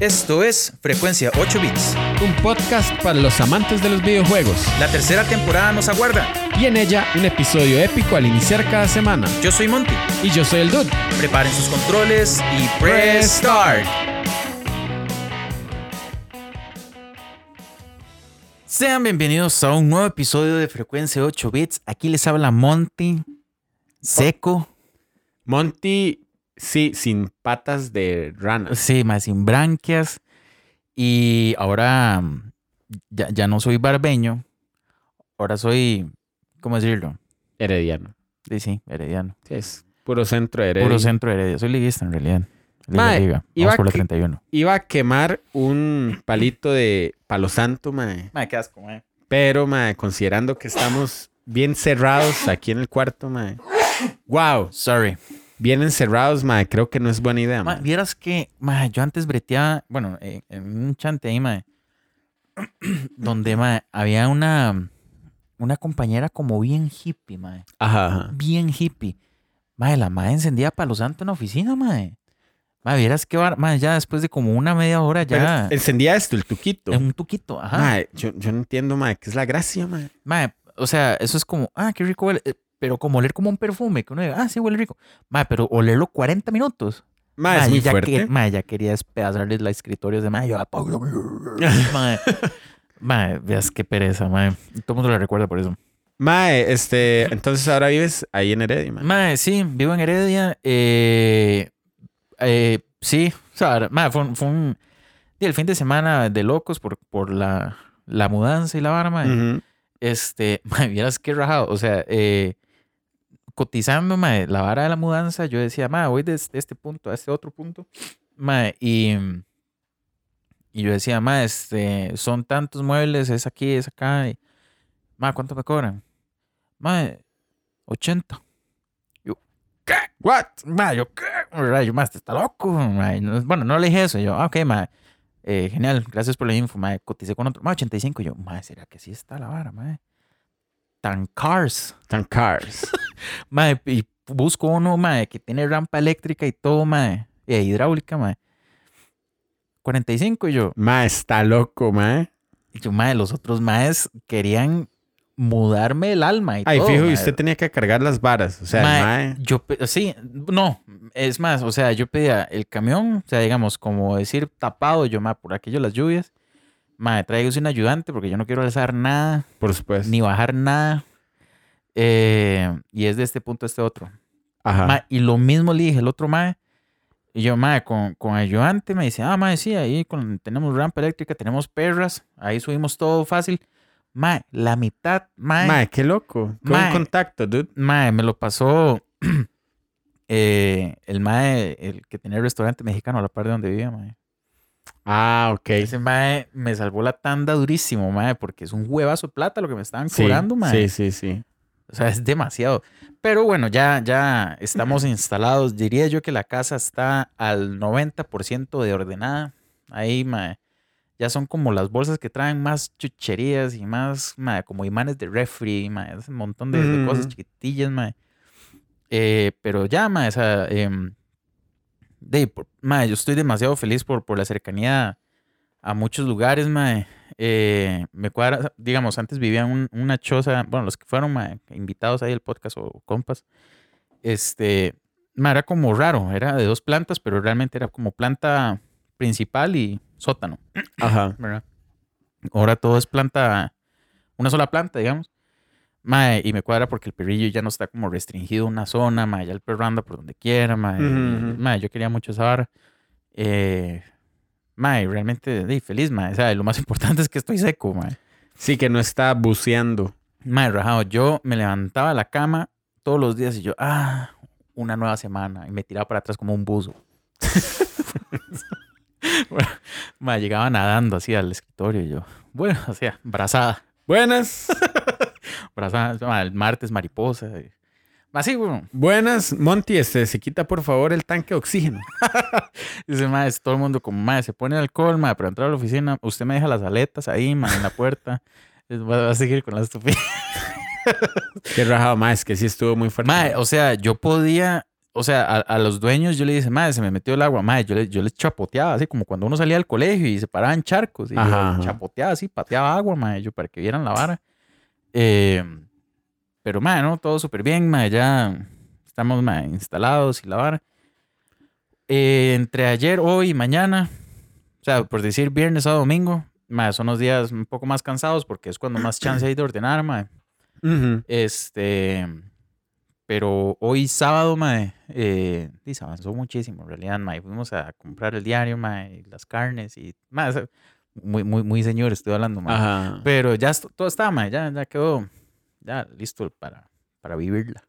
Esto es Frecuencia 8 Bits. Un podcast para los amantes de los videojuegos. La tercera temporada nos aguarda. Y en ella un episodio épico al iniciar cada semana. Yo soy Monty. Y yo soy el Dude. Preparen sus controles y press start. Sean bienvenidos a un nuevo episodio de Frecuencia 8 Bits. Aquí les habla Monty, seco. Monty, sí, sin patas de rana. Sí, más sin branquias. Y ahora mm, ya, ya no soy barbeño. Ahora soy, ¿cómo decirlo? Herediano. Sí, sí, herediano. Sí, es puro centro de Heredia. Puro centro de Heredia. Soy liguista en realidad. Liga, Mae, liga. Vamos iba por la que- 31. Iba a quemar un palito de palo santo, mae. Mae, qué asco, mae. Pero, mae, considerando que estamos bien cerrados aquí en el cuarto, mae. Wow, Sorry. Bien encerrados, mae. Creo que no es buena idea, Ma, mae. vieras que, ma, yo antes breteaba, bueno, eh, en un chante ahí, ma, donde, ma, había una, una compañera como bien hippie, ma, Ajá, ajá. bien hippie. Ma, la madre encendía palo santo en la oficina, ma. Ma, vieras que, bar- ma, ya después de como una media hora ya, Pero encendía esto, el tuquito. en un tuquito, ajá. Mae, yo, yo no entiendo, mae, ¿qué es la gracia, mae? Ma, o sea, eso es como, ah, qué rico huele, eh, pero como oler como un perfume, que uno diga, ah, sí, huele rico. Ma, pero olerlo 40 minutos. Mae, Ma, es muy ya fuerte. que- ma, ya quería despedazarles la escritorios de ma, yo, ma, ma, veas qué pereza, ma. Todo el mundo lo recuerda por eso. Mae, este, entonces ahora vives ahí en Heredia, mae. Ma, sí, vivo en Heredia. Eh, eh, sí, o sea, ma, fue, fue un el fin de semana de locos por, por la, la mudanza y la vara, ma. Ujú. Este, ma, vieras qué rajado. O sea, eh, cotizando, ma, la vara de la mudanza, yo decía, ma, voy de este punto a este otro punto. Ma, y, y yo decía, ma, este, son tantos muebles, es aquí, es acá. Y, ma, ¿cuánto me cobran? Ma, 80. Yo, ¿qué? What? Ma, yo, ¿qué? Yo, ma, este está loco. ma. Y no- bueno, no le dije eso. Yo, ah, ok, ma. eh, genial, gracias por la info, ma. Coticé con otro. Ma, 85. Yo, ma, ¿será que sí está la vara, ma? Tan cars. Tan cars. Ma, y busco uno, ma, que tiene rampa eléctrica y todo, ma. E hidráulica, ma. 45 y yo. mae, está loco, mae. Y yo, ma, los otros maes querían mudarme el alma y Ay, todo. fijo, y usted tenía que cargar las varas. O sea, Mae, mae. Yo, sí, no, es más, o sea, yo pedía el camión, o sea, digamos, como decir tapado, yo, ma, por aquello las lluvias, ma, tráigase un ayudante porque yo no quiero alzar nada, por supuesto. ni bajar nada, eh, y es de este punto a este otro. Ajá. Ma, y lo mismo le dije el otro ma, y yo, ma, con, con ayudante, me dice, ah, ma, sí, ahí con, tenemos rampa eléctrica, tenemos perras, ahí subimos todo fácil. Ma, la mitad, ma, Mae, qué loco. Mae. buen contacto, dude. Mae, me lo pasó eh, el mae, el que tenía el restaurante mexicano a la par de donde vivía, mae. Ah, ok. Ese mae me salvó la tanda durísimo, mae, porque es un huevazo de plata lo que me estaban Sí, cobrando, mae. sí, sí, sí. O sea, es demasiado. Pero bueno, ya, ya estamos instalados. Diría yo que la casa está al 90% de ordenada. Ahí, mae. Ya son como las bolsas que traen más chucherías y más, mae, como imanes de refri, mae, es un montón de, de cosas Mm. chiquitillas, mae. Eh, pero ya, mae, o sea, em, de, mae, yo estoy demasiado feliz por, por la cercanía a muchos lugares, mae. Eh, me cuadra, digamos, antes vivía en un- una choza, bueno, los que fueron invitados ahí al podcast o compas, este, era como raro, era de dos plantas, pero realmente era como planta principal y sótano. Ajá. ¿verdad? Ahora todo es planta, una sola planta, digamos. Mae, y me cuadra porque el perrillo ya no está como restringido a una zona, mae, ya el perro anda por donde quiera, mae. Ujú. mae, yo quería mucho vara. Eh, mae, realmente di, feliz, mae. O sea, lo más importante es que estoy seco, mae. Sí, que no está buceando. Mae, rajado, yo me levantaba de la cama todos los días y yo, ah, una nueva semana. Y me tiraba para atrás como un buzo. Bueno, mae, llegaba nadando así al escritorio y yo, bueno, o sea, brazada. Buenas. El martes mariposa. y- Así, bueno. Buenas. Monty, este, se quita por favor el tanque de oxígeno. Dice, es todo el mundo como, mae, se pone alcohol, mae, pero entrar a la oficina, usted me deja las aletas ahí, mae, en la puerta. Va a seguir con la estupidez. Qué rajado, mae, es que sí estuvo muy fuerte. Mae, o sea, yo podía o sea, a, a los dueños yo le dije, madre, se me metió el agua, madre, yo, le, yo les chapoteaba, así como cuando uno salía del colegio y se paraban charcos, y yo Ajá, ajá. chapoteaba así, pateaba agua, madre, yo para que vieran la vara. Eh, pero, madre, no, todo súper bien, madre, ya estamos, madre, instalados y la vara. Eh, entre ayer, hoy y mañana, o sea, por decir viernes a domingo, madre, son los días un poco más cansados porque es cuando más chance hay de ordenar, madre. Ujú. Este, pero hoy sábado, mae, eh, y se avanzó muchísimo, en realidad, mae. Fuimos a comprar el diario, mae, y las carnes y, mae, muy, muy, muy señor estoy hablando. Ajá. Pero ya todo está, mae, ya, ya quedó, ya listo para, para vivirla.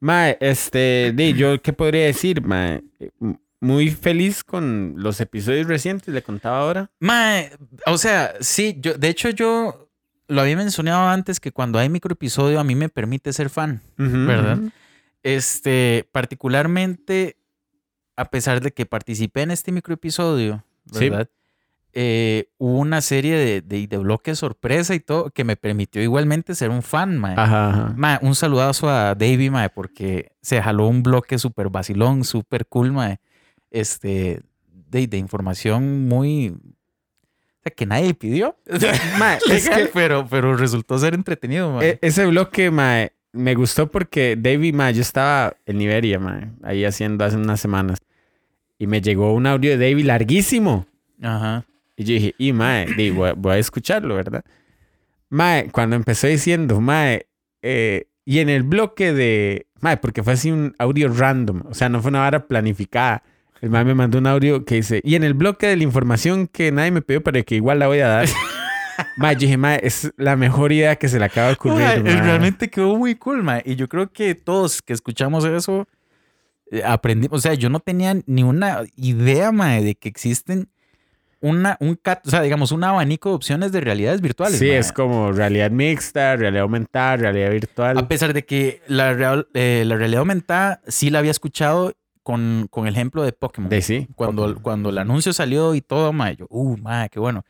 Mae, este, yo qué podría decir, mae, M- muy feliz con los episodios recientes, le contaba ahora. Mae, o sea, sí, yo, de hecho yo lo había mencionado antes que cuando hay microepisodio a mí me permite ser fan. ¿Verdad? Este, particularmente, a pesar de que participé en este microepisodio, Sí. Eh, hubo una serie de, de, de bloques sorpresa y todo que me permitió igualmente ser un fan, mae. Ajá, ajá. Mae, un saludazo a Davey, mae, porque se jaló un bloque súper vacilón, súper cool, mae. Este, de, de información muy... Que nadie pidió. Mae, es que pero, pero resultó ser entretenido, mae. e- ese bloque, mae, me gustó porque David, mae, yo estaba en Iberia, mae, ahí haciendo hace unas semanas. Y me llegó un audio de David larguísimo. Ajá. Y yo dije, y mae, di, voy, a- voy a escucharlo, ¿verdad? Mae, cuando empezó diciendo, mae, eh, y en el bloque de, mae, porque fue así un audio random, o sea, no fue una vara planificada. El mae me mandó un audio que dice, y en el bloque de la información que nadie me pidió, pero que igual la voy a dar. mae, yo dije, mae, es la mejor idea que se le acaba de ocurrir. Mae, mae". realmente quedó muy cool, mae. Y yo creo que todos que escuchamos eso eh, aprendimos. O sea, yo no tenía ni una idea, mae, de que existen una, un cat, o sea, digamos, un abanico de opciones de realidades virtuales. Sí, mae. es como realidad mixta, realidad aumentada, realidad virtual. A pesar de que la, real- eh, la realidad aumentada sí la había escuchado con, con el ejemplo de Pokémon. De sí. Cuando, Pokémon. cuando el anuncio salió y todo, mae, yo, uh, mae, qué bueno.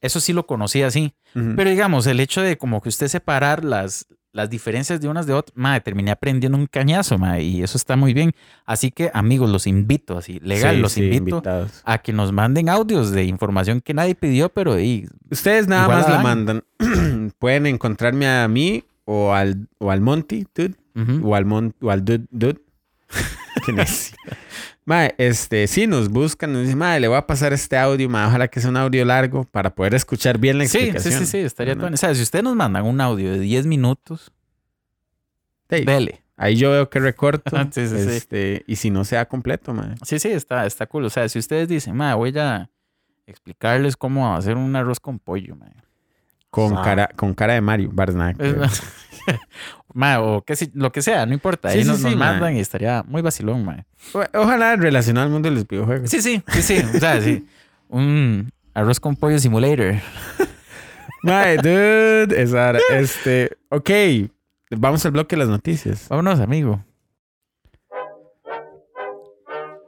Eso sí lo conocía así. Pero digamos, el hecho de como que usted separar las, las diferencias de unas de otras, madre, terminé aprendiendo un cañazo, madre, y eso está muy bien. Así que, amigos, los invito, así, legal, Sí, los sí, invito invitados. a que nos manden audios de información que nadie pidió, pero y, Ustedes nada más la la dan. mandan. Pueden encontrarme a mí o al, o al Monty, dude. O al, Mon, o al Dude, Dude. Mae, este, sí, nos buscan, nos dicen, mae, le voy a pasar este audio, mae, ojalá que sea un audio largo para poder escuchar bien la Sí, sí, explicación. sí, sí, estaría ¿no? todo. O sea, si ustedes nos mandan un audio de 10 minutos, Sí, dele. Ahí yo veo que recorto. Sí, sí, sí. este, Y si no sea completo, mae. Sí, sí, está, está cool. O sea, si ustedes dicen, madre, voy a explicarles cómo hacer un arroz con pollo, madre. Con, Ah. cara, con cara de Mario, Barznack. Ma, o que si- lo que sea, no importa. Sí, Ahí sí, nos, sí, nos ma. mandan y estaría muy vacilón, ma. Ojalá relacionado al mundo de los videojuegos. Sí, sí, sí, sí. O sea, sí. Un arroz con pollo simulator. Mae, dude, esa, este, ok, vamos al bloque de las noticias. Vámonos, amigo.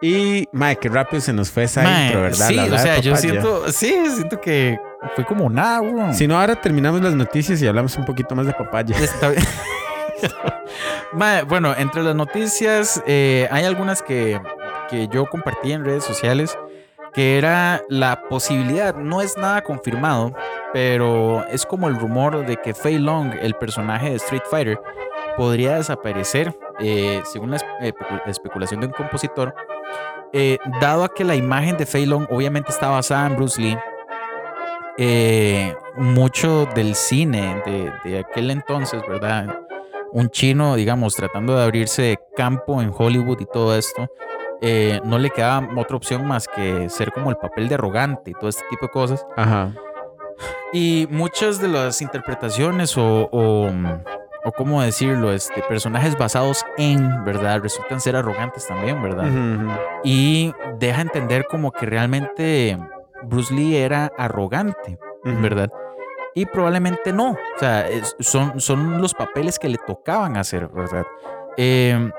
Y, mae, qué rápido se nos fue esa Ma, intro, ¿verdad? Sí, La o sea, yo siento, sí, siento que fue como nada, weón. Si no, ahora terminamos las noticias y hablamos un poquito más de papaya. Está bien. Bueno, entre las noticias, eh, hay algunas que, que yo compartí en redes sociales, que era la posibilidad, no es nada confirmado, pero es como el rumor de que Fei Long, el personaje de Street Fighter, podría desaparecer, eh, según la eh, pecu- especulación de un compositor, dado a que la imagen de Fei Long obviamente está basada en Bruce Lee. mucho del cine de, de aquel entonces, ¿verdad? Un chino, digamos, tratando de abrirse campo en Hollywood y todo esto, eh, no le quedaba otra opción más que ser como el papel de arrogante y todo este tipo de cosas. Ajá. Y muchas de las interpretaciones o, o, o cómo decirlo, este, personajes basados en, ¿verdad? Resultan ser arrogantes también, ¿verdad? Y deja entender como que realmente Bruce Lee era arrogante. ¿verdad? Y probablemente no. O sea, es- son, son los papeles que le tocaban hacer, ¿verdad? Eh,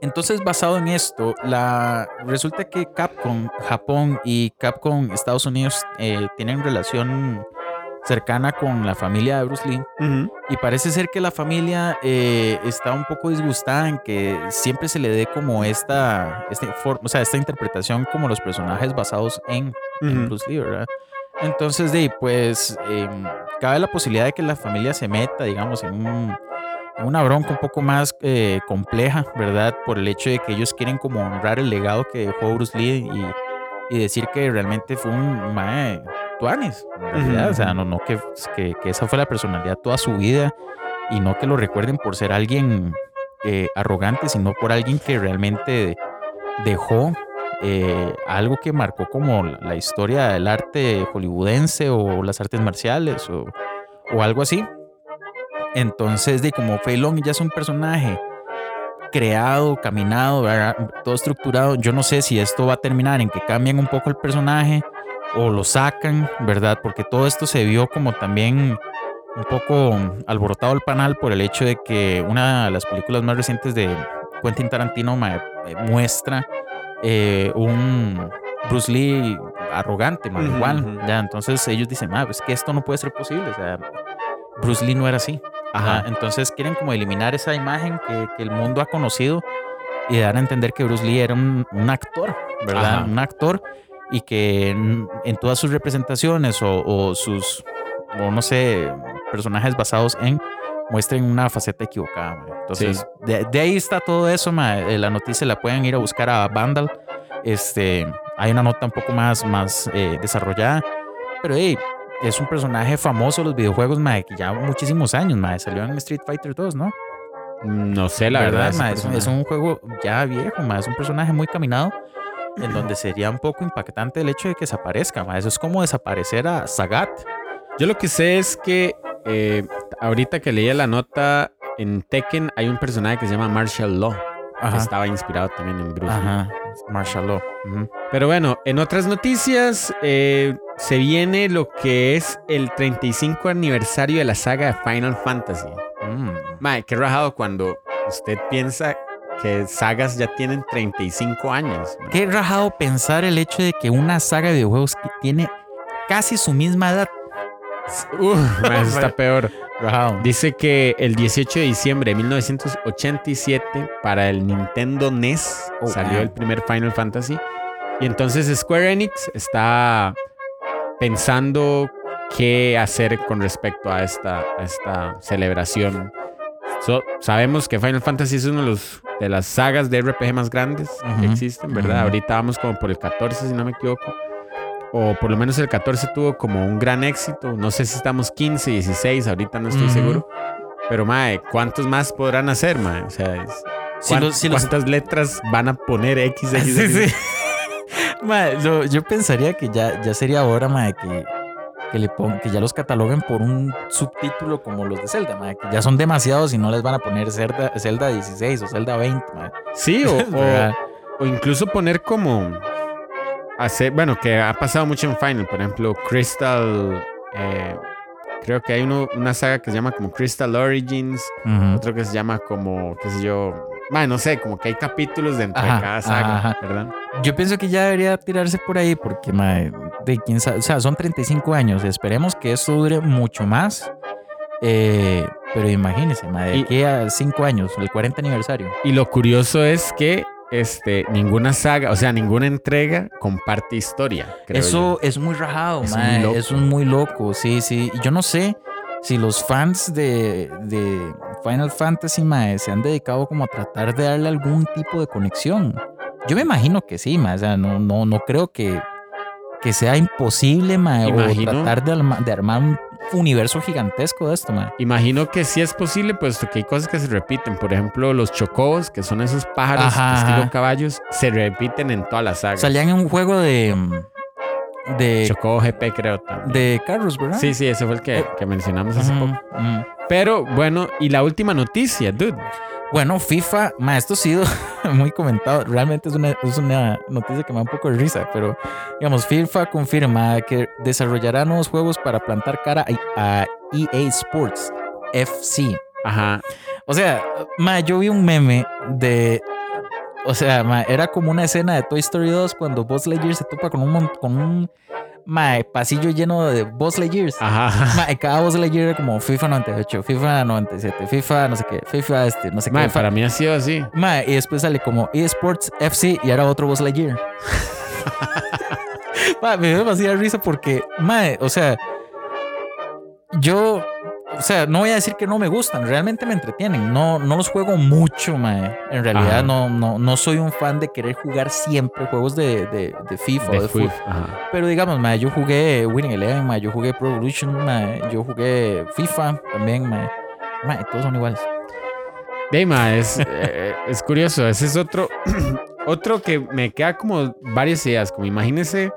entonces, basado en esto, la, resulta que Capcom Japón y Capcom Estados Unidos eh, tienen relación cercana con la familia de Bruce Lee. Y parece ser que la familia eh, está un poco disgustada en que siempre se le dé como esta, esta, o sea, esta interpretación como los personajes basados en, Bruce Lee, ¿verdad? Entonces, de, pues, em, cabe la posibilidad de que la familia se meta, digamos, en, una bronca un poco más eh, compleja, ¿verdad? Por el hecho de que ellos quieren como honrar el legado que dejó Bruce Lee y, y decir que realmente fue un mae tuanis, en realidad. O sea, no, no que, que, que, esa fue la personalidad toda su vida y no que lo recuerden por ser alguien eh, arrogante, sino por alguien que realmente dejó eh, algo que marcó como la historia del arte hollywoodense o las artes marciales o, algo así. Entonces, de como Fei ya es un personaje creado, caminado, todo estructurado, yo no sé si esto va a terminar en que cambien un poco el personaje o lo sacan, ¿verdad? Porque todo esto se vio como también un poco alborotado el panal por el hecho de que una de las películas más recientes de Quentin Tarantino muestra eh, un Bruce Lee arrogante, mal igual. Ya, entonces ellos dicen, ah, pues que esto no puede ser posible. O sea, Bruce Lee no era así. Ajá. Entonces quieren como eliminar esa imagen que, que, el mundo ha conocido y dar a entender que Bruce Lee era un, un actor, ¿verdad? Un actor y que en, todas sus representaciones o, sus, o no sé, personajes basados en muestren una faceta equivocada. Entonces, de, ahí está todo eso. Eh, la noticia la pueden ir a buscar a Vandal. Este, hay una nota un poco más, más eh, desarrollada. Pero hey, es un personaje famoso de los videojuegos, que ya muchísimos años, salió en Street Fighter 2, ¿no? No sé, la verdad. es, un juego ya viejo, es un personaje muy caminado en donde sería un poco impactante el hecho de que desaparezca. Eso es como desaparecer a Sagat. Yo lo que sé es que eh, ahorita que leía la nota en Tekken hay un personaje que se llama Marshall Law. Que estaba inspirado también en Bruce. Ajá. Marshall Law. Pero bueno, en otras noticias eh, se viene lo que es el 35 aniversario de la saga de Final Fantasy. Mm. Qué rajado cuando usted piensa que sagas ya tienen 35 años. Qué rajado pensar el hecho de que una saga de videojuegos que tiene casi su misma edad. eso está peor. Dice que el 18 de diciembre de 1987 para el Nintendo NES salió el primer Final Fantasy. Y entonces Square Enix está pensando qué hacer con respecto a esta, a esta celebración sabemos que Final Fantasy es uno de, los, de las sagas de RPG más grandes que existen, ¿verdad? Ahorita vamos como por el 14, si no me equivoco. O por lo menos el 14 tuvo como un gran éxito. No sé si estamos 15, 16, ahorita no estoy seguro. Pero, mae, ¿cuántos más podrán hacer, mae? O sea, ¿cuántas letras van a poner X, X, X? yo, pensaría que ya, ya sería hora, mae, que que, le que ya los cataloguen por un subtítulo como los de Zelda, que ya son demasiados y no les van a poner Zelda, Zelda 16 o Zelda 20. Sí, o, incluso poner como hacer, bueno, que ha pasado mucho en Final, por ejemplo, Crystal. Eh, creo que hay uno, una saga que se llama como Crystal Origins, otro que se llama como, qué sé yo, bueno, no sé, como que hay capítulos dentro de cada saga, ¿verdad? Yo pienso que ya debería tirarse por ahí porque, de quién sabe, o sea, son 35 años. Esperemos que esto dure mucho más. Eh, pero imagínense, madre, de aquí a 5 años, el 40 aniversario. Y lo curioso es que este, ninguna saga, o sea, ninguna entrega comparte historia. Eso es muy rajado, es muy es muy loco, sí, sí. Yo no sé si los fans de, de Final Fantasy mae, se han dedicado como a tratar de darle algún tipo de conexión. Yo me imagino que sí, mae, o sea, no, no, no creo que, que sea imposible, mae, o tratar de, armar un universo gigantesco de esto, mae. Imagino que sí es posible, puesto que hay cosas que se repiten. Por ejemplo, los chocobos, que son esos pájaros estilo caballos, se repiten en todas las sagas. Salían en un juego de de Chocó GP, creo también. De Carlos, ¿verdad? Sí, sí, ese fue el que, que mencionamos hace poco. Pero bueno, y la última noticia, dude. Bueno, FIFA, ma, esto ha sido muy comentado. Realmente es una, es una noticia que me da un poco de risa, pero digamos, FIFA confirma que desarrollará nuevos juegos para plantar cara a, EA Sports FC. Ajá. O sea, ma, yo vi un meme de o sea, era como una escena de Toy Story 2 cuando Buzz Lightyear se topa con un, con un Mae, pasillo lleno de Boss Lightyears. Ajá. Mae, cada Boss Lightyear era como FIFA 98, FIFA 97, FIFA no sé qué, FIFA este, no sé Mae, qué. para mí ha sido así. Mae, y después sale como eSports FC y ahora otro Boss Lightyear. Mae, me dio demasiada risa porque, mae, o sea, yo, o sea, no voy a decir que no me gustan, realmente me entretienen. No, no los juego mucho, mae. En realidad Ajá. no, no, no soy un fan de querer jugar siempre juegos de, de, de FIFA o De de fútbol. Ajá. Pero digamos, mae, yo jugué Winning Eleven, mae, yo jugué Pro Evolution, mae, yo jugué FIFA también, mae. Mae, todos son iguales. De ma, es, eh, es curioso. Ese es otro, otro que me queda como varias ideas. Como imagínese,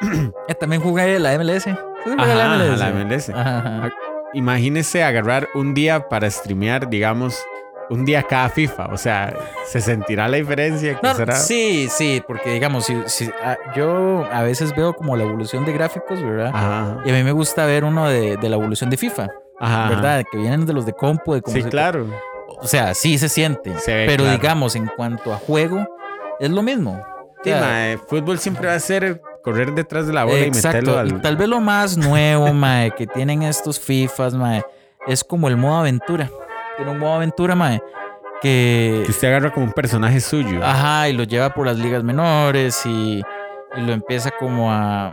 Eh, también jugué la MLS. ¿Sí jugué Ajá, la MLS. Ajá, ajá. Imagínese agarrar un día para streamear, digamos, un día cada FIFA. O sea, se sentirá la diferencia. No, será? sí, sí, porque digamos, si, si- ah, yo a veces veo como la evolución de gráficos, ¿verdad? Ajá. Y a mí me gusta ver uno de, de la evolución de FIFA, Ajá. ¿verdad? Que vienen de los de compu, de cómo Sí, se- claro. O sea, sí se siente. Se ve pero claro. digamos, en cuanto a juego, es lo mismo. O Sí, sea, ma, fútbol siempre va a ser correr detrás de la bola y meterlo Exacto. al. Y tal vez lo más nuevo, mae, que tienen estos FIFAs, mae, es como el modo aventura. Tiene un modo aventura, mae, que... Que usted agarra como un personaje suyo. Ajá, y lo lleva por las ligas menores y, y lo empieza como a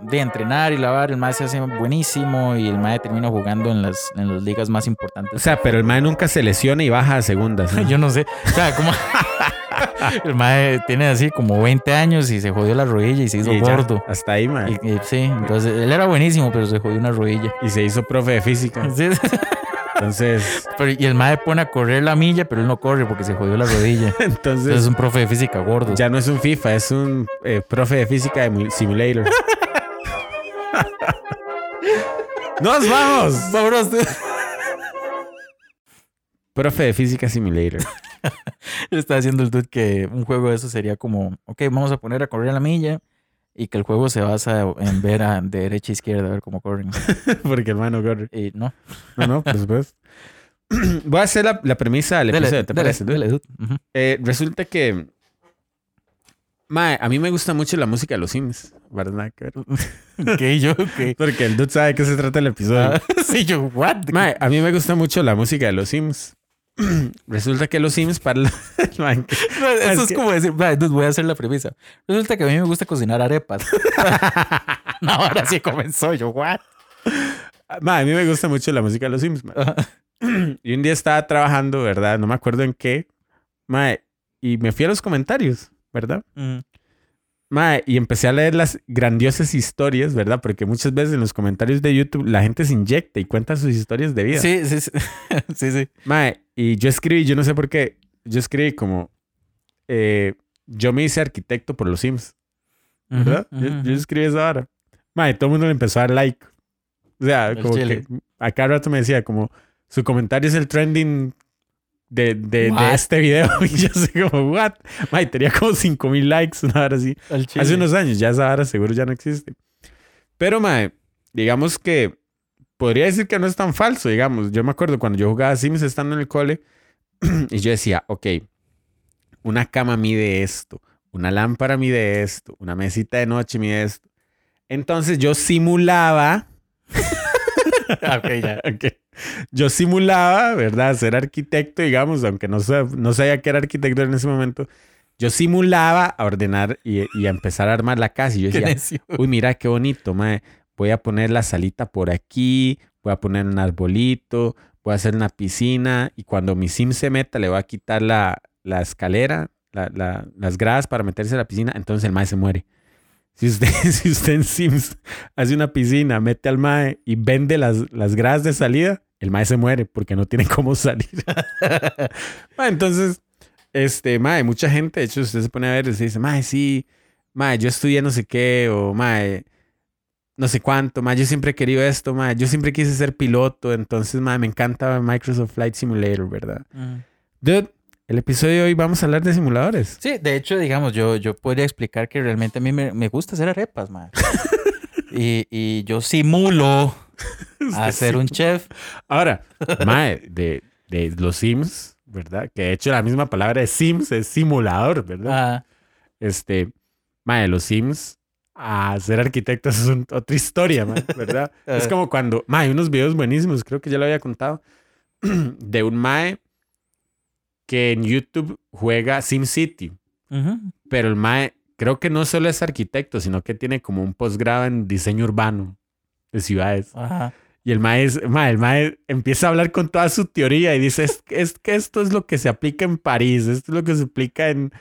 de entrenar y lavar. El mae se hace buenísimo y el mae termina jugando en las, en las ligas más O importantes. sea, pero el man nunca se lesiona y baja a segundas. ¿no? Yo no sé. O sea, como... el mae tiene así como 20 años y se jodió la rodilla y se hizo Y ya, gordo. hasta ahí, ma. Y- y sí, entonces él era buenísimo, pero se jodió una rodilla. Y se hizo profe de física. Sí, Entonces, pero- y el mae pone a correr la milla, pero él no corre porque se jodió la rodilla. Entonces es entonces un profe de física gordo. ya no es un FIFA, es un eh, profe de física de mu- simulator. ¡Nos vamos! Vámonos. Profe de física simulator. Está haciendo el dude que un juego de eso sería como, ok, vamos a poner a correr la milla y que el juego se basa en ver a de derecha a izquierda, a ver cómo corren. Porque hermano corre. Y no. No, no, por supuesto. Voy a hacer la, la premisa del Dele, episodio, ¿te dele, parece? dude? dele, dude. Ujú. Eh, resulta que. Mae, a mí me gusta mucho la música de los Sims, ¿verdad? Ok, yo, ok. Porque el dude sabe de qué se trata el episodio. Ah, sí, yo, what? Mae, a mí me gusta mucho la música de los Sims. Resulta que los Sims para la- Mae, que- Eso es que- como decir, "Va, dude, voy a hacer la premisa. Resulta que a mí me gusta cocinar arepas. no, ahora sí comenzó yo, what? Mae, a mí me gusta mucho la música de los Sims. Y un día estaba trabajando, ¿verdad? No me acuerdo en qué. Y me fui a los comentarios, ¿verdad? Ujú. Mae, y empecé a leer las grandiosas historias, ¿verdad? Porque muchas veces en los comentarios de YouTube la gente se inyecta y cuenta sus historias de vida. Sí, sí, sí. sí, sí. Mae, y yo escribí, yo no sé por qué, yo escribí como, eh, yo me hice arquitecto por los Sims, ¿verdad? Ujú, yo, ujú, yo ujú. escribí eso ahora. Mae, todo el mundo le empezó a dar like. O sea, El como chile. que a cada rato me decía como, su comentario es el trending de, de, de este video. Y yo así como, what? Mae, tenía como 5000 likes, una hora así. Hace unos años, ya esa hora seguro ya no existe. Pero, mae, digamos que podría decir que no es tan falso, digamos. Yo me acuerdo cuando yo jugaba Sims estando en el cole y yo decía, ok, una cama mide esto, una lámpara mide esto, una mesita de noche mide esto. Entonces yo simulaba, Ah, ok, ya. ok, yo simulaba, ¿verdad? Ser arquitecto, digamos, aunque no, no sabía que era arquitecto en ese momento. Yo simulaba a ordenar y, y a empezar a armar la casa. Y yo decía. Uy, mira qué bonito, mae. Voy a poner la salita por aquí, voy a poner un arbolito, voy a hacer una piscina y cuando mi sim se meta le voy a quitar la, la escalera, la- la- las gradas para meterse a la piscina, entonces el mae se muere. Si usted, si usted en Sims hace una piscina, mete al mae y vende las, las gradas de salida, el mae se muere porque no tiene cómo salir. Mae, entonces, este, mae, mucha gente, de hecho, usted se pone a ver y se dice, mae, sí, mae, yo estudié no sé qué, o mae, no sé cuánto, mae, yo siempre he querido esto, mae, yo siempre quise ser piloto, entonces, mae, me encanta Microsoft Flight Simulator, ¿verdad? Ujú. Dude, el episodio de hoy vamos a hablar de simuladores. Sí, de hecho, digamos, yo, yo podría explicar que realmente a mí me, me gusta hacer arepas, man. y, y yo simulo a ser un chef. Ahora, mae, de, de los Sims, ¿verdad? Que de hecho la misma palabra de Sims es simulador, ¿verdad? Ah, Este, mae, los Sims a ser arquitectos es un- otra historia, ¿verdad? es como cuando, mae, hay unos videos buenísimos, creo que ya lo había contado, de un mae que en YouTube juega SimCity, Ujú. pero el mae creo que no solo es arquitecto, sino que tiene como un posgrado en diseño urbano de ciudades. Ajá. Y el mae, es- mae, el mae empieza a hablar con toda su teoría y dice, es, es que esto es lo que se aplica en París, esto es lo que se aplica en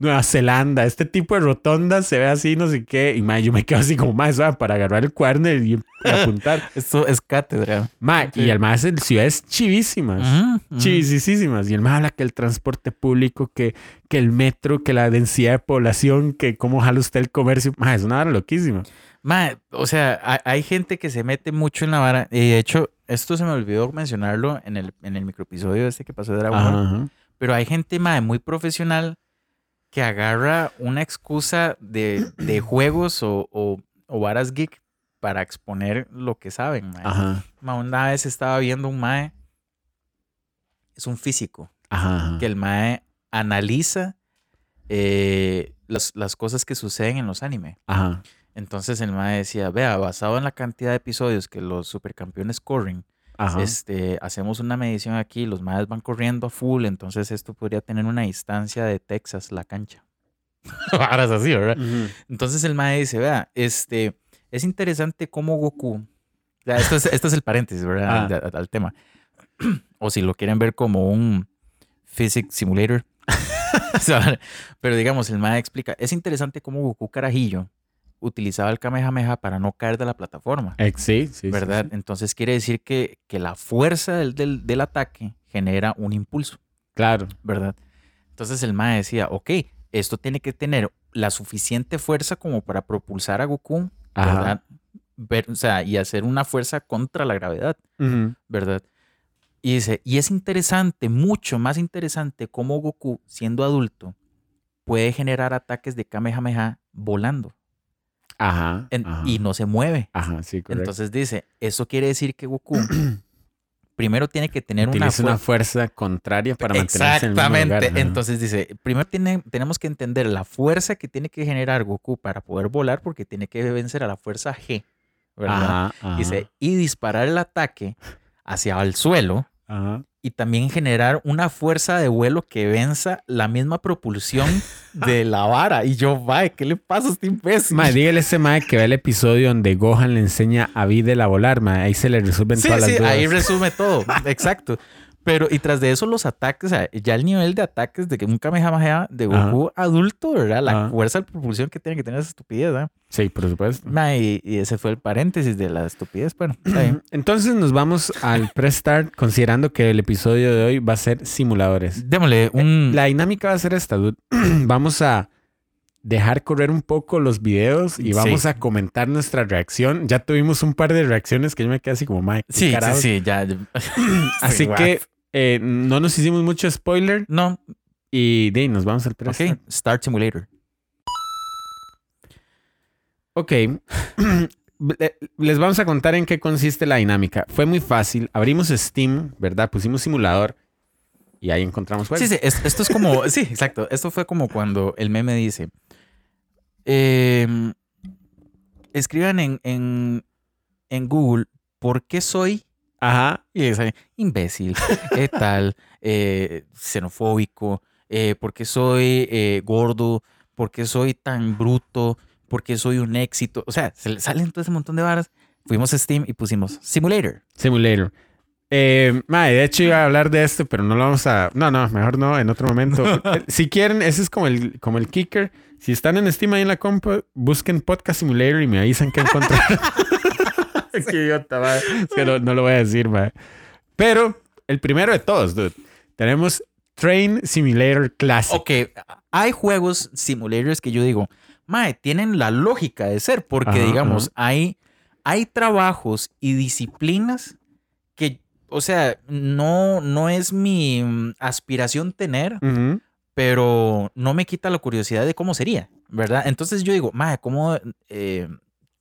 Nueva Zelanda, este tipo de rotondas se ve así, no sé qué. Y mae, yo me quedo así como, ¿sabe? para agarrar el cuaderno y, y apuntar. Esto es cátedra. Mae, Sí. y el mae ciudades chivísimas. Ujú. Chivísimas. Y el mae habla que el transporte público, que, que el metro, que la densidad de población, que cómo jala usted el comercio. Mae, es una hora loquísima. Ma, o sea, hay, hay gente que se mete mucho en la vara. Y de hecho, esto se me olvidó mencionarlo en el, en el microepisodio este que pasó de Dragon Ball. Ajá. Pero hay gente, ma, muy profesional que agarra una excusa de, de juegos o, o, o varas geek para exponer lo que saben, ma. Ajá. Ma, una vez estaba viendo un mae, es un físico, ajá. que el mae analiza eh, las, las cosas que suceden en los animes. Ajá. Entonces el mae decía, vea, basado en la cantidad de episodios que los supercampeones corren, Ajá. este, hacemos una medición aquí, los maes van corriendo a full, entonces esto podría tener una distancia de Texas, la cancha. Ahora es así, ¿verdad? Entonces el mae dice, vea, este, es interesante cómo Goku, esto es, esto es el paréntesis, ¿verdad? Ah. Al, al- al tema. o si lo quieren ver como un physics simulator. Pero digamos, el mae explica, es interesante cómo Goku Carajillo utilizaba el Kamehameha para no caer de la plataforma. Ex- Sí, sí, ¿verdad? sí. Entonces quiere decir que, que la fuerza del, del- del ataque genera un impulso, Claro. ¿verdad? Entonces el mae decía, ok, esto tiene que tener la suficiente fuerza como para propulsar a Goku, Ajá. ¿verdad? Ver- o sea, y hacer una fuerza contra la gravedad. ¿verdad? Y dice, y es interesante, mucho más interesante cómo Goku, siendo adulto, puede generar ataques de Kamehameha volando Ajá. en- ajá. y no se mueve. Ajá, sí, correcto. Entonces dice, eso quiere decir que Goku primero tiene que tener una, una fuer- fuerza contraria para mantenerse en el mismo Exactamente. lugar. Ajá. Entonces dice, primero tiene, tenemos que entender la fuerza que tiene que generar Goku para poder volar porque tiene que vencer a la fuerza G, ¿verdad? Ajá, ajá, Dice, y disparar el ataque hacia el suelo ajá. y también generar una fuerza de vuelo que venza la misma propulsión de la vara. Y yo, vaya, ¿qué le pasa a este imbécil? Mae, dígale a ese mae que ve el episodio donde Gohan le enseña a Videl a volar, mae. Ahí se le resuelven Sí, todas sí, las dudas. ahí resume todo. Exacto. Pero, y tras de eso, los ataques, o sea, ya el nivel de ataques de que un Kamehameha de Goku adulto, ¿verdad? La Ajá. fuerza de propulsión que tiene que tener esa estupidez, ¿verdad? Sí, por supuesto. Y, y ese fue el paréntesis de la estupidez. Bueno, está bien. Entonces nos vamos al press start considerando que el episodio de hoy va a ser simuladores. Démosle un. La dinámica va a ser esta, dude. vamos a dejar correr un poco los videos y Sí. vamos a comentar nuestra reacción. Ya tuvimos un par de reacciones que yo me quedé así como, ¿qué Sí, sí, carajos?". sí, ya. Así que eh, no nos hicimos mucho spoiler No, y de ahí nos vamos al press ok. start. Start Simulator. Ok. Le- Les vamos a contar en qué consiste la dinámica. Fue muy fácil. Abrimos Steam, ¿verdad? Pusimos simulador y ahí encontramos juegos. Sí, sí, es- esto es como, sí, exacto. Esto fue como cuando el meme dice, em, escriban en, en, en Google, ¿por qué soy? Ajá. Y es ahí, imbécil, tal, eh, xenofóbico, eh, ¿por qué soy eh, gordo? ¿Por qué soy tan bruto? ¿Por qué soy un éxito? O sea, se le salen todo ese montón de varas. Fuimos a Steam y pusimos Simulator. Simulator. Eh, mae, de hecho iba a hablar de esto, pero no lo vamos a... No, no, mejor no, en otro momento. Si quieren, ese es como el, como el kicker. Si están en Steam ahí en la compu, busquen Podcast Simulator y me avisan que encontraron. Qué idiota, mae. Es que no, no lo voy a decir, mae. Pero el primero de todos, dude. Tenemos Train Simulator Classic. Ok, hay juegos simulators que yo digo, mae, tienen la lógica de ser, porque Ajá, digamos, hay, hay trabajos y disciplinas que, o sea, no, no es mi mm, aspiración tener, Ujú. pero no me quita la curiosidad de cómo sería, ¿verdad? Entonces yo digo, mae, ¿cómo, eh,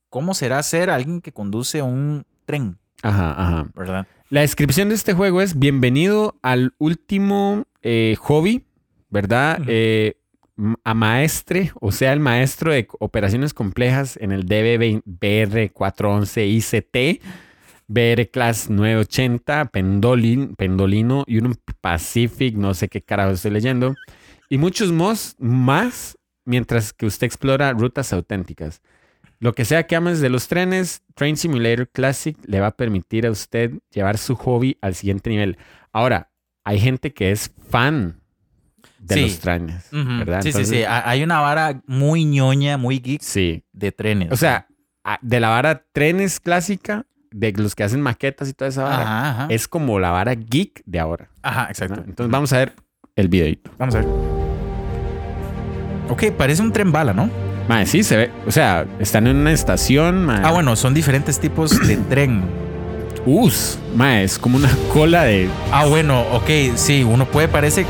¿cómo será ser alguien que conduce un tren, Ajá, ajá. ¿verdad? La descripción de este juego es bienvenido al último eh, hobby, ¿verdad? Eh, a maestre, o sea, el maestro de operaciones complejas en el DB BR411 ICT, BR Class 980, Pendolin, Pendolino, un Pacific, no sé qué carajo estoy leyendo, y muchos más mientras que usted explora rutas auténticas. Lo que sea que ames de los trenes, Train Simulator Classic le va a permitir a usted llevar su hobby al siguiente nivel. Ahora, hay gente que es fan de los trenes, ¿verdad? Sí, sí, sí. Hay una vara muy ñoña, muy geek sí. de trenes. O sea, de la vara trenes clásica, de los que hacen maquetas y toda esa vara, es como la vara geek de ahora. Ajá, exacto. Entonces vamos a ver el videito. Vamos a ver. Ok, parece un tren bala, ¿no? Mae, sí, se ve. O sea, están en una estación. Ah, bueno, son diferentes tipos de tren. Us, mae, es como una cola de. Ah, bueno, ok, sí, uno puede, parece.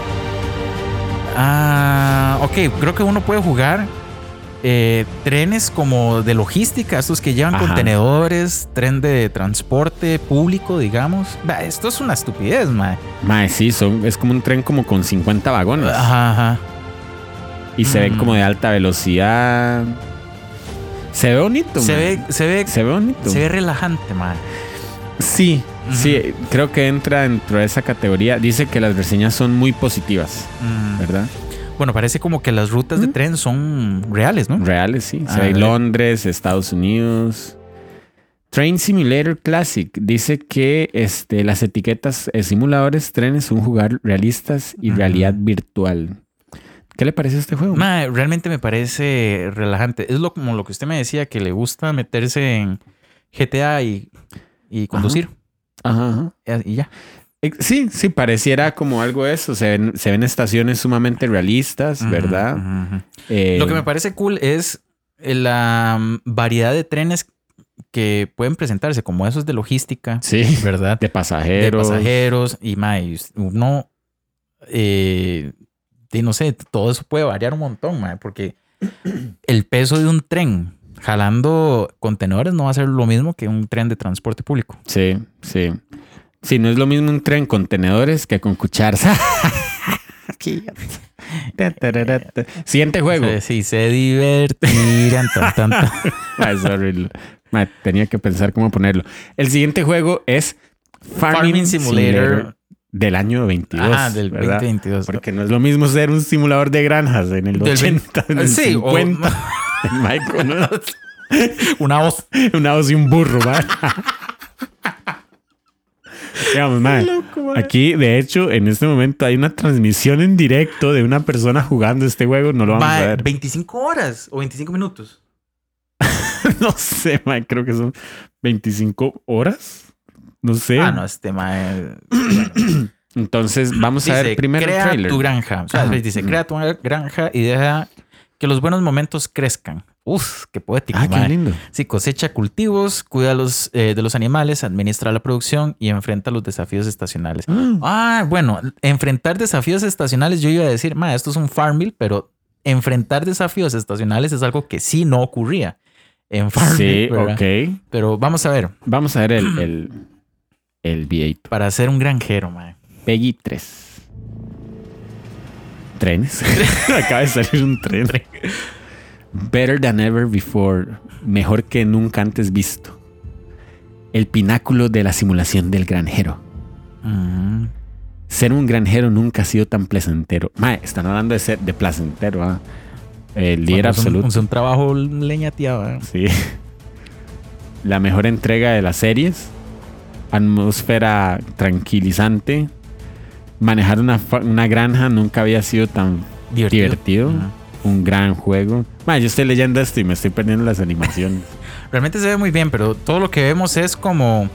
Ah, ok, creo que uno puede jugar eh, trenes como de logística, estos que llevan contenedores, tren de transporte público, digamos. esto es una estupidez, mae. Mae, sí, son, es como un tren como con 50 vagones. Ajá, ajá. Y se ven como de alta velocidad. Se ve bonito, se ve, se ve, se ve bonito. Se ve relajante, man. Sí, sí, creo que entra dentro de esa categoría. Dice que las reseñas son muy positivas, ¿verdad? Bueno, parece como que las rutas de tren son reales, ¿no? Reales, sí. Se ve Londres, Estados Unidos. Train Simulator Classic dice que este, las etiquetas eh, simuladores trenes son jugar realistas y realidad virtual. ¿Qué le parece este juego? realmente me parece relajante. Es lo, como lo que usted me decía, que le gusta meterse en GTA y, conducir. Ajá, Y ya. Sí, sí, pareciera como algo de eso. Se ven, se ven estaciones sumamente realistas, ¿verdad? Eh, lo que me parece cool es la mm, variedad de trenes que pueden presentarse, como esos de logística. Sí, ¿verdad? De pasajeros. De pasajeros. Y más, uno eh, y no sé, todo eso puede variar un montón, porque el peso de un tren jalando contenedores no va a ser lo mismo que un tren de transporte público. Sí, sí. Sí, no es lo mismo un tren con contenedores que con cucharas. Siguiente juego. Sí, se divertirán. tenía que pensar cómo ponerlo. El siguiente juego es Farming, Simulator del año 22. Ah, del 2022. Porque no es lo mismo ser un simulador de granjas en el 80, en el sí, 50. Una voz. Una voz y un burro, ¿verdad? Digamos, aquí, de hecho, en este momento hay una transmisión en directo de una persona jugando este juego. No lo vamos a ver. 25 horas o 25 minutos. no sé, man, creo que son 25 horas. No sé. Ah, no, este mae. Entonces, vamos a ver primero crea el trailer. tu granja. O sea, dice, crea tu granja y deja que los buenos momentos crezcan. Uf, qué poético. Ah, qué lindo. Sí, cosecha cultivos, cuida los, eh, de los animales, administra la producción y enfrenta los desafíos estacionales. Ah. ah, bueno, enfrentar desafíos estacionales, yo iba a decir, ma, esto es un Farmville, pero enfrentar desafíos estacionales es algo que sí no ocurría en Farmville. Sí, ok. Pero vamos a ver. Vamos a ver el el V8. Para ser un granjero, man. Peggy 3. Trenes. Acaba de salir un tren. Better than ever before. Mejor que nunca antes visto. El pináculo de la simulación del granjero. Mm. Ser un granjero nunca ha sido tan placentero. Mae, están hablando de ser de placentero. ¿ah? El líder absoluto. Es un, trabajo leña tía. Sí. La mejor entrega de las series atmósfera tranquilizante. Manejar una, una granja nunca había sido tan divertido. Un gran juego. yo estoy leyendo esto y me estoy perdiendo las animaciones. Realmente se ve muy bien, pero todo lo que vemos es como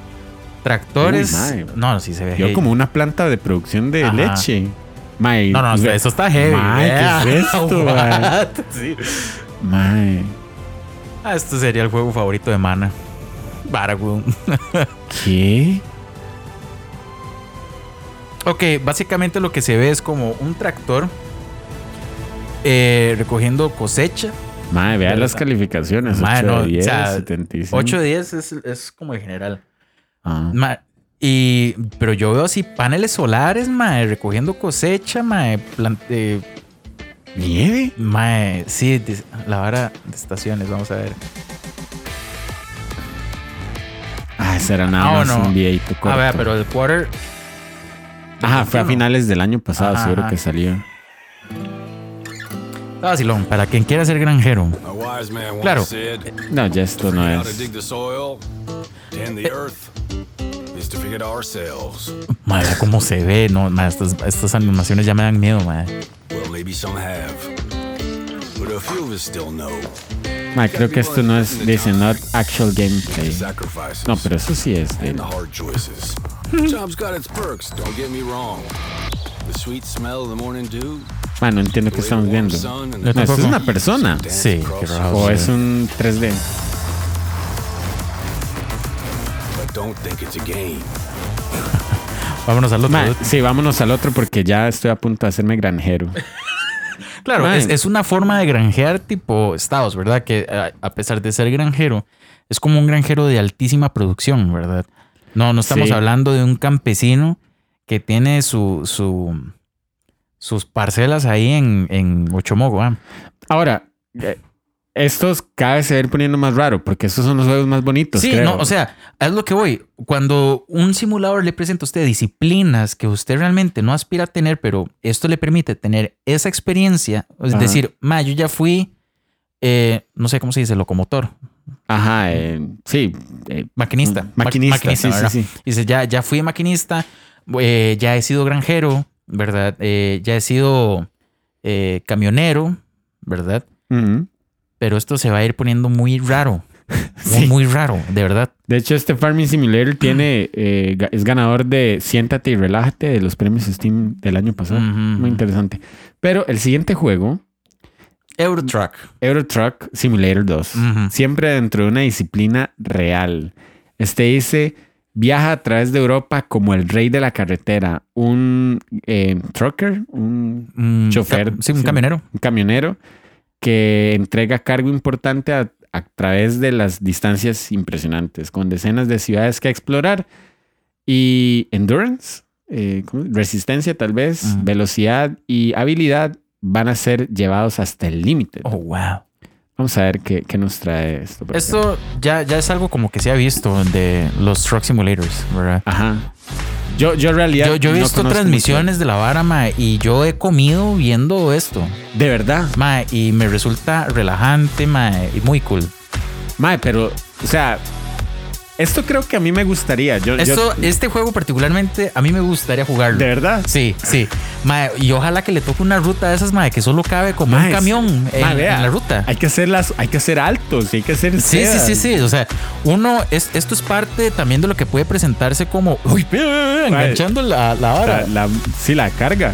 tractores. no, sí se ve. Yo como una planta de producción de leche. no, no, eso está heavy. ¿qué es esto? sí. Ah, esto sería el juego favorito de Mana. Baragún. ¿Qué? Ok, básicamente lo que se ve es como un tractor eh, recogiendo cosecha. Madre, vea las calificaciones. 8 de 10, 8 de 10 es, como el general. Ah. y, pero yo veo así paneles solares, madre, recogiendo cosecha, madre, plante, ¿Nieve? Mae, sí, la vara de estaciones, vamos a ver. Ah, ese era nada Ah, más bueno. un videito corto. A ver, pero el quarter. Ajá, fue a 21. finales del año pasado, Ajá, seguro ajá. que salió. Vacilón, para quien quiera ser granjero. Claro. said, No, ya esto no es. dig the soil, tend the earth, is to figure it ourselves. Madre, cómo se ve, no, mae, estas, estas animaciones ya me dan miedo, madre. Well, maybe some have, but a few of us still know. Ma, creo que esto no es, dice, not actual gameplay. No, pero eso sí es de... and the hard choices. Job's got its perks, don't get me wrong. The sweet smell of the morning dew. Ma, no entiendo qué estamos viendo. No, es una persona. Sí. O es un 3D. But don't think it's a game. Vámonos al otro. Ma, sí, vámonos al otro porque ya estoy a punto de hacerme granjero. Claro, es, es una forma de granjear tipo estados, ¿verdad? Que a, a pesar de ser granjero, es como un granjero de altísima producción, ¿verdad? No, no estamos Sí. hablando de un campesino que tiene su, su, sus parcelas ahí en, en Ochomogo. ¿ah? Ahora, eh, estos cada vez se ven poniendo más raro porque estos son los juegos más bonitos. Sí, creo. no, o sea, es lo que voy. Cuando un simulador le presenta a usted disciplinas que usted realmente no aspira a tener, pero esto le permite tener esa experiencia, es Ajá. decir, ma, yo ya fui, eh, no sé cómo se dice, locomotor, Ajá, eh, sí. eh, maquinista. Ma- maquinista, sí, sí, sí. Dice, ya, ya fui maquinista, eh, ya he sido granjero, ¿verdad? Eh, ya he sido eh, camionero, ¿verdad? Pero esto se va a ir poniendo muy raro. Muy, Sí. muy raro, de verdad. De hecho, este Farming Simulator tiene, eh, es ganador de Siéntate y Relájate de los premios Steam del año pasado. Muy interesante. Pero el siguiente juego, Eurotruck. Euro Truck Simulator 2, Ujú. siempre dentro de una disciplina real. Este dice, viaja a través de Europa como el rey de la carretera, un eh, trucker, un, Chofer, Sí, un sí. camionero. un camionero que entrega cargo importante a, a través de las distancias impresionantes, con decenas de ciudades que explorar y endurance, eh, resistencia tal vez, velocidad y habilidad van a ser llevados hasta el límite. Oh, wow. Vamos a ver qué, qué nos trae esto. Esto ya, ya es algo como que se ha visto de los Truck Simulators, ¿verdad? Ajá. Yo, yo en realidad. Yo, yo he no visto transmisiones de la vara, ma, y yo he comido viendo esto. De verdad. ma, y me resulta relajante, ma, y muy cool. Mae, pero, o sea, esto creo que a mí me gustaría. Yo, yo- Esto, este juego particularmente, a mí me gustaría jugarlo. de verdad. Sí, sí. Y ojalá que le toque una ruta de esas, ma, que solo cabe como Mae, un camión en, mae, vea, en la ruta. Hay que hacerlas, hay que hacer altos, hay que hacer. Sí, sí, sedas. sí, sí. O sea, uno, es, esto es parte también de lo que puede presentarse como, uy, enganchando la, la la- sí, la carga.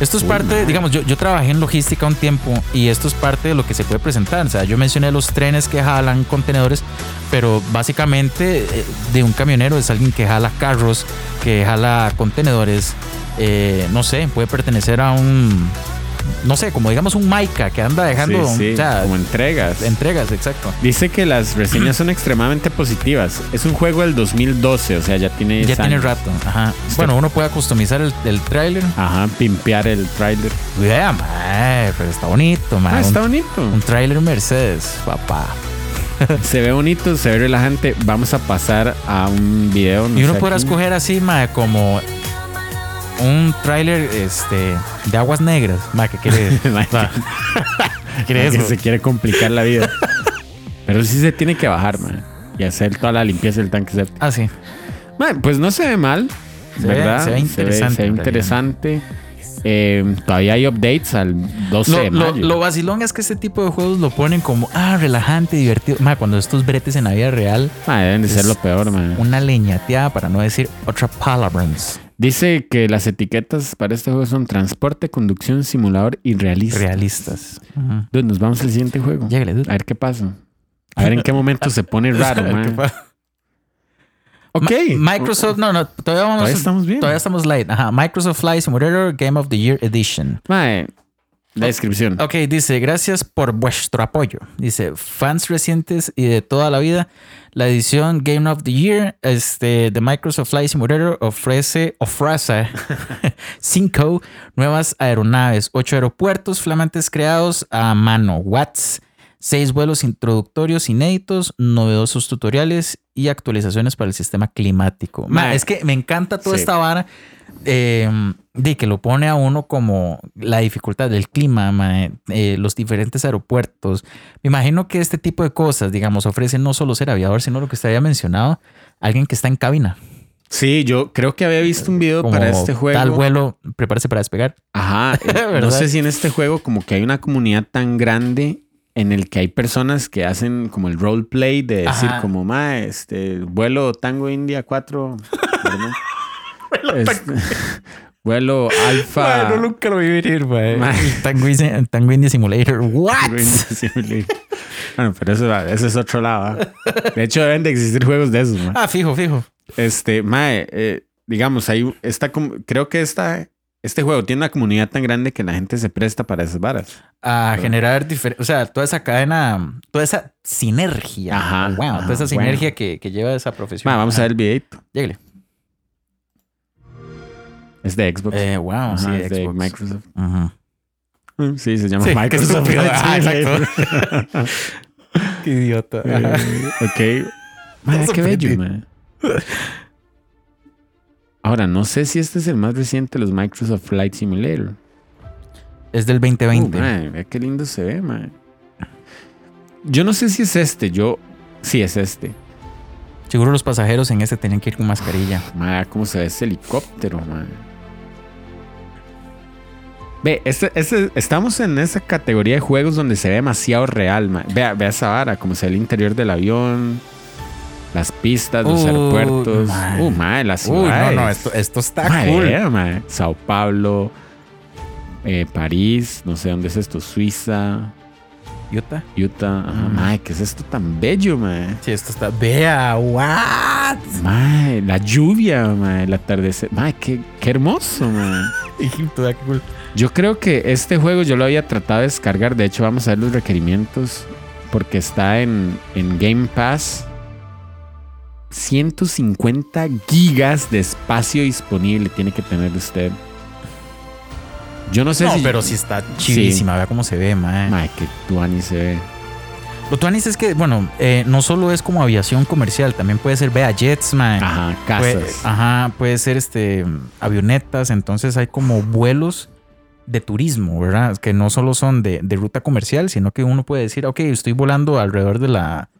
Esto es parte, digamos, yo, yo trabajé en logística un tiempo y esto es parte de lo que se puede presentar. O sea, yo mencioné los trenes que jalan contenedores, pero básicamente eh, de un camionero es alguien que jala carros, que jala contenedores. eh, no sé, puede pertenecer a un, no sé, como digamos un Maika que anda dejando sí, sí, o sea, como entregas. entregas, exacto. Dice que las reseñas son extremadamente positivas. Es un juego del 2012, o sea, ya tiene. Ya 10 tiene años. rato. Ajá. Este- Bueno, uno puede customizar el, el tráiler. Ajá, pimpear el trailer. Vea, mae, pero está bonito, mae. Ah, está un, bonito. un tráiler Mercedes, papá. Se ve bonito, se ve relajante. Vamos a pasar a un video. no Y uno podrá escoger así, mae, como un tráiler este, de aguas negras. Mae, ¿qué quiere? Mae, Va. ¿Qué quiere que eso? se quiere complicar la vida. Pero sí se tiene que bajar, man. Y hacer toda la limpieza del tanque séptico. Ah, sí. Man, pues no se ve mal, Se ve- ¿verdad? se ve interesante, Se ve, interesante. Eh, todavía hay updates al 12 Lo, de mayo. lo vacilón es que este tipo de juegos lo ponen como, ah, relajante, divertido. Mae, cuando estos bretes en la vida real, Man, deben de ser lo peor, man. una leñateada para no decir otra palabrans. Dice que las etiquetas para este juego son transporte, conducción, simulador y realista. Realistas. Ujú. Dude, nos vamos al siguiente juego. Llégale, dude. A ver qué pasa. A ver en qué momento se pone raro, man. Ok. Ma- Microsoft, no, no, todavía vamos. Todavía estamos bien. Todavía estamos light. Ajá. Microsoft Flight Simulator Game of the Year Edition. Mae, la descripción. Ok, dice, gracias por vuestro apoyo. Dice, fans recientes y de toda la vida, la edición Game of the Year este, de Microsoft Flight Simulator ofrece, ofrece cinco nuevas aeronaves, ocho aeropuertos flamantes creados a mano, watts, seis vuelos introductorios inéditos, novedosos tutoriales y actualizaciones para el sistema climático. Es que me encanta toda sí. esta vara eh, de que lo pone a uno como la dificultad del clima, ma, eh, los diferentes aeropuertos. Me imagino que este tipo de cosas, digamos, ofrecen no solo ser aviador, sino lo que usted había mencionado, alguien que está en cabina. Sí, yo creo que había visto un video Como para este juego. Tal vuelo, prepárese para despegar. Ajá. no sé si en este juego como que hay una comunidad tan grande en el que hay personas que hacen como el roleplay de decir Ajá. como, ma, este, vuelo Tango India 4, ¿verdad? Este, vuelo Alfa. nunca lo vi venir. Ma. Tango, India- Tango India Simulator. What? Tango India Simulator. Bueno, pero eso, ese es otro lado. ¿ah? De hecho, deben de existir juegos de esos, ma. Ah, fijo, fijo. Este, mae, eh, digamos, ahí está como, creo que esta, este juego tiene una comunidad tan grande que la gente se presta para esas varas. A generar diferentes, o sea, toda esa cadena, toda esa sinergia. Ajá, Wow, ajá, toda esa bueno. sinergia que, que lleva esa profesión. Ma, vamos a ver el videito. Lléguele. Es de Xbox. Eh, wow, Ajá, sí, es de Xbox. Microsoft. Ajá. Sí, se llama Sí, Microsoft. Ah, Simulator. Qué idiota. Eh, ok. Ma, Estás qué bello, sorprendido. Ahora, no sé si este es el más reciente de los Microsoft Flight Simulator. Es del 2020. Uh, ma, vea qué lindo se ve, ma. Yo no sé si es este. Yo. Sí, es este. Seguro los pasajeros en este tenían que ir con mascarilla. Ma, cómo se ve ese helicóptero, ma. Ve, este, este- estamos en esa categoría de juegos donde se ve demasiado real, ma. Vea, vea esa vara, como se ve el interior del avión, las pistas, los aeropuertos. ma. Uh, ma, las Uy, no, ciudades. no, esto, esto está cool. vea, ma. Sao Paulo, eh, París, no sé dónde es esto, Suiza, Utah. Utah. Ajá, Mm. ma, ¿qué es esto tan bello, ma? Sí, esto está. Vea, what? Ma, la lluvia, ma, el atardecer. Ma, qué, qué hermoso, ma. Egipto, qué cool. Yo creo que este juego yo lo había tratado de descargar. De hecho, vamos a ver los requerimientos. Porque está en, en Game Pass. 150 gigas de espacio disponible tiene que tener usted. Yo no sé No, si. pero sí está chivísima. Vea cómo se ve, mae. Ma, que tuani se ve. Lo tuanis es que, bueno, eh, no solo es como aviación comercial, también puede ser, vea, jets, mae. Ajá, Puede- casas. ajá, puede ser este avionetas, entonces hay como vuelos de turismo, ¿verdad? Que no solo son de, de ruta comercial, sino que uno puede decir, ok, estoy volando alrededor de la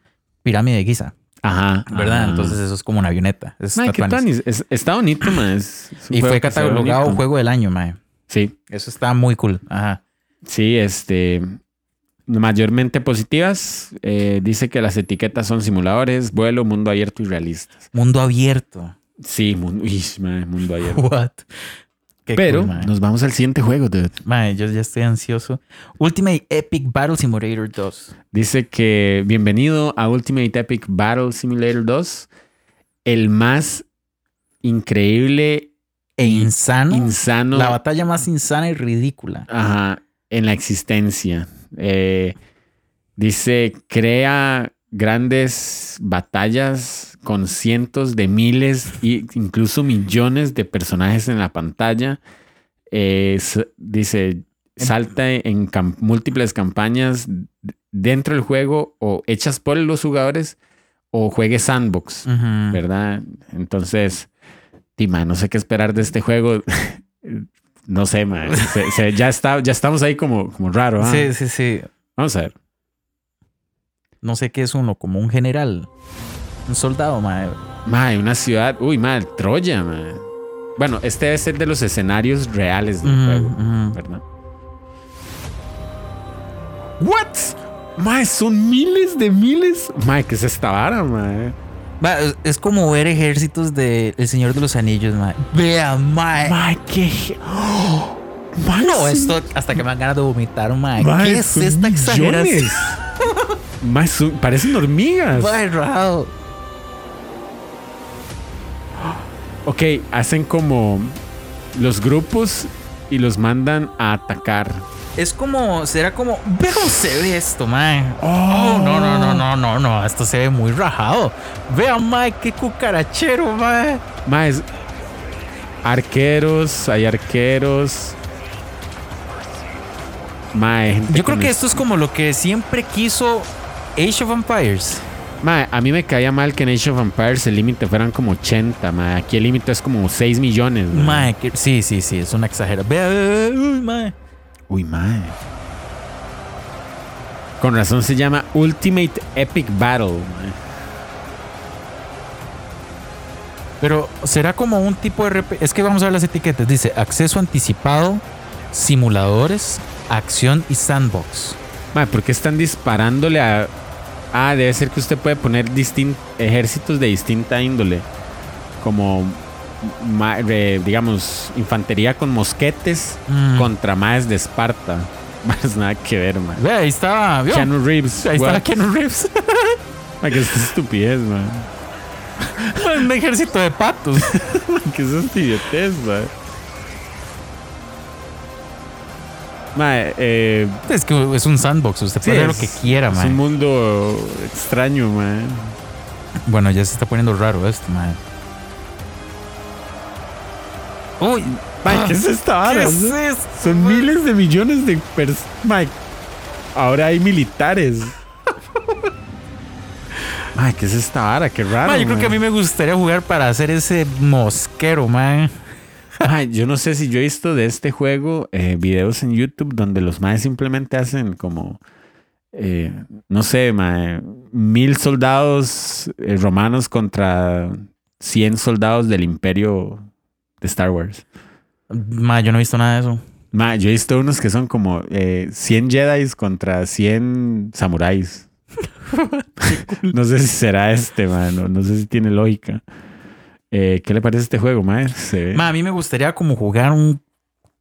pirámide de Giza, Ajá. ¿verdad? ajá. Entonces eso es como una avioneta. Eso Ma, está qué. Es- está bonito, ma. es- es un Y fue catalogado juego del año, mae. Sí. Eso está muy cool. Ajá. Sí, este. Mayormente positivas. Eh, dice que las etiquetas son simuladores, vuelo, mundo abierto y realistas. Mundo abierto. Sí, mundo, mae, mundo abierto. What? Qué Pero cool, nos vamos al siguiente juego, dude. Mae, yo ya estoy ansioso. Ultimate Epic Battle Simulator 2. Dice que bienvenido a Ultimate Epic Battle Simulator 2. El más increíble E insano. insano La batalla más insana y ridícula. Ajá, en la existencia. Eh, dice, crea grandes batallas con cientos de miles e incluso millones de personajes en la pantalla. Eh, dice, salta en múltiples campañas dentro del juego o hechas por los jugadores o juegue sandbox. ¿verdad? Entonces, Tima, no sé qué esperar de este juego. No sé, man. Se- se- ya, está, ya estamos ahí como, como raro. ¿ah? Sí, sí, sí. Vamos a ver. No sé qué es uno, como un general. Un soldado, mae. Mae, una ciudad. Uy, mae, Troya, mae. Bueno, este debe ser de los escenarios reales del juego. ¿verdad? ¿What? Mae, son miles de miles. Mae, ¿qué es esta vara, mae? Es- como ver ejércitos de El Señor de los Anillos, mae. Vea, mae. Mae, qué. ¡Oh! Mae, No, esto hasta que me dan ganas de vomitar, mae. mae, ¿Qué es esta exageración? millones. Mae, son- parecen hormigas. Mae. Ok, hacen como los grupos y los mandan a atacar. Es como, será como, ve cómo se ve esto, mae. Oh, no, no, no, no, no, no, esto se ve muy rajado. Vea, mae, qué cucarachero, mae. Mae, es- arqueros, hay arqueros. Mae, gente Yo creo que es- esto es como lo que siempre quiso Age of Empires. Mae, a mí me caía mal que en Age of Empires el límite fueran como 80, mae. Aquí el límite es como 6 millones. que- sí, sí, sí, es una exageración. Vea, vea, vea, uy, mae. Uy, mae. Con razón se llama Ultimate Epic Battle. Pero será como un tipo de RP. Es que vamos a ver las etiquetas. Dice acceso anticipado, simuladores, acción y sandbox. Mae, ¿por qué están disparándole a.? Ah, debe ser que usted puede poner ejércitos de distinta índole. Como, digamos, infantería con mosquetes Mm. contra maes de Esparta. Más nada que ver, man. Ahí estaba. ¿vio? Keanu Reeves. Ahí estaba Keanu Reeves. Mae, qué estupidez, man. un ejército de patos. ¿Qué es idiotez, man? Mae, eh, es que es un sandbox. Usted puede hacer lo que quiera, es man. un mundo extraño, man. Bueno, ya se está poniendo raro esto, man. Uy, Mae, ¿qué es esta ¿qué vara? es esto? Son miles de millones de personas. Mike, ahora hay militares. Ay, ¿qué es esta vara? Qué raro. Man, yo creo que a mí me gustaría jugar para hacer ese mosquero, man. Ay, yo no sé si yo he visto de este juego eh, videos en YouTube donde los maes simplemente hacen como. eh, no sé, mae, mil soldados eh, romanos contra 100 soldados del imperio de Star Wars. Man, yo no he visto nada de eso. Ma, yo he visto unos que son como eh, 100 Jedi contra 100 samuráis. no sé si será este, man. No, no sé si tiene lógica. Eh, ¿Qué le parece este juego, ve- Man, a mí me gustaría como jugar un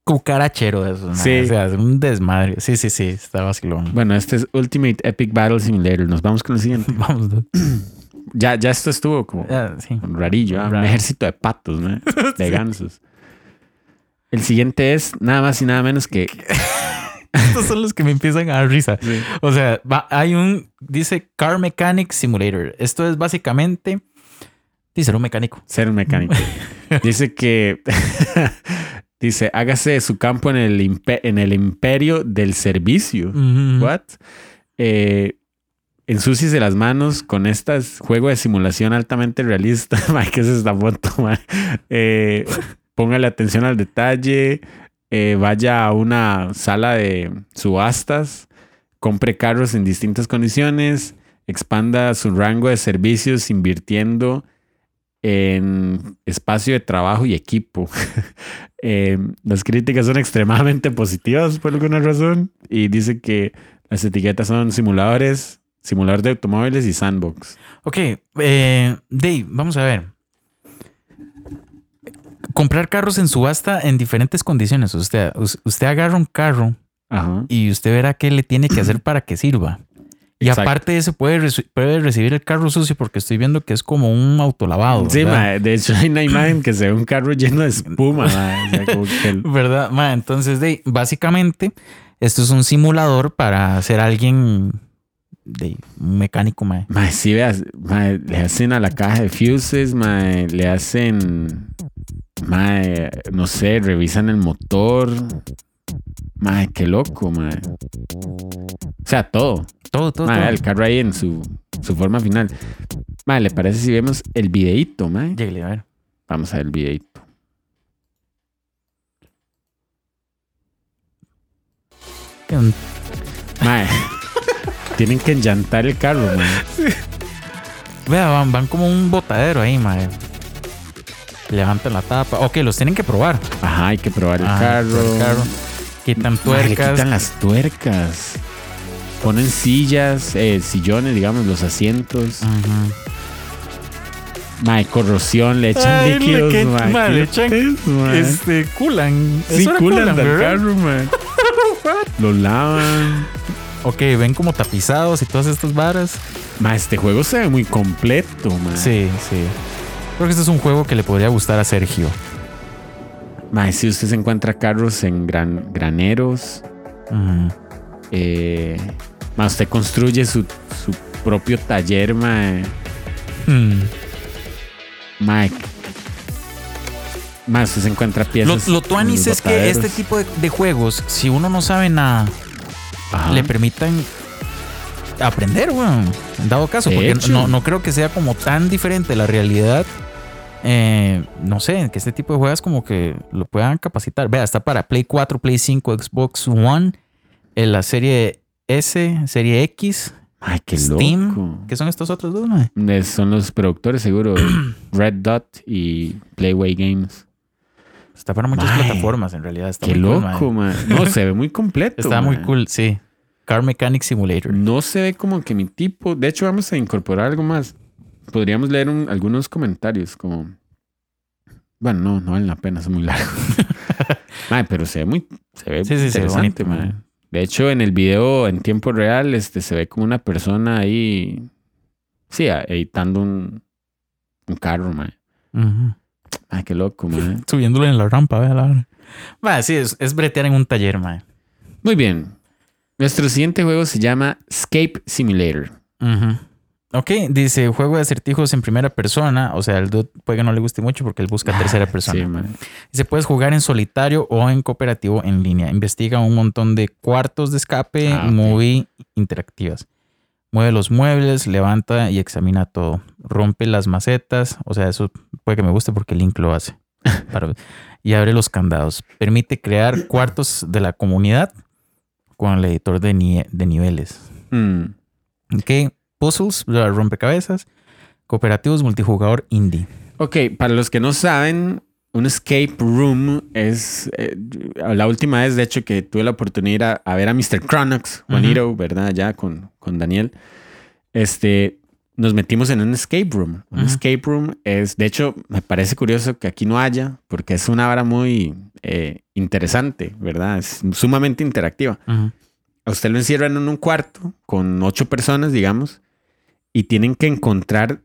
cucarachero de esos. Sí. O sea, un desmadre. Sí, sí, sí, está vacilón. Bueno, este es Ultimate Epic Battle Simulator. Nos vamos con el siguiente. Vamos. Ya, ya esto estuvo como sí. rarillo. ¿ah? Un ejército de patos, man. De gansos. El siguiente es nada más y nada menos que. Estos son los que me empiezan a dar risa. O sea, va- hay un, dice Car Mechanic Simulator. Esto es básicamente, dice, ser un mecánico. Ser un mecánico. Dice que. dice, hágase su campo en el, en el imperio del servicio. What? Eh, ensúciese las manos con este juego de simulación altamente realista. ¿Qué es esta foto? Eh, póngale atención al detalle. eh, vaya a una sala de subastas. Compre carros en distintas condiciones. Expanda su rango de servicios invirtiendo en espacio de trabajo y equipo. Eh, las críticas son extremadamente positivas por alguna razón y dice que las etiquetas son simuladores, simulador de automóviles y sandbox. Ok, eh, Dave, vamos a ver. Comprar carros en subasta en diferentes condiciones. Usted, us- usted agarra un carro Ajá. y usted verá qué le tiene que hacer para que sirva. Y Exacto. aparte de eso, puede, puede recibir el carro sucio porque estoy viendo que es como un autolavado. Sí, de hecho hay una imagen que se ve un carro lleno de espuma. mae, o sea, como que el- ¿Verdad? Ma, entonces, de, básicamente, esto es un simulador para ser alguien de un mecánico, ma. mae, sí, veas, mae, le hacen a la caja de fuses, mae, le hacen, mae, no sé, revisan el motor. Mae, qué loco, mae. O sea, todo. Todo, todo, todo. el carro ahí en su, su forma final. Mae, ¿le parece si vemos el videíto, mae? Lléguele, a ver. Vamos a ver el videíto. Mae, tienen que enllantar el carro, mae. Vea, van, van como un botadero ahí, ma. Levantan la tapa. Ok, los tienen que probar. Ajá, hay que probar el carro. el carro. Quitan Mae, le tuercas. quitan las tuercas. Ponen sillas, eh, sillones, digamos, los asientos. Ujú. Mae, corrosión, le echan Ay, le líquidos, mae, ¿Qué le echan-? Este, culan. Sí, culan del carro, mae. Lo lavan. Ok, ven como tapizados y todas estas varas. Mae, este juego se ve muy completo, mae. Sí, sí. Creo que este es un juego que le podría gustar a Sergio. Mae, si usted se encuentra carros en gran, graneros, Ujú. Eh, ma, usted construye su, su propio taller, mae. Mm. Mae. Mae, usted se encuentra Lo, piezas. lo en tuanis es que este tipo de, de juegos, si uno no sabe nada, Ajá. le permitan aprender, weón. En dado caso, De porque no, no creo que sea como tan diferente la realidad. Eh, no sé, que este tipo de juegos como que lo puedan capacitar. Vea, está para Play 4, Play 5, Xbox One, en la serie S, serie X, Ay, qué Steam. loco. ¿Qué son estos otros dos? Eh, Son los productores, seguro. Red Dot y Playway Games. Está para muchas plataformas, en realidad. Está Qué muy cool, loco, man. No, se ve muy completo. Está muy cool, sí. Car Mechanic Simulator. No se ve como que mi tipo. De hecho, vamos a incorporar algo más. Podríamos leer un- algunos comentarios como. Bueno, no, no valen la pena, es muy largo. Mae, pero se ve muy. Se ve Sí, sí, se ve interesante, bonito. De hecho, en el video en tiempo real, este se ve como una persona ahí. Sí, editando un, un carro. Ujú. Ay, qué loco, mae. Subiéndolo en la rampa, vea la. Va, sí, es, es bretear en un taller, mae. Muy bien. Nuestro siguiente juego se llama Escape Simulator. Ujú. Ok, dice juego de acertijos en primera persona. O sea, el dude puede que no le guste mucho porque él busca tercera persona. Sí, mae. Se puede jugar en solitario o en cooperativo en línea. Investiga un montón de cuartos de escape Ah, muy interactivas. Mueve los muebles, levanta y examina todo. Rompe las macetas. O sea, eso puede que me guste porque Link lo hace. Para- y abre los candados. Permite crear cuartos de la comunidad con el editor de, ni- de niveles. Mm. Ok, puzzles, rompecabezas, cooperativos, multijugador indie. Ok, para los que no saben, un escape room es eh, la última vez, de hecho, que tuve la oportunidad de ir a, a ver a Mr. Cronox, Juanito, ¿verdad? Ya con, con Daniel. Este, nos metimos en un escape room. Un escape room es, de hecho, me parece curioso que aquí no haya, porque es una vara muy eh, interesante, ¿verdad? Es sumamente interactiva. A usted lo encierran en un cuarto con ocho personas, digamos, y tienen que encontrar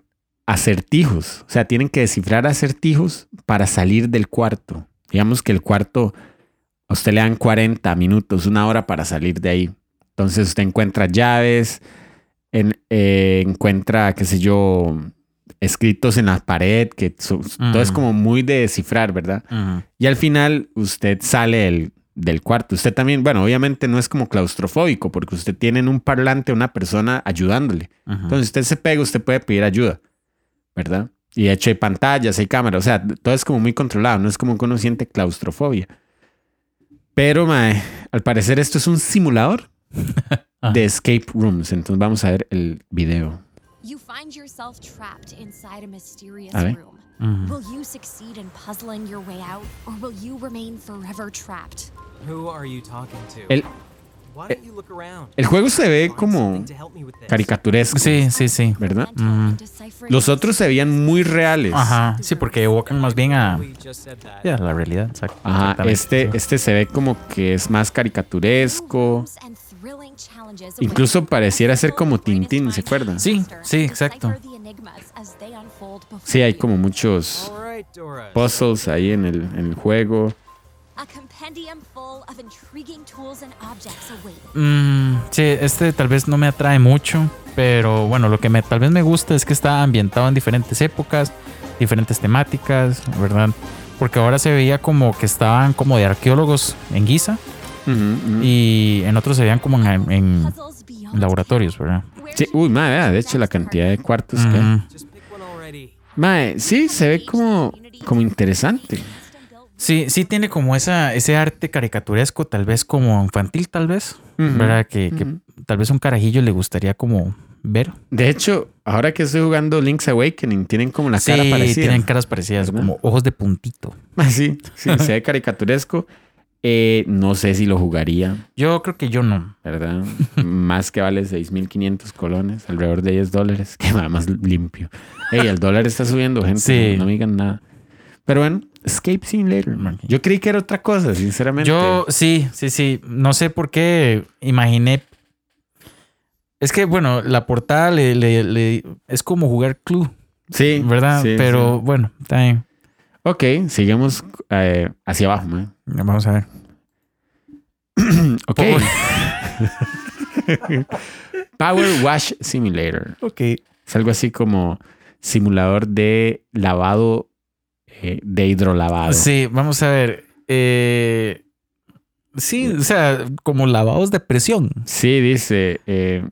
acertijos. O sea, tienen que descifrar acertijos para salir del cuarto. Digamos que el cuarto, a usted le dan 40 minutos, una hora para salir de ahí. Entonces usted encuentra llaves, en- eh, encuentra, qué sé yo, escritos en la pared, que so- todo es como muy de descifrar, ¿verdad? Y al final usted sale del, del cuarto. Usted también, bueno, obviamente no es como claustrofóbico porque usted tiene en un parlante a una persona ayudándole. Entonces usted se pega, usted puede pedir ayuda, ¿verdad? Y de hecho hay pantallas, hay cámaras, o sea, todo es como muy controlado, no es como que uno siente claustrofobia. Pero, mae, al parecer esto es un simulador de escape rooms. Entonces vamos a ver el video. You find yourself trapped inside a mysterious A room. Will you succeed in puzzling your way out, or will you remain forever trapped? El, el juego se ve como caricaturesco, Sí, sí, sí. ¿verdad? Mm. Los otros se veían muy reales. Ajá, sí, porque evocan más bien a la realidad. exact- Ajá, este, este se ve como que es más caricaturesco. Incluso pareciera ser como Tintín, ¿se acuerdan? Sí, sí, exacto. Sí, hay como muchos puzzles ahí en el, en el juego. Mm, sí, este tal vez no me atrae mucho, pero bueno, lo que me, tal vez me gusta es que está ambientado en diferentes épocas, diferentes temáticas, ¿verdad? Porque ahora se veía como que estaban como de arqueólogos en Giza y en otros se veían como en, laboratorios, ¿verdad? Sí, uy, madre, de hecho la cantidad de cuartos. Mae, sí, se ve como, como interesante. Sí, sí tiene como esa, ese arte caricaturesco, tal vez como infantil, tal vez, ¿verdad? Que, que tal vez un carajillo le gustaría como ver. De hecho, ahora que estoy jugando Link's Awakening, tienen como la sí, cara parecida. tienen caras parecidas, ¿Verdad? como ojos de puntito. Ah, sí, sí, se ve caricaturesco. Eh, no sé si lo jugaría, Yo creo que yo no. ¿verdad? Más que vale 6.500 colones, alrededor de 10 dólares, que va más limpio. Ey, el dólar está subiendo, gente. Sí. No, no me digan nada. Pero bueno, Escape Simulator. Ok. Yo creí que era otra cosa, sinceramente. Yo sí, sí, sí. No sé por qué imaginé. Es que, bueno, la portada le, le- le- es como jugar club, Sí. ¿verdad? sí, Pero sí. bueno, está bien. Ok, sigamos eh, hacia abajo, man. Vamos a ver. ok. Power Wash Simulator. Ok. Es algo así como simulador de lavado eh, de hidrolavado. Sí, vamos a ver. Eh, sí, o sea, como lavados de presión. Sí, dice, eh,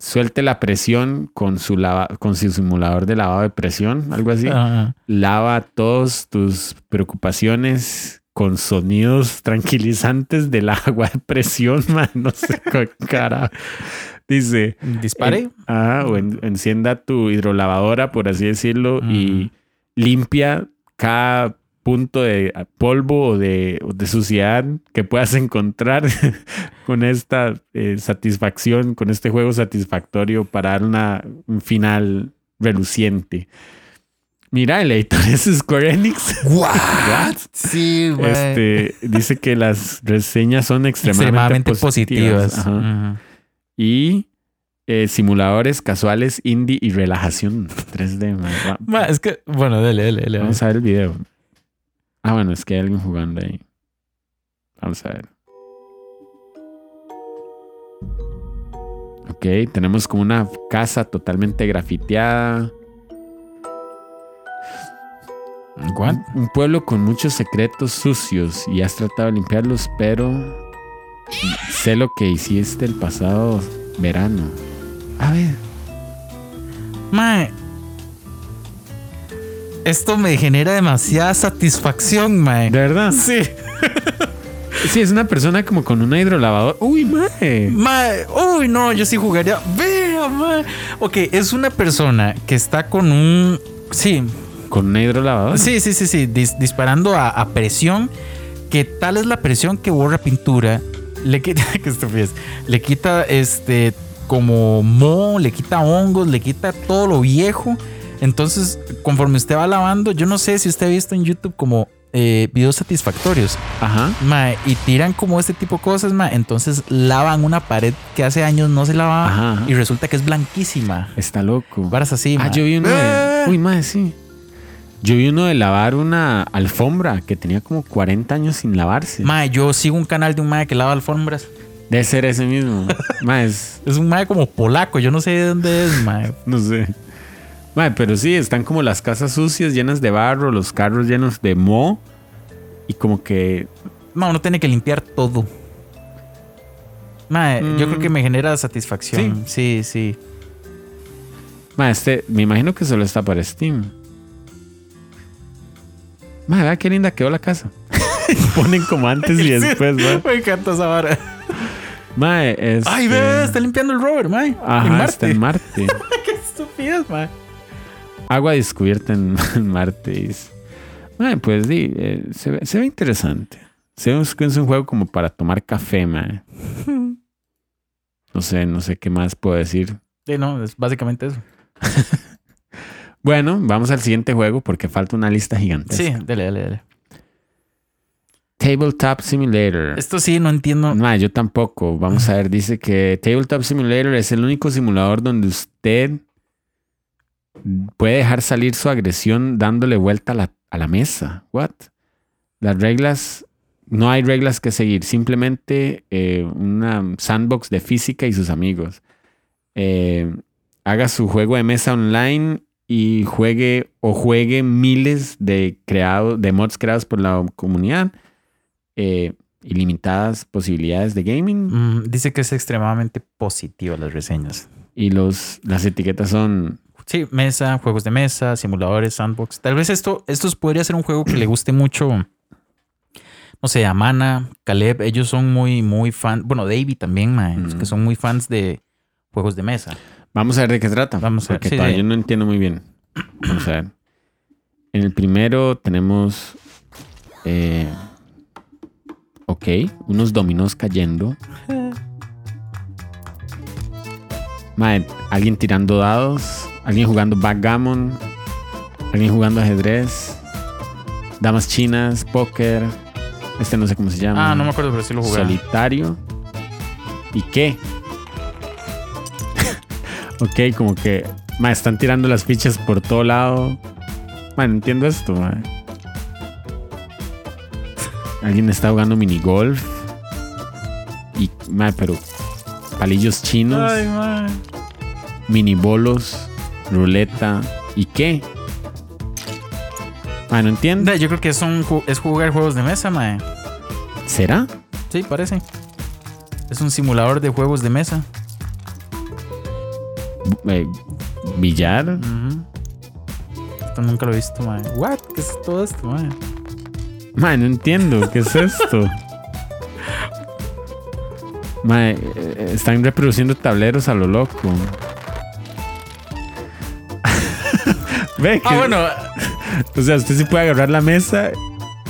suelte la presión con su, lava- con su simulador de lavado de presión, algo así. Ajá. Lava todas tus preocupaciones con sonidos tranquilizantes del agua de presión, man. No sé qué cara. Dice, Dispare. en- ah, o en- encienda tu hidrolavadora, por así decirlo, y limpia cada punto de polvo o de, de suciedad que puedas encontrar con esta eh, satisfacción, con este juego satisfactorio para dar una, un final reluciente. Mira, el editor es Square Enix. What? Sí, güey. Este, dice que las reseñas son extremadamente, extremadamente positivas. Ajá. Y eh, simuladores casuales, indie y relajación 3D. man. Va- Ma, es que, bueno, dale, dale, dale. Vamos a ver el video. Ah, bueno, es que hay alguien jugando ahí. Vamos a ver. Ok, tenemos como una casa totalmente grafiteada. What? Un pueblo con muchos secretos sucios y has tratado de limpiarlos, pero sé lo que hiciste el pasado verano. A ver. Mae. Esto me genera demasiada satisfacción, mae. ¿De verdad? Sí. Sí, es una persona como con una hidrolavadora. Uy, mae. Mae, uy, no, yo sí jugaría. Vea, mae. Ok, es una persona que está con un. Sí, Con una hidrolavadora. sí, sí, sí, sí, dis- disparando a, a presión. Que tal es la presión que borra pintura. Le quita, qué estupidez. Le quita este, como moho, le quita hongos, le quita todo lo viejo. Entonces, conforme usted va lavando, yo no sé si usted ha visto en YouTube como eh, videos satisfactorios. Ajá. Mae, y tiran como este tipo de cosas, mae. Entonces lavan una pared que hace años no se lavaba Ajá, ajá. y resulta que es blanquísima. Está loco. Varas así, Ah, yo vi uno de. Ah. Uy, mae, sí. Yo vi uno de lavar una alfombra que tenía como 40 años sin lavarse. Mae, yo sigo un canal de un mae que lava alfombras. Debe ser ese mismo. mae, es- Es un mae como polaco, yo no sé de dónde es, mae. no sé. Mae, pero sí, están como las casas sucias llenas de barro, los carros llenos de moho. Y como que. Mae, uno tiene que limpiar todo. Mae, yo Mm. creo que me genera satisfacción. Sí, sí. Mae, este, me imagino que solo está para Steam. Mae, vea qué linda quedó la casa. Ponen como antes y después, ¿no? Me encanta esa vara. Mae, es. Ay, ve, está limpiando el rover, mae. Ajá, en está en Marte. Qué estupidez, mae. Agua descubierta en, en Marte. Mae, pues sí, eh, se, ve, se ve interesante. Se ve es un juego como para tomar café, mae. No sé, no sé qué más puedo decir. Sí, no, es básicamente eso. Bueno, vamos al siguiente juego porque falta una lista gigantesca. Sí, dale, dale, dale. Tabletop Simulator. Esto sí, no entiendo. No, yo tampoco. Vamos a ver, dice que Tabletop Simulator es el único simulador donde usted puede dejar salir su agresión dándole vuelta a la, a la mesa. What? Las reglas, no hay reglas que seguir, simplemente eh, una sandbox de física y sus amigos. Eh, haga su juego de mesa online y juegue o juegue miles de, creados, de mods creados por la comunidad. Eh, ilimitadas posibilidades de gaming Mm, dice que es extremadamente positiva las reseñas. y los, las etiquetas son Sí, mesa, juegos de mesa, simuladores, sandbox. Tal vez esto, esto podría ser un juego que le guste mucho. No sé, a Mana, Caleb, ellos son muy, muy fan. Bueno, Davey también, los Mm. que son muy fans de juegos de mesa. Vamos a ver de qué trata. Vamos a ver, Porque sí, todavía sí. yo no entiendo muy bien. Vamos a ver. En el primero tenemos. eh, unos dominós cayendo. Mae, alguien tirando dados. Alguien jugando backgammon. Alguien jugando ajedrez. Damas chinas, póker. Este no sé cómo se llama. Ah, no me acuerdo, pero sí lo jugué. Solitario. ¿Y qué? ok, como que. Ma, están tirando las fichas por todo lado. Ma, no entiendo esto, ma. Alguien está jugando minigolf. y, mae, pero palillos chinos, Ay, mini bolos, ruleta y qué. Mae, no entiendo. Yo creo que son, ju- es jugar juegos de mesa, mae. ¿Será? Sí, parece. Es un simulador de juegos de mesa. Eh, billar. Ujú. Esto nunca lo he visto, mae. What? ¿Qué es todo esto, mae? Mae, no entiendo. ¿Qué es esto? Mae, eh, están reproduciendo tableros a lo loco. Ve que, Ah, bueno. o sea, usted sí puede agarrar la mesa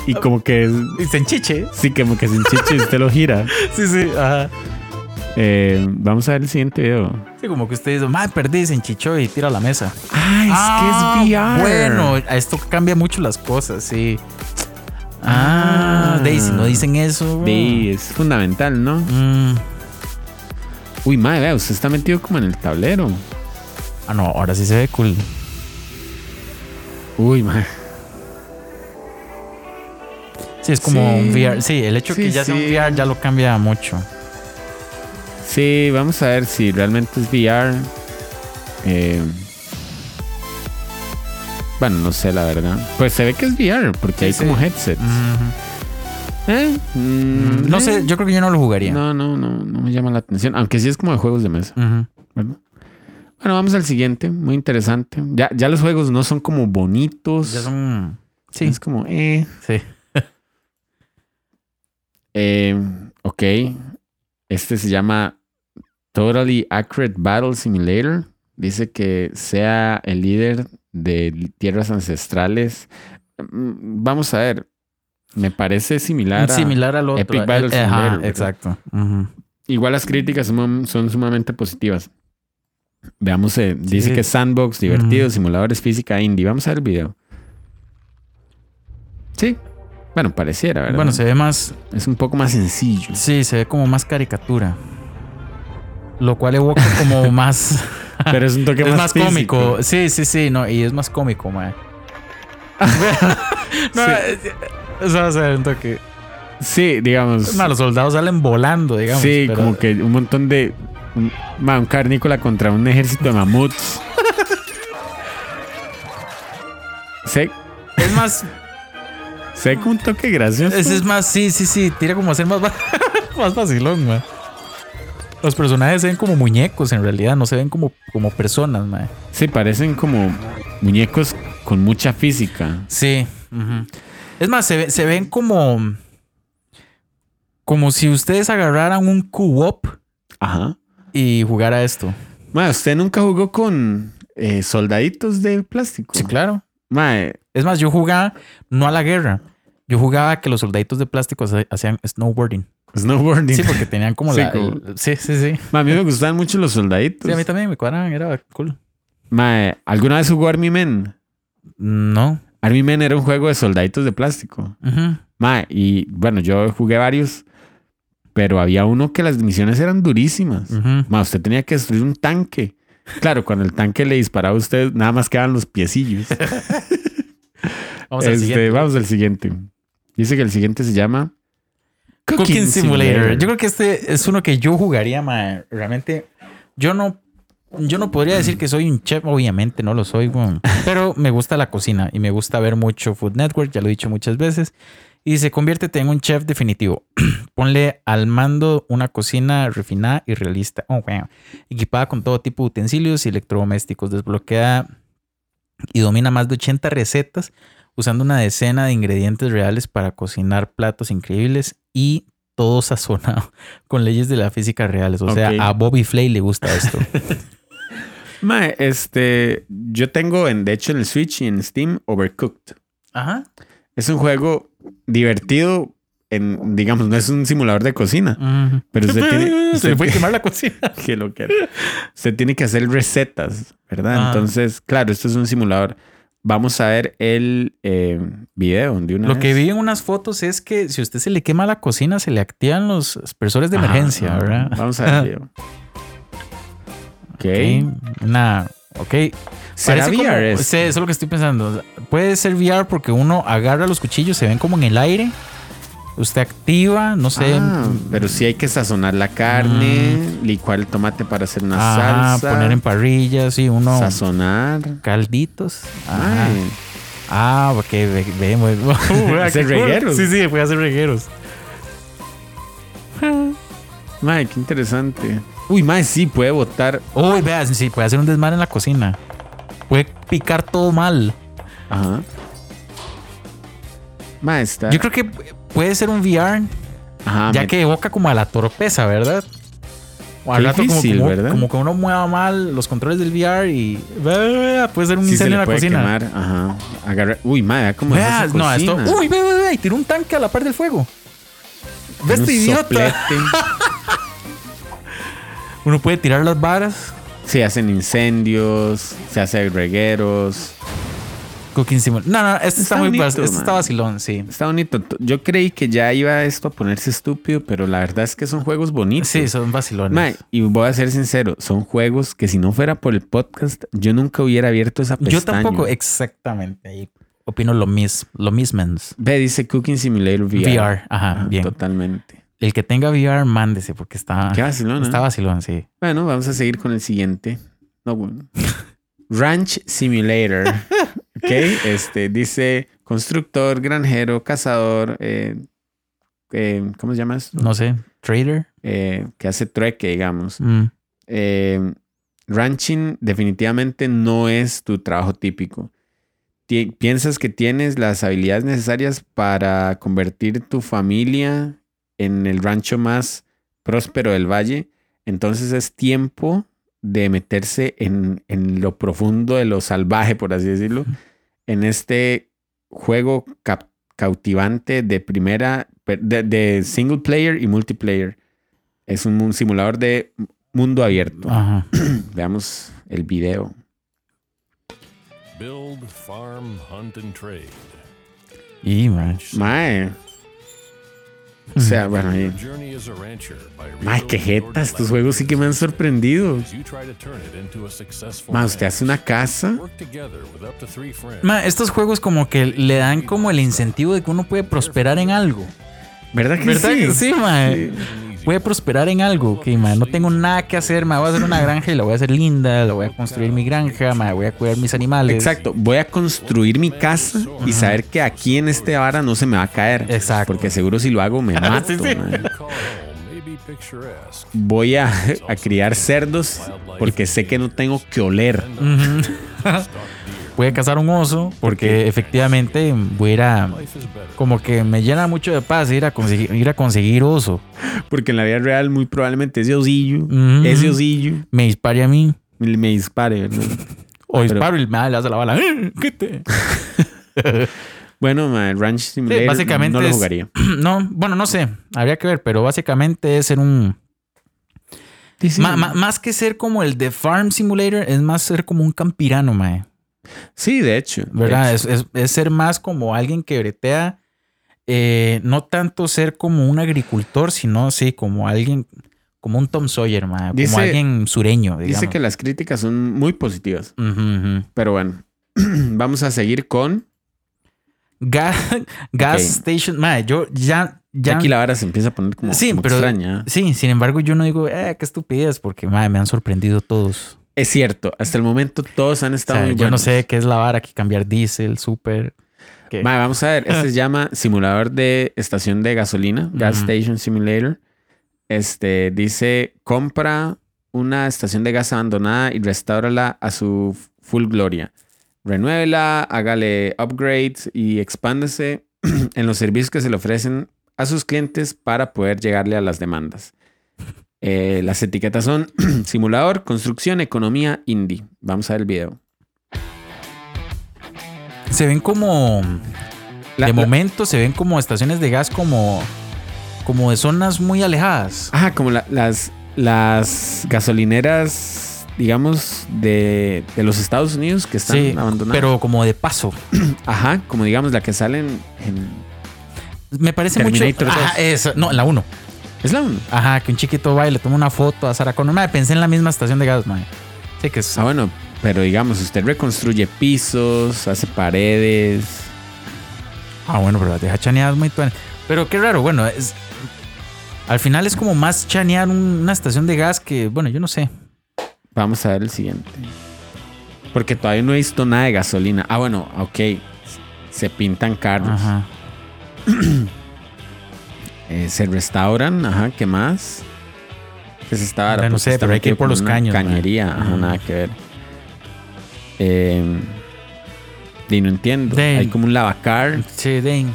y como que Y se enchiche. sí, como que se enchiche y usted lo gira. Sí, sí. Ajá. Eh, vamos a ver el siguiente video. Sí, como que usted dice, mae, perdí, se enchichó y tira la mesa. Ah, es que es VR. Bueno, esto cambia mucho las cosas, sí. Ah. Daisy, no dicen eso. Sí, es fundamental, ¿no? Mm. Uy, madre, vea, usted está metido como en el tablero. Ah, no, ahora sí se ve cool. Uy, madre. Sí, es como Sí. un VR. Sí, el hecho Sí, que ya sea un. VR ya lo cambia mucho. Sí, vamos a ver si realmente es VR. Eh, bueno, no sé la verdad. Pues se ve que es VR, porque Sí, hay sí. como headsets. Eh, mm, No eh. sé, yo creo que yo no lo jugaría. No, no, no, no me llama la atención. Aunque sí es como de juegos de mesa. ¿verdad? Bueno, vamos al siguiente. Muy interesante. Ya, ya los juegos no son como bonitos. Ya son. Sí, Es como, eh. sí. Eh, ok. Este se llama Totally Accurate Battle Simulator. Dice que sea el líder de tierras ancestrales. Mm, Vamos a ver. Me parece similar. a- Similar al otro. Epic Battle Eh, exacto. Igual las críticas son, son sumamente positivas. Veamos, eh, dice que es sandbox, divertido, simuladores, física indie. Vamos a ver el video. Sí. Bueno, pareciera, ¿verdad? Bueno, se ve más. Es un poco más sencillo. Sí, se ve como más caricatura. Lo cual evoca como más. Pero es un toque es más, más, físico. cómico. Sí, sí, sí, no, y es más cómico, man. no, Sí. eso va a ser un toque. Sí, digamos. Es más, los soldados salen volando, digamos. sí, pero- como que un montón de. Un, ma, un carnícola contra un ejército de mamuts. sé, Es más, sé como un toque gracioso. ese es más, sí, sí, sí, tira como a ser más, más vacilón, man. Los personajes se ven como muñecos en realidad, no se ven como, como personas, man. Sí, parecen como muñecos con mucha física. Sí. ujú. Es más, se, se ven como. Como si ustedes agarraran un co-op Ajá. y jugara esto. Ma, ¿usted nunca jugó con eh, soldaditos de plástico? Sí, claro. Ma, eh, Es más, yo jugaba no a la guerra. Yo jugaba que los soldaditos de plástico hacían snowboarding. Snowboarding. Sí, porque tenían como Sí, la. como- el- sí, sí, sí. Ma, a mí me gustaban mucho los soldaditos. Sí, a mí también me cuadraban, era cool. Ma, ¿alguna vez jugó Army Men? No. Army Men era un juego de soldaditos de plástico. Ma, y bueno, yo jugué varios, pero había uno que las misiones eran durísimas. Ma, usted tenía que destruir un tanque. Claro, cuando el tanque le disparaba a usted, nada más quedaban los piecillos. Vamos al Este, siguiente. Vamos al siguiente. Dice que el siguiente se llama Cooking, Simulator. Yo creo que este es uno que yo jugaría, ma. Realmente, yo no. Yo no podría decir que soy un chef, obviamente no lo soy, weón. pero me gusta la cocina y me gusta ver mucho Food Network, ya lo he dicho muchas veces. Y dice, conviértete en un chef definitivo. Ponle al mando una cocina refinada y realista. Oh, wow. Equipada con todo tipo de utensilios y electrodomésticos. Desbloquea y domina más de 80 recetas usando una decena de ingredientes reales para cocinar platos increíbles y todo sazonado con leyes de la física reales. O sea, a Bobby Flay le gusta esto. Ma, este, yo tengo en, de hecho en el Switch y en Steam Overcooked. Ajá. Es un juego divertido, en, digamos, no es un simulador de cocina, pero usted tiene, Se usted le fue a tiene- quemar la cocina. que lo que usted tiene que hacer recetas, ¿verdad? Ah. Entonces, claro, esto es un simulador. Vamos a ver el eh, video de una Lo que vi en unas fotos es que si a usted se le quema la cocina, se le activan los expresores de Ajá, emergencia, ajá. ¿verdad? Vamos a ver el video. Ok. Ok. Una. Ok. ¿Será Parece como- VR? Sí, eso es lo que estoy pensando. Puede ser VR porque uno agarra los cuchillos, se ven como en el aire Usted activa, no sé. Ah, pero sí hay que sazonar la carne, licuar el tomate para hacer una ajá, salsa. poner en parrilla, sí, uno. Sazonar. Calditos. Ay, Ah, ok, ve- vemos. Hacer regueros. Sí, sí, puede hacer regueros. mae, qué interesante. Uy, mae, sí, puede botar. Uy, vea, sí, puede hacer un desmadre en la cocina. Puede picar todo mal. Ajá. Mae, está. Yo creo que puede ser un VR, Ajá, ya me- que evoca como a la torpeza, ¿verdad? O al rato como- difícil, como, ¿verdad? como que uno mueva mal los controles del VR y puede ser un sí se incendio le en la puede cocina. quemar. Ajá. Agarra- Uy, cómo Vea, es no, esto. cocina. Uy, ve, ve, ve, y tiró un tanque a la par del fuego. Ve este idiota. Uno puede tirar las varas. Se hacen incendios, se hacen regueros. Cooking Simulator. No, no, este está, Está muy bonito, este está vacilón, sí. Está bonito. Yo creí que ya iba esto a ponerse estúpido, pero la verdad es que son juegos bonitos. Sí, son vacilones. Mae, y voy a ser sincero, son juegos que si no fuera por el podcast, yo nunca hubiera abierto esa pestaña. Yo tampoco, exactamente. opino lo mismo. Lo mismo. Ve, dice Cooking Simulator VR. VR, ajá, Ajá, bien. Totalmente. El que tenga VR, mándese porque está. Qué vacilón, ¿eh? Está vacilón, sí. Bueno, vamos a seguir con el siguiente. No, bueno. Ranch Simulator. ok, este dice constructor, granjero, cazador, eh, eh, ¿cómo se llama esto? No sé. Trader. Eh, que hace trueque, digamos. Mm. Eh, ranching definitivamente no es tu trabajo típico. Ti- piensas que tienes las habilidades necesarias para convertir tu familia en el rancho más próspero del valle, entonces es tiempo de meterse en, en lo profundo de lo salvaje, por así decirlo, en este juego cautivante de primera, de, de single player y multiplayer. Es un, un simulador de mundo abierto. Ajá. Veamos el video. Build, farm, hunt, and trade. Y, man. Mae. O sea, bueno, ahí. Your journey as a rancher by Mae, qué rebuilding your jeta. Estos land juegos sí que me han sorprendido. as you try to turn it into a successful Mae, usted hace una casa. Ma, estos juegos como que le dan como el incentivo de que uno puede prosperar en algo. ¿Verdad que ¿Verdad sí? que sí, ma? Puede prosperar en algo. Que, ma, no tengo nada que hacer, ma. Voy a hacer una granja y la voy a hacer linda. La voy a construir mi granja, ma. Voy a cuidar mis animales. Exacto. Voy a construir mi casa y saber que aquí en este vara no se me va a caer. Exacto. Porque seguro si lo hago me mato. Sí, sí. Voy a, a criar cerdos porque sé que no tengo que oler. Puede cazar un oso porque efectivamente voy a ir a... Como que me llena mucho de paz ir a conseguir, ir a conseguir oso. Porque en la vida real muy probablemente ese osillo, ese osillo Me dispare a mí. me, me dispare, ¿verdad? O Pero- disparo y me le hace la bala. ¡Eh! ¿Qué te? Bueno, mae, Ranch Simulator básicamente no lo es- jugaría. No, bueno, no sé. Habría que ver, pero básicamente es ser un... Más que ser como el de Farm Simulator, es más ser como un campirano, mae. Sí, de hecho. de ¿Verdad? hecho. Es, es- es ser más como alguien que bretea. eh, no tanto ser como un agricultor, sino sí, como alguien, como un Tom Sawyer. Dice- como alguien sureño, digamos. Dice que las críticas son muy positivas. Pero bueno, vamos a seguir con. Gas, gas. Station, mae, yo ya... ya Aquí la vara se empieza a poner como, Sí, como pero- extraña. Sí, sin embargo, yo no digo, eh, qué estupidez, porque mae, me han sorprendido todos. Es cierto, hasta el momento todos han O estado sea, muy yo no sé qué es la vara, que cambiar diésel, súper. vamos a ver, este se llama simulador de estación de gasolina, Gas. Station Simulator. Este dice, compra una estación de gas abandonada y restáurala a su full gloria. Renuévela, hágale upgrades y expándese en los servicios que se le ofrecen a sus clientes para poder llegarle a las demandas. Eh, las etiquetas son simulador, construcción, economía, indie. Vamos a ver el video. Se ven como. La- de la- momento se ven como estaciones de gas como. Como de zonas muy alejadas. Ajá, como la- las, las gasolineras, digamos, de, de los Estados Unidos que están Sí, abandonadas. pero como de paso. Ajá, como digamos la que salen en... Me parece mucho. Terminator Ajá, 2. esa- no, la 1. Es la uno. Ajá, que un chiquito va y le toma una foto a Sarah Connor. Mae, pensé en la misma estación de gas, mae. Sí, que es. Ah, bueno, pero digamos, usted reconstruye pisos, hace paredes. Ah, bueno, pero las deja chaneadas muy tuanes. Pero qué raro, bueno, es, al final es como más chanear un- una estación de gas que, bueno, yo no sé. Vamos a ver el siguiente. Porque todavía no he visto nada de gasolina. Ah, bueno, ok. Se pintan carros. Ajá. Eh, se restauran. Ajá, ¿qué más? Que se está Bueno, no sé, pero hay que ir por los caños. Cañería, ajá, Ajá. nada que ver. Eh, y no entiendo. Hay como un lavacar. Sí, Dane.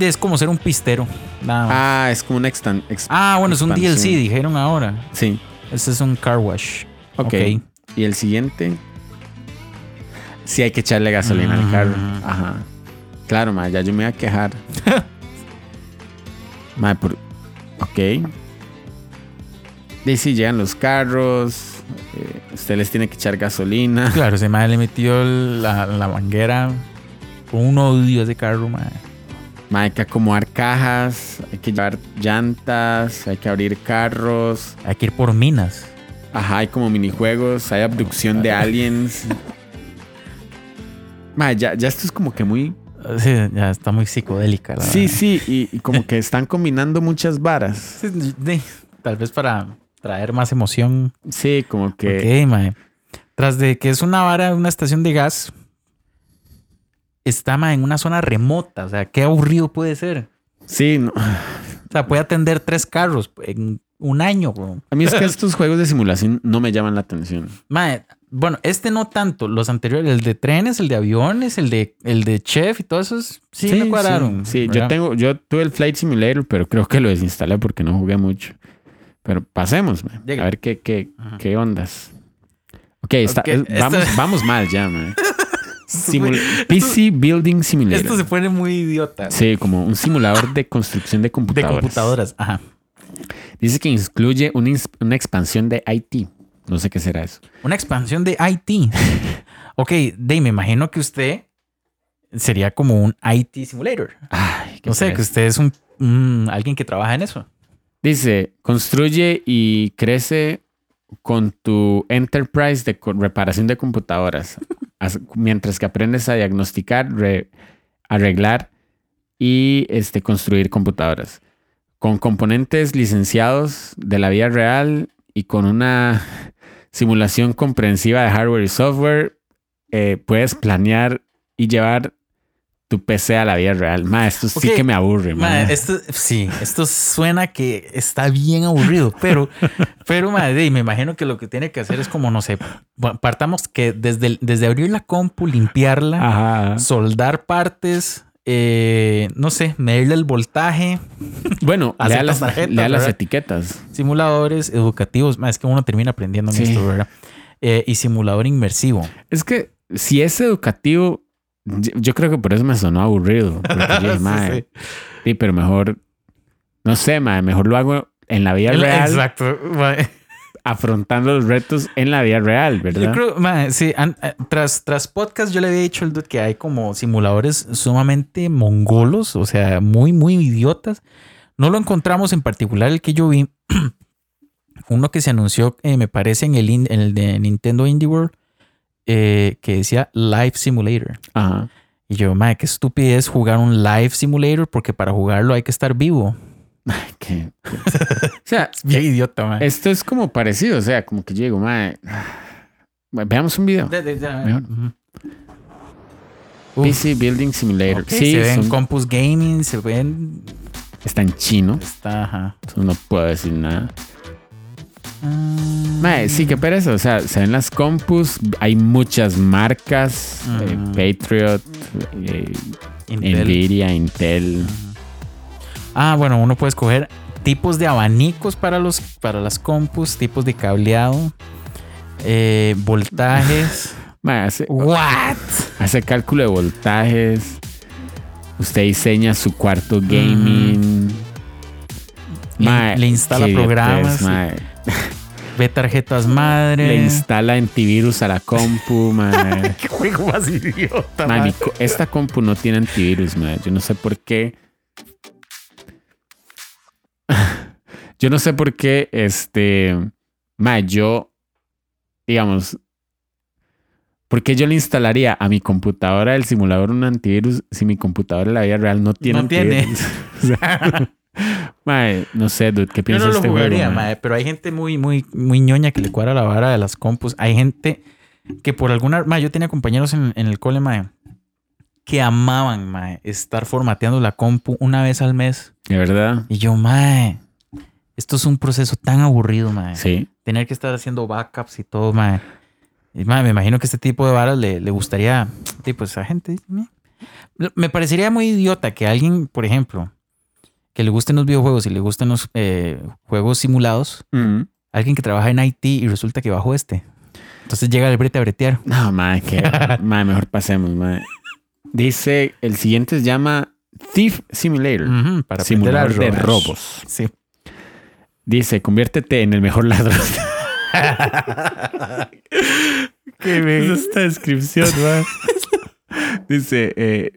Es como ser un pistero. Nada más. Ah, es como una extan ex- Ah, bueno, es un. DLC, dijeron ahora. Sí. Ese es un car wash. ok. Y el siguiente. Sí, hay que echarle gasolina al carro. Mm. Ajá. Claro, ma, ya yo me voy a quejar. ma, por. Ok. Y si llegan los carros. eh, usted les tiene que echar gasolina. Claro, ese madre le metió la, la manguera un odio ese carro, madre. Ma, hay que acomodar cajas. Hay que llevar llantas. Hay que abrir carros. Hay que ir por minas. Ajá, hay como minijuegos. Hay abducción de aliens. Ma, ya, ya esto es como que muy. Sí, ya está muy psicodélica. La Sí, sí, y, y como que están combinando muchas varas. Sí, Tal vez para traer más emoción. Sí, como que. Ok, mae. Tras de que es una vara, una estación de gas, está mae, en una zona remota. O sea, qué aburrido puede ser. Sí, no. O sea, puede atender tres carros en un año. weón. a mí es que estos juegos de simulación no me llaman la atención. Mae, bueno, este no tanto. Los anteriores, el de trenes, el de aviones, el de, el de chef y todos esos, sí, me cuadraron. Sí, sí. yo tengo, yo tuve el Flight Simulator, pero creo que lo desinstalé porque no jugué mucho. Pero pasemos, man. A ver qué, qué, qué ondas. Ok, está, Ok, es- esto- vamos, vamos mal ya, man. PC Building Simulator. Esto se pone muy idiota. Sí, como un simulador de construcción de De computadoras. computadoras. Ajá. Dice que incluye una, una expansión de IT. No sé qué será eso. Una expansión de IT. ok, Dave, me imagino que usted sería como un IT simulator. Ay, No sé, que usted es un, alguien que trabaja en eso. Dice, construye y crece con tu enterprise de reparación de computadoras, as- mientras que aprendes a diagnosticar, re- arreglar y este, construir computadoras. Con componentes licenciados de la vida real y con una simulación comprensiva de hardware y software, eh, puedes planear y llevar tu PC a la vida real. Ma, esto sí que me aburre. ma. Ma, esto, sí, esto suena que está bien aburrido, pero, pero ma, Dave, me imagino que lo que tiene que hacer es como, no sé, pa- partamos que desde, desde abrir la compu, limpiarla, Ajá. soldar partes, eh, no sé, medirle el voltaje, Bueno, lea las, tarjetas, lea las etiquetas. simuladores educativos. Es que uno termina aprendiendo en Sí. esto, ¿verdad? Eh, y simulador inmersivo. Es que si es educativo, yo, yo creo que por eso me sonó aburrido. Yo Sí, "Mae, sí. sí, pero mejor, no sé, mae, mejor lo hago en la vida real, Exacto. Afrontando los retos en la vida real, ¿verdad? Yo creo, sí, an- eh, tras, tras podcast yo le había dicho al dude que hay como simuladores sumamente mongolos, o sea, muy, muy idiotas. No lo encontramos en particular el que yo vi. Uno que se anunció, eh, me parece, en el, in- en el de Nintendo Indie World, eh, que decía Live Simulator. Ajá. Y yo, madre, qué estupidez jugar un Live Simulator porque para jugarlo hay que estar vivo. Que- o sea, Bien idiota, man. esto es como parecido, o sea, como que yo digo, mae, veamos un video. De- de- de- Mejor. Ujú. Uf. PC Building Simulator. Ok, sí, se ven son- Compus Gaming, se ven. está en chino, Está, ajá. eso no puedo decir nada. Mm, Mae, sí, qué pereza. O sea, se ven las compus, hay muchas marcas, eh, Mm. Patriot, eh, Intel. Nvidia, Intel. Ah, bueno, uno puede escoger tipos de abanicos para, los, para las compus, tipos de cableado, eh, voltajes. Mae, hace, ¿What? hace cálculo de voltajes. Usted diseña su cuarto gaming. Le- le instala qué programas. Ve tarjetas madre. Le instala antivirus a la compu, mae. ¿Qué juego más idiota? Man? co- esta compu no tiene antivirus, mae. Yo no sé por qué. Yo no sé por qué, este, mae, yo, digamos, ¿Por qué yo le instalaría a mi computadora el simulador un antivirus si mi computadora en la vida real no tiene No tiene. antivirus? Mae, no sé, dude, ¿qué Yo piensas no de lo este jugaría, juego? mae? mae, pero hay gente muy, muy, muy ñoña que le cuadra la vara de las compus. Hay gente que por alguna... Mae, yo tenía compañeros en, en el cole, mae, que amaban, mae, estar formateando la compu una vez al mes. De verdad. Y yo, mae, esto es un proceso tan aburrido, mae. Sí. Tener que estar haciendo backups y todo, mae. Y, mae, me imagino que este tipo de varas le, le gustaría, sí, pues a gente. Me parecería muy idiota que alguien, por ejemplo, que le gusten los videojuegos y le gusten los eh, juegos simulados, Mm. alguien que trabaja en IT y resulta que bajó este. Entonces llega el brete a bretear. No, mae, que mae, mejor pasemos, mae. Dice, el siguiente se llama Thief Simulator. Ujú, para aprender a Simulador de robos. Sí. Dice, conviértete en el mejor ladrón. ¿Qué es esta descripción? Dice, eh,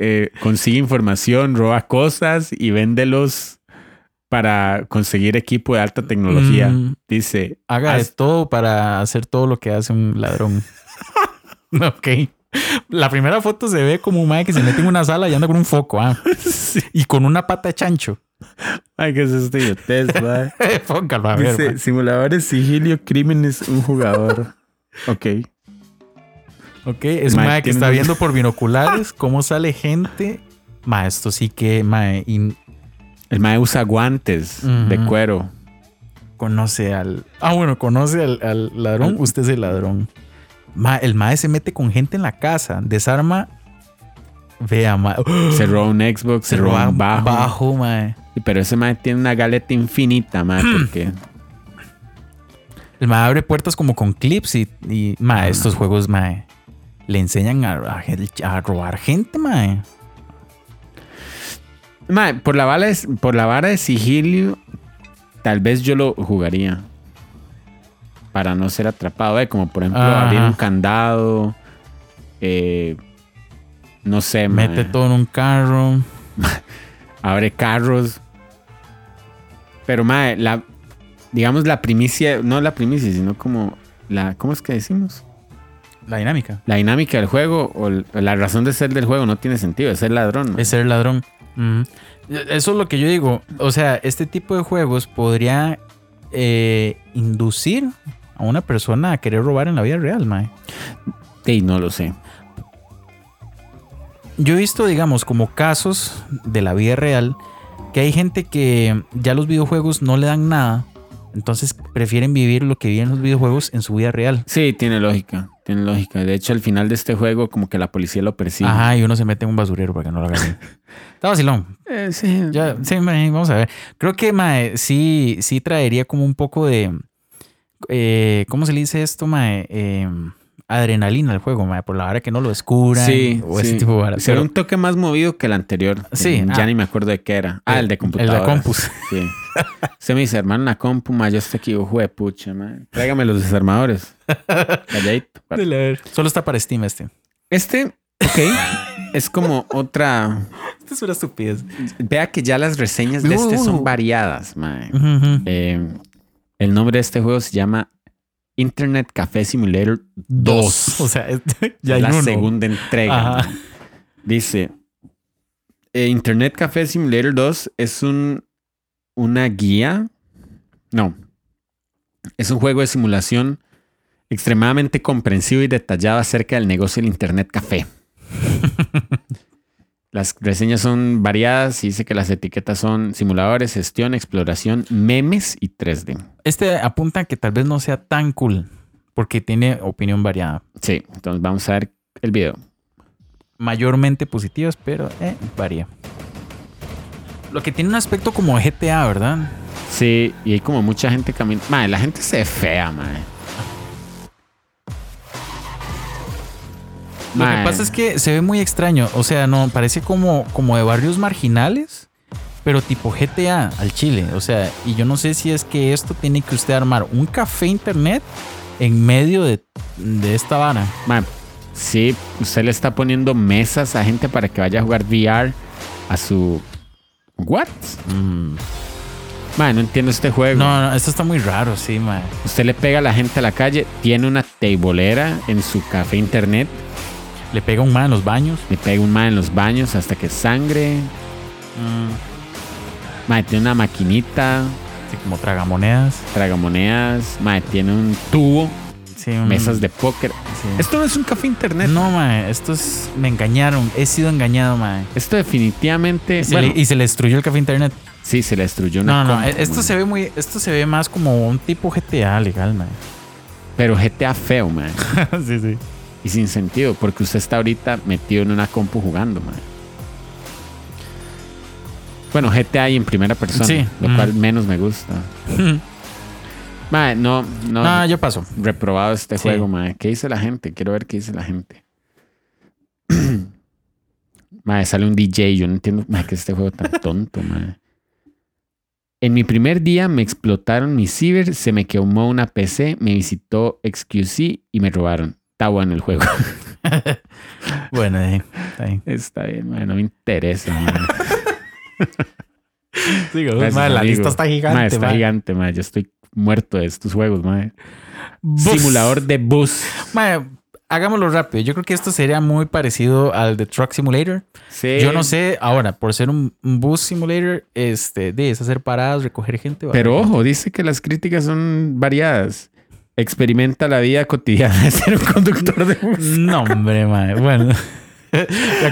eh, consigue información, roba cosas y véndelos para conseguir equipo de alta tecnología. Mm. Dice, Haga de todo para hacer todo lo que hace un ladrón. ok. La primera foto se ve como un mae que se mete en una sala y anda con un foco, ah. Y con una pata de chancho. Ay, ¿qué es esto? idiotez, mae? Póngalo a ver. Dice, mae. simuladores, sigilio, crímenes, un jugador. ok. Ok, es un Mae, mae que está un- viendo por binoculares cómo sale gente. Mae, esto sí que, mae, y El mae usa guantes de cuero. conoce al. Ah, bueno, conoce al, al ladrón. Al- Usted es el ladrón. El mae se mete con gente en la casa, desarma. Vea, mae. Se roba un Xbox, se, Se roba roba un bajo. bajo, mae. Pero ese mae tiene una galeta infinita, mae, porque El mae abre puertas como con clips y, y mae, estos juegos, mae, le enseñan a, a, a robar gente, mae. mae, por la vara de, por la vara de sigilio, tal vez yo lo jugaría. Para no ser atrapado, eh, como por ejemplo Ajá. abrir un candado. eh, no sé, Mete todo en un carro. abre carros. Pero, mae, la, digamos la primicia, no la primicia, sino como la, ¿cómo es que decimos? La dinámica. La dinámica del juego o la razón de ser del juego no tiene sentido, es ser ladrón. Es ser ladrón. Eso es lo que yo digo. O sea, este tipo de juegos podría eh, inducir a una persona a querer robar en la vida real, mae. Sí, no lo sé. Yo he visto, digamos, como casos de la vida real que hay gente que ya los videojuegos no le dan nada. Entonces prefieren vivir lo que viven los videojuegos en su vida real. Sí, tiene lógica, tiene lógica. De hecho, al final de este juego, como que la policía lo persigue. Ajá, y uno se mete en un basurero para que no lo hagan. Está vacilón. Eh, sí. Ya, sí, mae, vamos a ver. Creo que mae, sí, sí traería como un poco de. Eh, ¿Cómo se le dice esto, mae? Eh, adrenalina al juego, mae, por la hora que no lo descubran. Sí, o sí. ese tipo de varas. Será Pero- un toque más movido que el anterior. Sí, Ya ah. ni me acuerdo de qué era. Ah, el de computadora. el de compus. Sí. Se me dice, hermano, la compu, ma, yo estoy aquí, ojo de pucha, man. Tráigame los desarmadores. Calladito. Solo está para Steam este. Este, ok, es como otra... Esta es una estupidez. Vea que ya las reseñas de este Uh. son variadas. Ujú, ujú. Eh, el nombre de este juego se llama Internet Café Simulator 2. O sea, ya hay la uno. segunda entrega. Ajá. Dice, eh, Internet Café Simulator 2 es un, una guía. No. Es un juego de simulación extremadamente comprensivo y detallado acerca del negocio del Internet Café. Las reseñas son variadas y dice que las etiquetas son simuladores, gestión, exploración, memes y 3D. Este apunta que tal vez no sea tan cool porque tiene opinión variada. Sí, entonces vamos a ver el video. Mayormente positivas, pero eh, varía. Lo que tiene un aspecto como GTA, ¿verdad? Sí, y hay como mucha gente caminando. Madre, la gente se ve fea, madre. Lo que pasa es que se ve muy extraño. O sea, no, parece como, como de barrios marginales, pero tipo GTA al Chile. O sea, y yo no sé si es que esto tiene que usted armar un café internet en medio de, de esta vara. Mae, sí, usted le está poniendo mesas a gente para que vaya a jugar VR a su. ¿What? Mm. Mae, no entiendo este juego. No, no, esto está muy raro, sí, mae. Usted le pega a la gente a la calle, tiene una teibolera en su café internet, Le pega un mae en los baños. le pega un mae en los baños hasta que sangre. Mm, Mae, tiene una maquinita, sí, como tragamonedas. tragamonedas. Mae, tiene un tubo, Sí, un- mesas de póker. sí. Esto no es un café internet. No, mae, esto es... Me engañaron. He sido engañado, mae. Esto definitivamente. Y se, bueno, le, y se le destruyó el café internet. sí, se le destruyó una No, no, esto se ve muy... Esto se ve más como un tipo GTA legal, mae. Pero GTA feo, mae. sí, sí. Y sin sentido, porque usted está ahorita metido en una compu jugando, mae. Bueno, GTA y en primera persona, Sí, lo mm. cual menos me gusta. Mae, no, no, No, yo paso. reprobado este Sí. juego, mae. ¿Qué dice la gente? Quiero ver qué dice la gente. mae, sale un DJ, yo no entiendo, mae, que este juego tan tonto, mae. En mi primer día me explotaron mi ciber, se me quemó una PC, me visitó XQC y me robaron. Está bueno el juego. Bueno, eh, está bien. Está bien, no me interesa. Gracias, Mae, la lista está gigante, está gigante, mae. Yo estoy muerto de estos juegos. Bus. Simulador de bus. Mae, hagámoslo rápido. Yo creo que esto sería muy parecido al de Truck Simulator. Sí. Yo no sé, ahora, por ser un, bus simulator, este, de es hacer paradas, recoger gente. Pero ojo, dice que las críticas son variadas. Experimenta la vida cotidiana de ser un conductor de bus. No, hombre, mae. Bueno.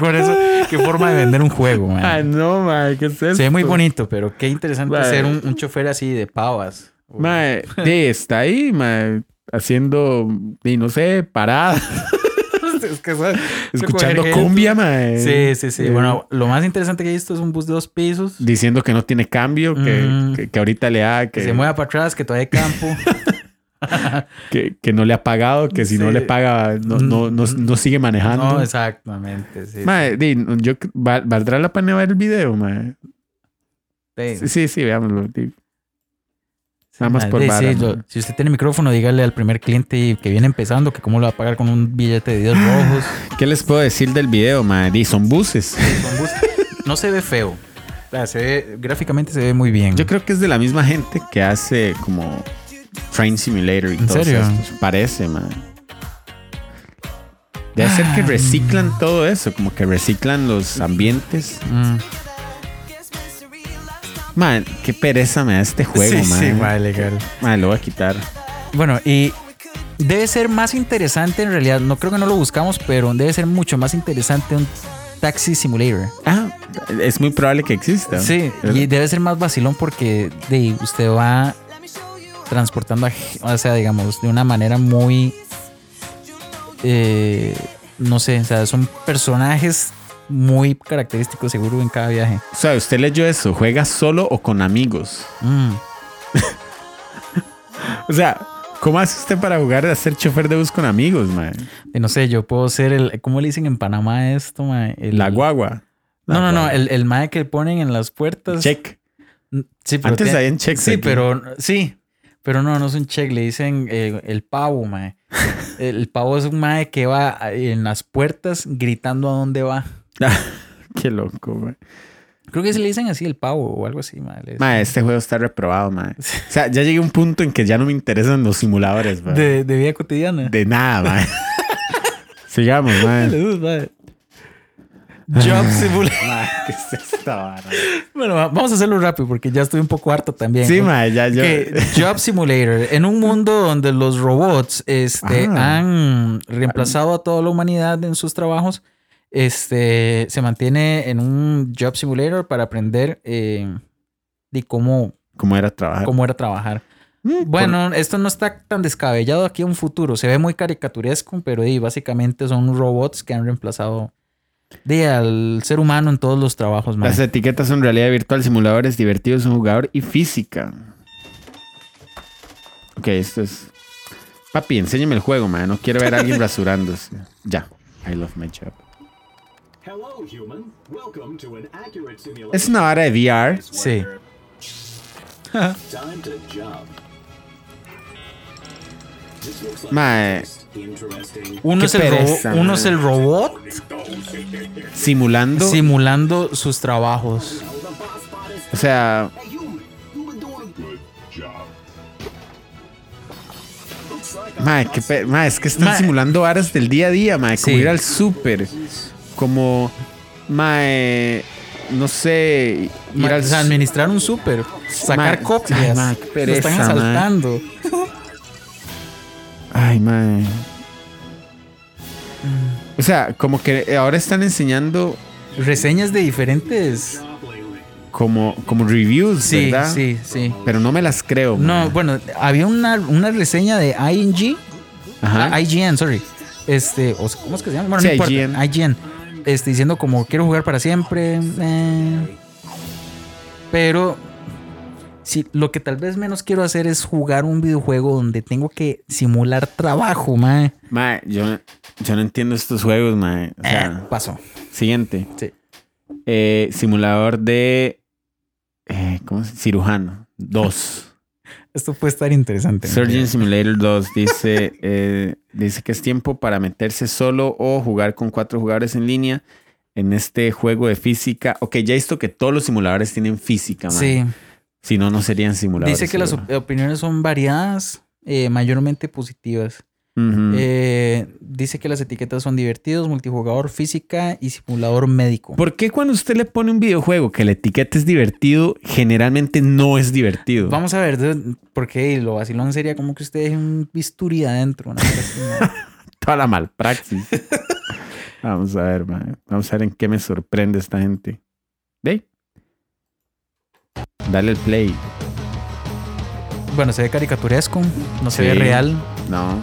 con eso, qué forma de vender un juego, mae. Ay, no, mae, ¿qué es esto? Se ve muy bonito, pero qué interesante Mae. ser un, un chofer así de pavas. Mae, sí, está ahí, mae, haciendo, y no sé, paradas, es que ¿sabes? escuchando cumbia, mae. Sí, sí, sí. Bueno, lo más interesante que he visto es un bus de dos pisos. Diciendo que no tiene cambio, que, Mm. que, que ahorita le da, Que que, se mueva para atrás, que todavía hay campo. que, que no le ha pagado, que si no le paga, no, no, no, no sigue manejando. no, exactamente. Sí, di, yo, ¿val- ¿valdrá la pena ver el video, mae? sí. Sí, sí, veámoslo. di. Nada más Ah, por vara, sí, si usted tiene micrófono, dígale al primer cliente que viene empezando que cómo lo va a pagar con un billete de 10 rojos. ¿Qué les puedo decir del video? Di, son buses. Son bus- No se ve feo. O sea, se ve, gráficamente se ve muy bien. Yo creo que es de la misma gente que hace como Train Simulator y ¿En todo serio? eso. Parece, man. Debe ser Ah. que reciclan todo eso, como que reciclan los ambientes. Mm. Man, qué pereza me da este juego, sí, man. sí, va, legal. Man, lo voy a quitar. Bueno, y debe ser más interesante en realidad. No creo que no lo buscamos, pero debe ser mucho más interesante un taxi simulator. Ah, es muy probable que exista. Sí, y debe ser más vacilón porque de, usted va transportando a, o sea, digamos, de una manera muy, eh, no sé, o sea, son personajes muy característicos seguro en cada viaje. O sea, usted leyó eso, juega solo o con amigos. Mm. O sea, ¿cómo hace usted para jugar a ser chofer de bus con amigos, man? Y no sé, yo puedo ser el, ¿cómo le dicen en Panamá esto, mae? El- La guagua. No, no, no, el, el mae que ponen en las puertas. Check. Sí, pero Antes habían checks Sí, aquí. pero sí. Pero no, no es un check, le dicen eh, el pavo, mae. El pavo es un mae que va en las puertas gritando a dónde va. Qué loco, man. Creo que se le dicen así el pavo o algo así, mae. le dicen. Ma, este juego está reprobado, ma. O sea, ya llegué a un punto en que ya no me interesan los simuladores, ma. De, de, de vida cotidiana. nada, ma. Sigamos, mae. Job Simulator. ¿qué es esta vara? Bueno, va- vamos a hacerlo rápido porque ya estoy un poco harto también. Sí, ma, ya yo. Que Job Simulator, en un mundo donde los robots este, Ah. han reemplazado a toda la humanidad en sus trabajos, este, se mantiene en un Job Simulator para aprender eh, de cómo, ¿Cómo era trabajar? cómo era trabajar. Mm, Bueno, esto no está tan descabellado aquí a un futuro. Se ve muy caricaturesco, pero di, básicamente son robots que han reemplazado di, al ser humano en todos los trabajos. man. Las etiquetas son realidad virtual, simuladores divertidos, un jugador y física. Ok, esto es. Papi, enséñame el juego, ma. No quiero ver a alguien rasurándose. Ya. I love my job. Hello, human. Welcome to an accurate simulation. Es una vara de VR. Sí. Time Uno, es el, uno es el robot simulando simulando sus trabajos. O sea, Madre, qué es que están simulando horas del día a día, madre. Como ir al súper. Como, madre, no sé. Ir al... administrar un súper. Sacar copias. Están asaltando. Ay, mae. Mm. O sea, como que ahora están enseñando Reseñas de diferentes. como, como reviews, Sí, ¿verdad? sí, sí. Pero no me las creo. No, bueno, había una, una reseña de ING, Ajá. ah, IGN, sorry. Este, o sea, ¿cómo es que se llama? Bueno, Sí, no importa, IGN. IGN. Este, diciendo como quiero jugar para siempre. eh, pero sí, lo que tal vez menos quiero hacer es jugar un videojuego donde tengo que simular trabajo, mae. Mae, yo, yo no entiendo estos juegos, mae. O sea, Eh, pasó. siguiente. Sí. Eh, simulador de. eh, ¿Cómo se Cirujano. 2. Esto puede estar interesante. Surgeon Simulator 2 dice, eh, dice que es tiempo para meterse solo o jugar con cuatro jugadores en línea en este juego de física. Ok, ya he visto que todos los simuladores tienen física, mae. Sí. Si no, no serían simuladores. Dice que las seguro. opiniones son variadas, eh, mayormente positivas. Eh, dice que las etiquetas son divertidos, multijugador, física y simulador médico. ¿Por qué cuando usted le pone un videojuego que la etiqueta es divertido, generalmente no es divertido? Vamos a ver, de- porque lo vacilón sería como que usted deje un bisturí adentro. Toda la malpraxis. Vamos a ver. Vamos a ver en qué me sorprende esta gente. ¿Ve? Dale el play. bueno, se ve caricaturesco, no se Sí. ve real. No.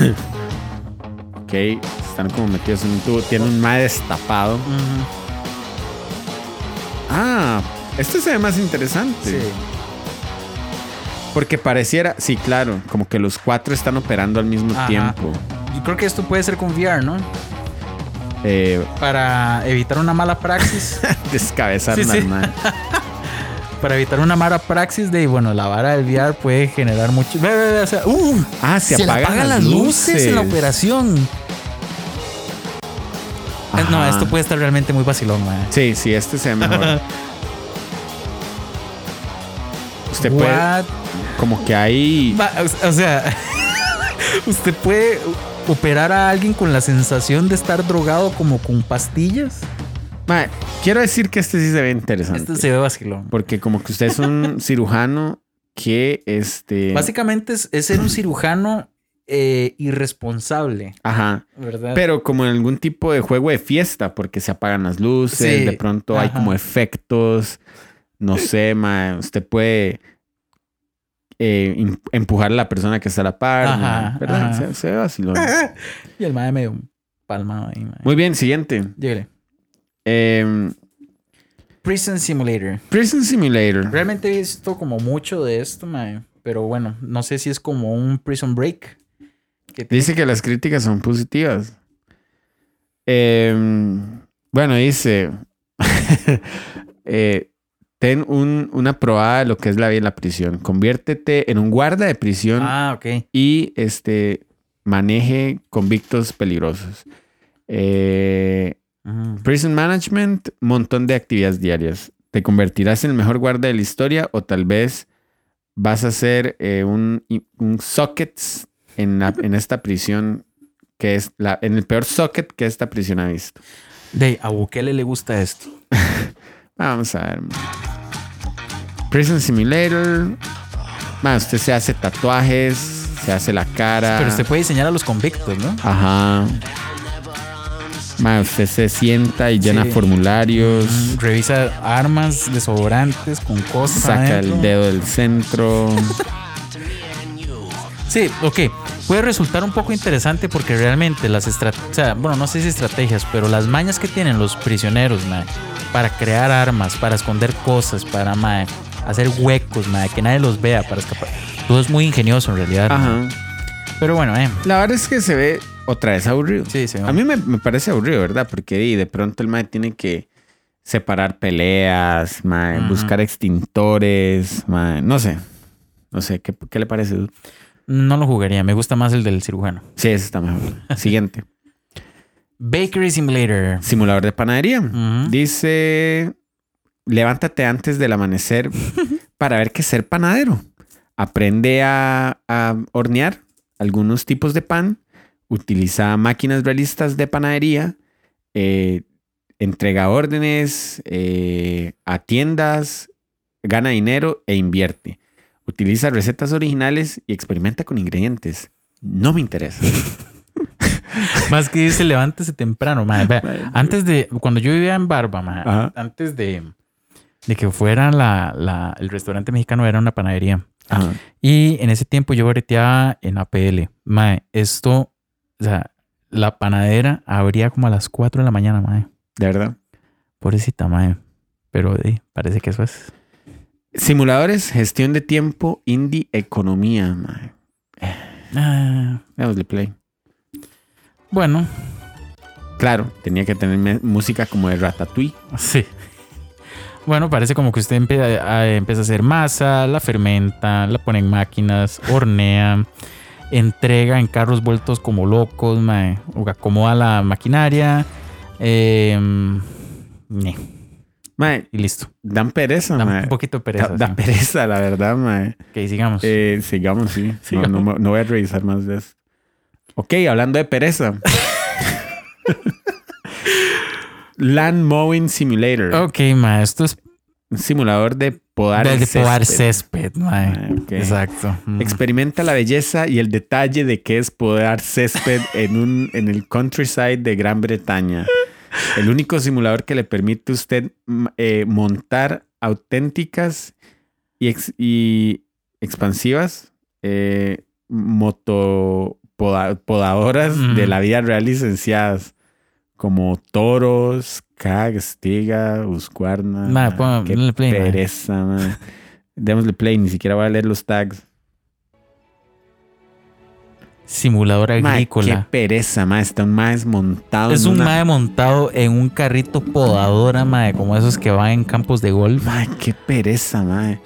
ok, están como metidos en un tubo. Tiene un mae destapado. Ah, este se ve más interesante. Sí. Porque pareciera, sí, claro, como que los cuatro están operando al mismo Ajá. tiempo. Yo creo que esto puede ser con VR, ¿no? Eh, Para evitar una mala praxis. descabezar Sí, sí. para evitar una mala praxis de, bueno, la vara del VR puede generar mucho. Ve, ve, ve, o sea, ¡uh! Ah, se, se apagan, las luces. en la operación. Eh, No, esto puede estar realmente muy vacilón, man. Sí, sí, este se ve mejor. Usted puede, como que ahí. O sea, usted puede operar a alguien con la sensación de estar drogado como con pastillas. Mae, quiero decir que este sí se ve interesante. Este se ve vacilón. Porque como que usted es un cirujano que este. Básicamente es, es ser un cirujano eh, irresponsable, Ajá. ¿verdad? Pero como en algún tipo de juego de fiesta, porque se apagan las luces, Sí, de pronto hay como efectos, no sé, mae, usted puede eh, em- empujar a la persona que está a la par, Ajá, mae, ¿verdad? ajá. Se, se ve vacilón. y el madre medio palmado ahí, mae. Muy bien, siguiente. Lléguele. Em, Prison Simulator. Prison Simulator. Realmente he visto como mucho de esto, mae. Pero bueno, no sé si es como un Prison Break. que Dice que las críticas son positivas. Em, bueno, dice. eh, ten un- una probada de lo que es la vida en la prisión. Conviértete en un guarda de prisión Ah, ok. y este maneje convictos peligrosos. Eh, Prison Management, montón de actividades diarias. Te convertirás en el mejor guarda de la historia o tal vez vas a ser eh, un, un sockets en, la- en esta prisión que es la, en el peor socket que esta prisión ha visto. De a Bukele le gusta esto. Vamos a ver. Prison Simulator. Ma, usted se hace tatuajes, se hace la cara. Pero usted puede diseñar a los convictos, ¿no? Ajá. Ma, usted se sienta y llena Sí. formularios. Mm, Revisa armas, desodorantes con cosas. Saca adentro. el dedo del centro. Sí, ok. Puede resultar un poco interesante porque realmente las estrategias, o sea, bueno, no sé si estrategias, pero las mañas que tienen los prisioneros, mae, para crear armas, para esconder cosas, para hacer huecos, que nadie los vea, para escapar. Todo es muy ingenioso en realidad. Ajá. Pero bueno, eh. La verdad es que se ve otra vez aburrido. Sí, sí. A mí me, me parece aburrido, ¿verdad? Porque di, de pronto el mae tiene que separar peleas, mae, buscar extintores, mae, no sé. No sé, ¿qué, qué le parece? dude? No lo jugaría, me gusta más el del cirujano. Sí, ese está mejor. Siguiente. Bakery Simulator. Simulador de panadería. Dice, levántate antes del amanecer para ver qué ser panadero. Aprende a, a hornear algunos tipos de pan, utiliza máquinas realistas de panadería, eh, entrega órdenes eh, a tiendas, gana dinero e invierte. Utiliza recetas originales y experimenta con ingredientes. No me interesa. Más que dice, levántese temprano, mae. Vea, Antes de, cuando yo vivía en Barba, Ajá. antes de, de que fuera la, la- el restaurante mexicano, era una panadería. Ajá. Y en ese tiempo yo breteaba en APL. Mae, esto, o sea, la panadera abría como a las 4 de la mañana, mae. De verdad. Pobrecita, mae. Pero eh, parece que eso es. Simuladores, gestión de tiempo, indie, economía. mae. Ah, Démosle play. bueno, Claro, tenía que tener música como de Ratatouille. sí. Bueno, parece como que usted empieza a hacer masa, la fermenta, la pone en máquinas, hornea, entrega en carros vueltos como locos, mae, o acomoda la maquinaria. em, ñe, Mae, y listo. dan pereza, Da mae. un poquito de pereza. Da, da sí. pereza, la verdad, mae. Ok, sigamos. Eh, sigamos, sí. No, no voy a revisar más de eso. Ok, hablando de pereza. Land Mowing Simulator. ok, mae, esto es Un simulador de podar de, de podar césped. césped, mae. Ah. Exacto. Mm. Experimenta la belleza y el detalle de que es podar césped en, un, en el countryside de Gran Bretaña. El único simulador que le permite a usted mm, eh, montar auténticas y, ex- y expansivas eh, motopodadoras Mm. de la vida real licenciadas. Como toros, cag, estiga, husqvarna. Ma, pon- Qué ponle play, ma. pereza, man. Démosle play, ni siquiera voy a leer los tags. Simulador Ma, qué agrícola. pereza, ma. Está un maes montado. Es un una- mae montado en un carrito podadora, mae, como esos que van en campos de golf. Ma, qué pereza, ma.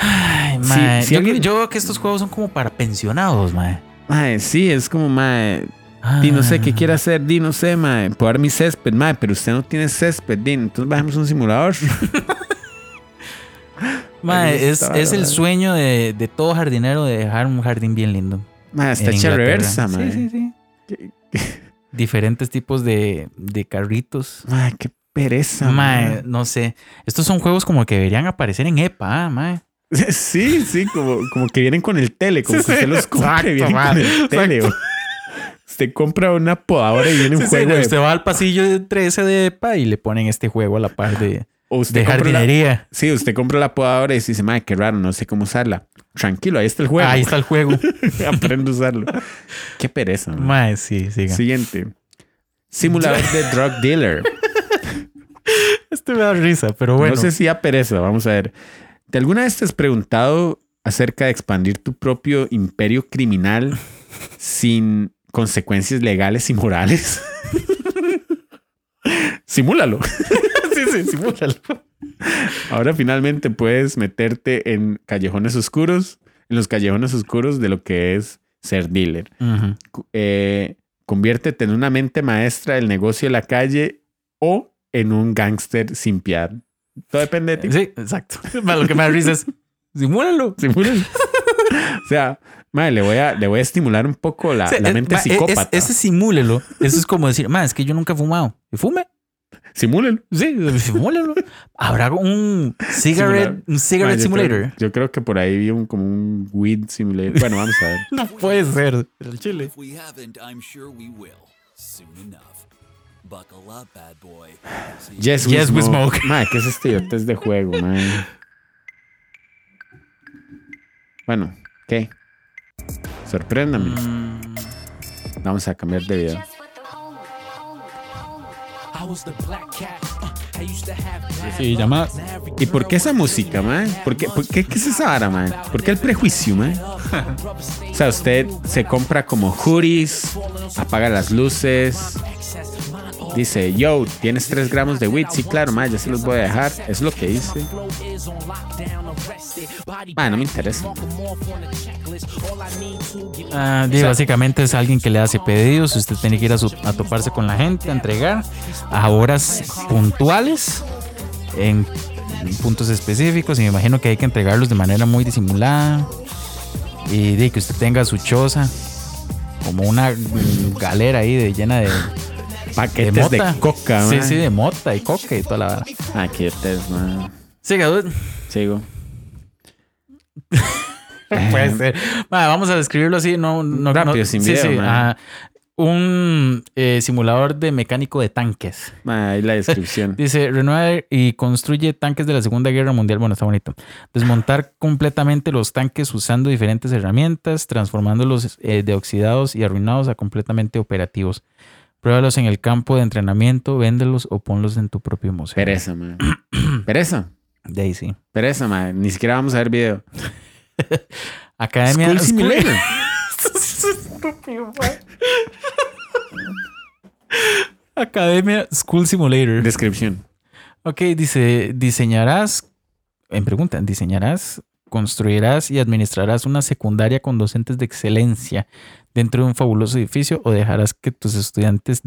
Ay, Sí, mae. si yo, alguien- yo veo que estos juegos son como para pensionados, mae. Ma, sí, es como, ma. Di, no sé qué quiere hacer, di, no sé, ma. Podar mi césped, ma. Pero usted no tiene césped, di. Entonces bajemos un simulador. Mae, es, es el sueño de, de todo jardinero de dejar un jardín bien lindo. Ma, está hecha reversa, ma. Sí, sí, sí. Diferentes tipos de, de carritos. Ma, qué pereza, Mae, ma. no sé. Estos son juegos como que deberían aparecer en EPA, ah, mae. Sí, sí, como, como que vienen con el tele, como que usted los y vienen ma, con el tele. Usted compra una podadora y viene un Sí, sí, juego de usted va al pasillo de 13 de EPA y le ponen este juego a la par de, o usted de compra la- jardinería. Sí, usted compra la podadora y dice, madre, qué raro, no sé cómo usarla. Tranquilo, ahí está el juego. Ahí está el juego. Aprende a usarlo. Qué pereza. man. mae, sí, siga. Siguiente. Simulador de drug dealer. Este me da risa, pero bueno. No sé si a pereza, vamos a ver. ¿De alguna vez te has preguntado acerca de expandir tu propio imperio criminal sin consecuencias legales y morales? Simúlalo. sí, sí, simúlalo. Ahora finalmente puedes meterte en callejones oscuros, en los callejones oscuros de lo que es ser dealer. Eh, conviértete en una mente maestra del negocio de la calle o en un gángster sin piedad. Todo depende de ti. Sí, exacto. Lo que me risa es simúlalo. Simúlalo. o sea, madre, le voy a, le voy a estimular un poco la, O sea, la mente es- psicópata. ese simúlelo. Eso es como decir, ma, es que yo nunca he fumado. ¿Y fume? Simúlelo. Sí, simúlelo. Habrá un cigarette, un cigarette simulator. Creo, yo creo que por ahí vi un, como un weed simulator. Bueno, vamos a ver. No puede ser. El chile. If we haven't, I'm sure we will soon enough. Buckle up, bad boy. See you Yes, Yes, we smoke. Madre, ¿qué es este idiotez de juego, man? Bueno, ¿qué? Sorpréndame. Mm. Vamos a cambiar de video. Sí, llama. ¿Y por qué esa música, man? ¿Por qué, por qué, qué es esa vara, man? ¿Por qué el prejuicio, man? O sea, usted se compra como hoodies, apaga las luces, dice, yo, ¿tienes 3 gramos de weed? Sí, claro, man, ya se los voy a dejar. Es lo que dice. Man, no me interesa. Ah, básicamente es alguien que le hace pedidos. Usted tiene que ir a, su- a toparse con la gente, a entregar a horas puntuales en puntos específicos. Y me imagino que hay que entregarlos de manera muy disimulada. y de que usted tenga su choza, como una galera ahí de, llena de, Paquetes de coca, Sí, sí, de mota y coca y toda la. Aquí estés, man. Siga, dude. Sigo. Puede ser. Vamos a describirlo así, no, no Rápido, no- sin sí, video, sí, ajá. Un eh, simulador de mecánico de tanques. Ahí la descripción. Dice, renueva y construye tanques de la Segunda Guerra Mundial. Bueno, está bonito. Desmontar completamente los tanques usando diferentes herramientas, transformándolos eh, de oxidados y arruinados a completamente operativos. Pruébalos en el campo de entrenamiento, véndelos o ponlos en tu propio museo. Pereza, man. Pereza. Sí. Pereza, man. Ni siquiera vamos a ver video. Academia School Simulator. Academia School Simulator. Descripción. Ok, dice, diseñarás, en pregunta, diseñarás, construirás y administrarás una secundaria con docentes de excelencia dentro de un fabuloso edificio o dejarás que tus estudiantes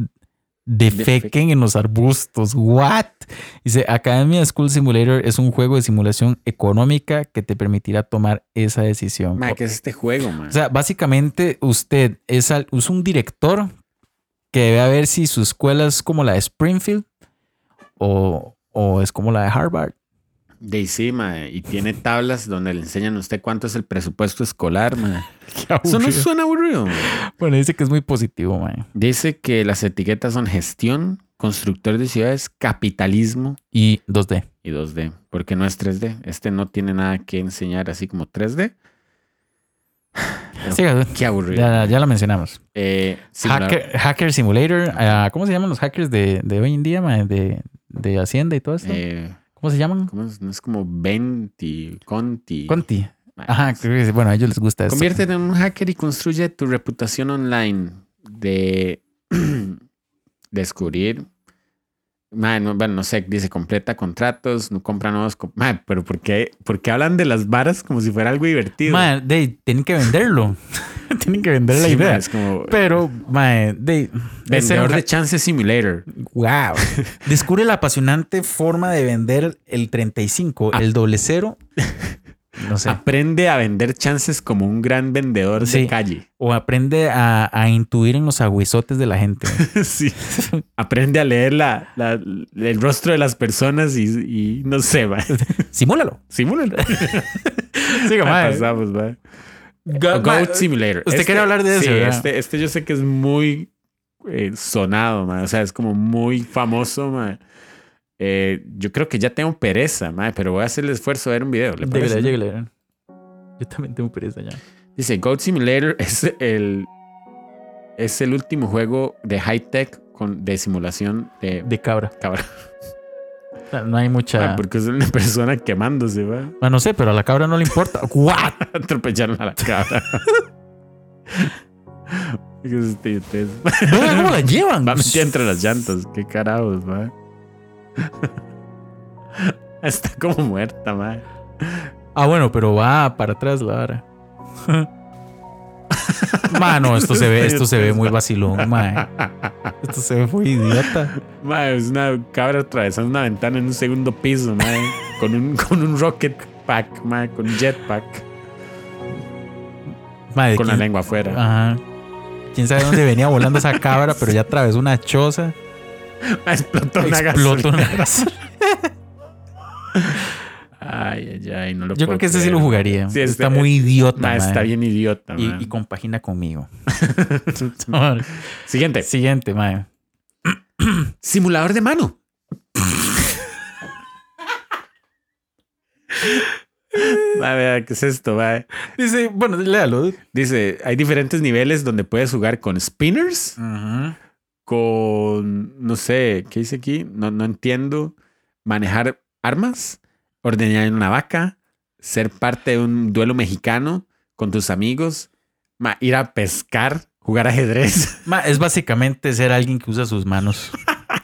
defequen en los arbustos. What? Dice, Academia School Simulator es un juego de simulación económica que te permitirá tomar esa decisión. ¿qué es este juego, man? O sea, básicamente usted es, al- es un director que debe a ver si su escuela es como la de Springfield o, o es como la de Harvard. De sí, ma, y tiene tablas donde le enseñan a usted cuánto es el presupuesto escolar, ma. Eso no suena aburrido. Bueno, dice que es muy positivo, man. Dice que las etiquetas son gestión, constructor de ciudades, capitalismo Y 2D. y 2D, porque no es 3D. Este no tiene nada que enseñar así como 3D. Pero Siga, dude. Qué aburrido. ya, ya la mencionamos. Eh, simulador- Hacker, Hacker Simulator. ah, ¿Cómo se llaman los hackers de, de hoy en día, man? De, de Hacienda y todo esto. eh, ¿Cómo se llaman? ¿cómo es? No es como Venti, Conti. Conti. Ma, Ajá, creo que sí. bueno, a ellos les gusta eso. Conviértete en un hacker y construye tu reputación online de descubrir. Ma, no, bueno, no sé, dice completa contratos, no compra nuevos. co- pero ¿por qué, por qué hablan de las varas como si fuera algo divertido? Man, de, tienen que venderlo. tienen que vender la Sí, idea. es como Pero, man, de, vendedor de Chance Simulator. Wow. Descubre la apasionante forma de vender el 35, el doble cero. No sé. Aprende a vender chances como un gran vendedor Sí. de calle. O aprende a, a intuir en los aguizotes de la gente. sí. Aprende a leer la, la- el rostro de las personas y, y no sé, va. Simúlalo. Simúlalo. Siga, mae. pasamos, va. Ga- O mae, Goat Simulator. usted quiere hablar de eso, Sí, ¿verdad? este, este yo sé que es muy eh, sonado, ma. o sea, es como muy famoso. ma. Eh, yo creo que ya tengo pereza, ma, pero voy a hacer el esfuerzo de ver un video. ¿le parece? Lléguele, lléguele. Yo también tengo pereza ya. Dice, Goat Simulator es el, es el último juego de high-tech con, de simulación de, De cabra. No hay mucha. Porque es una persona quemándose, va. Ah, no sé, pero a la cabra no le importa. ¿What? Atropellaron a la cabra. ¿Cómo la llevan? Va metida entre las llantas. Qué carajos, va. Está como muerta, ma. Ah, bueno, pero va para atrás la vara. Mano, esto se ve, esto se ve muy vacilón, mae. Esto se ve muy idiota. Es una cabra atravesando una ventana en un segundo piso, ma. Con un, con un rocket pack. Con un jetpack. Mae, ¿de Con la lengua afuera. Ajá. Quién sabe dónde venía volando esa cabra, pero ya atravesó una choza. Ma, explotó una Explotó gasolina. una gasolina. Ay, ay, ay. No lo Yo puedo creo que ese sí lo jugaría. Sí, este- está muy idiota, está bien idiota, Y, compagina conmigo. Siguiente. Siguiente, mae. Simulador de mano. Va, vea, ¿qué es esto? Va? Dice, bueno, léalo. Dice, hay diferentes niveles donde puedes jugar con spinners, con, no sé, ¿qué dice aquí? No, no entiendo. Manejar armas, ordeñar una vaca, ser parte de un duelo mexicano con tus amigos, ma, ir a pescar, jugar ajedrez, Ma, es básicamente ser alguien que usa sus manos.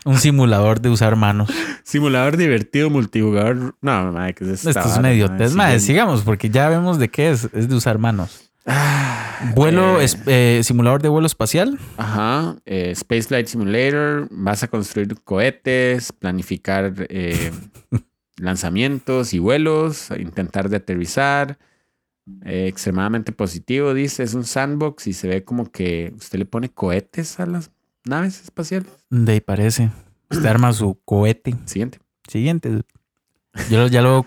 Un simulador de usar manos. simulador divertido multijugador. No, ma, ¿qué es esta Esto es una idiotez. Ma, Siguiente. sigamos, porque ya vemos de qué es. Es de usar manos. Ah, Vuelo, eh, eh, simulador de vuelo espacial. Ajá, eh, Space Flight Simulator, vas a construir cohetes, planificar eh, lanzamientos y vuelos, intentar de aterrizar, extremadamente positivo, dice. Es un sandbox y se ve como que usted le pone cohetes a las naves espaciales. De ahí parece. Usted arma su cohete. Siguiente. Siguiente. Yo ya lo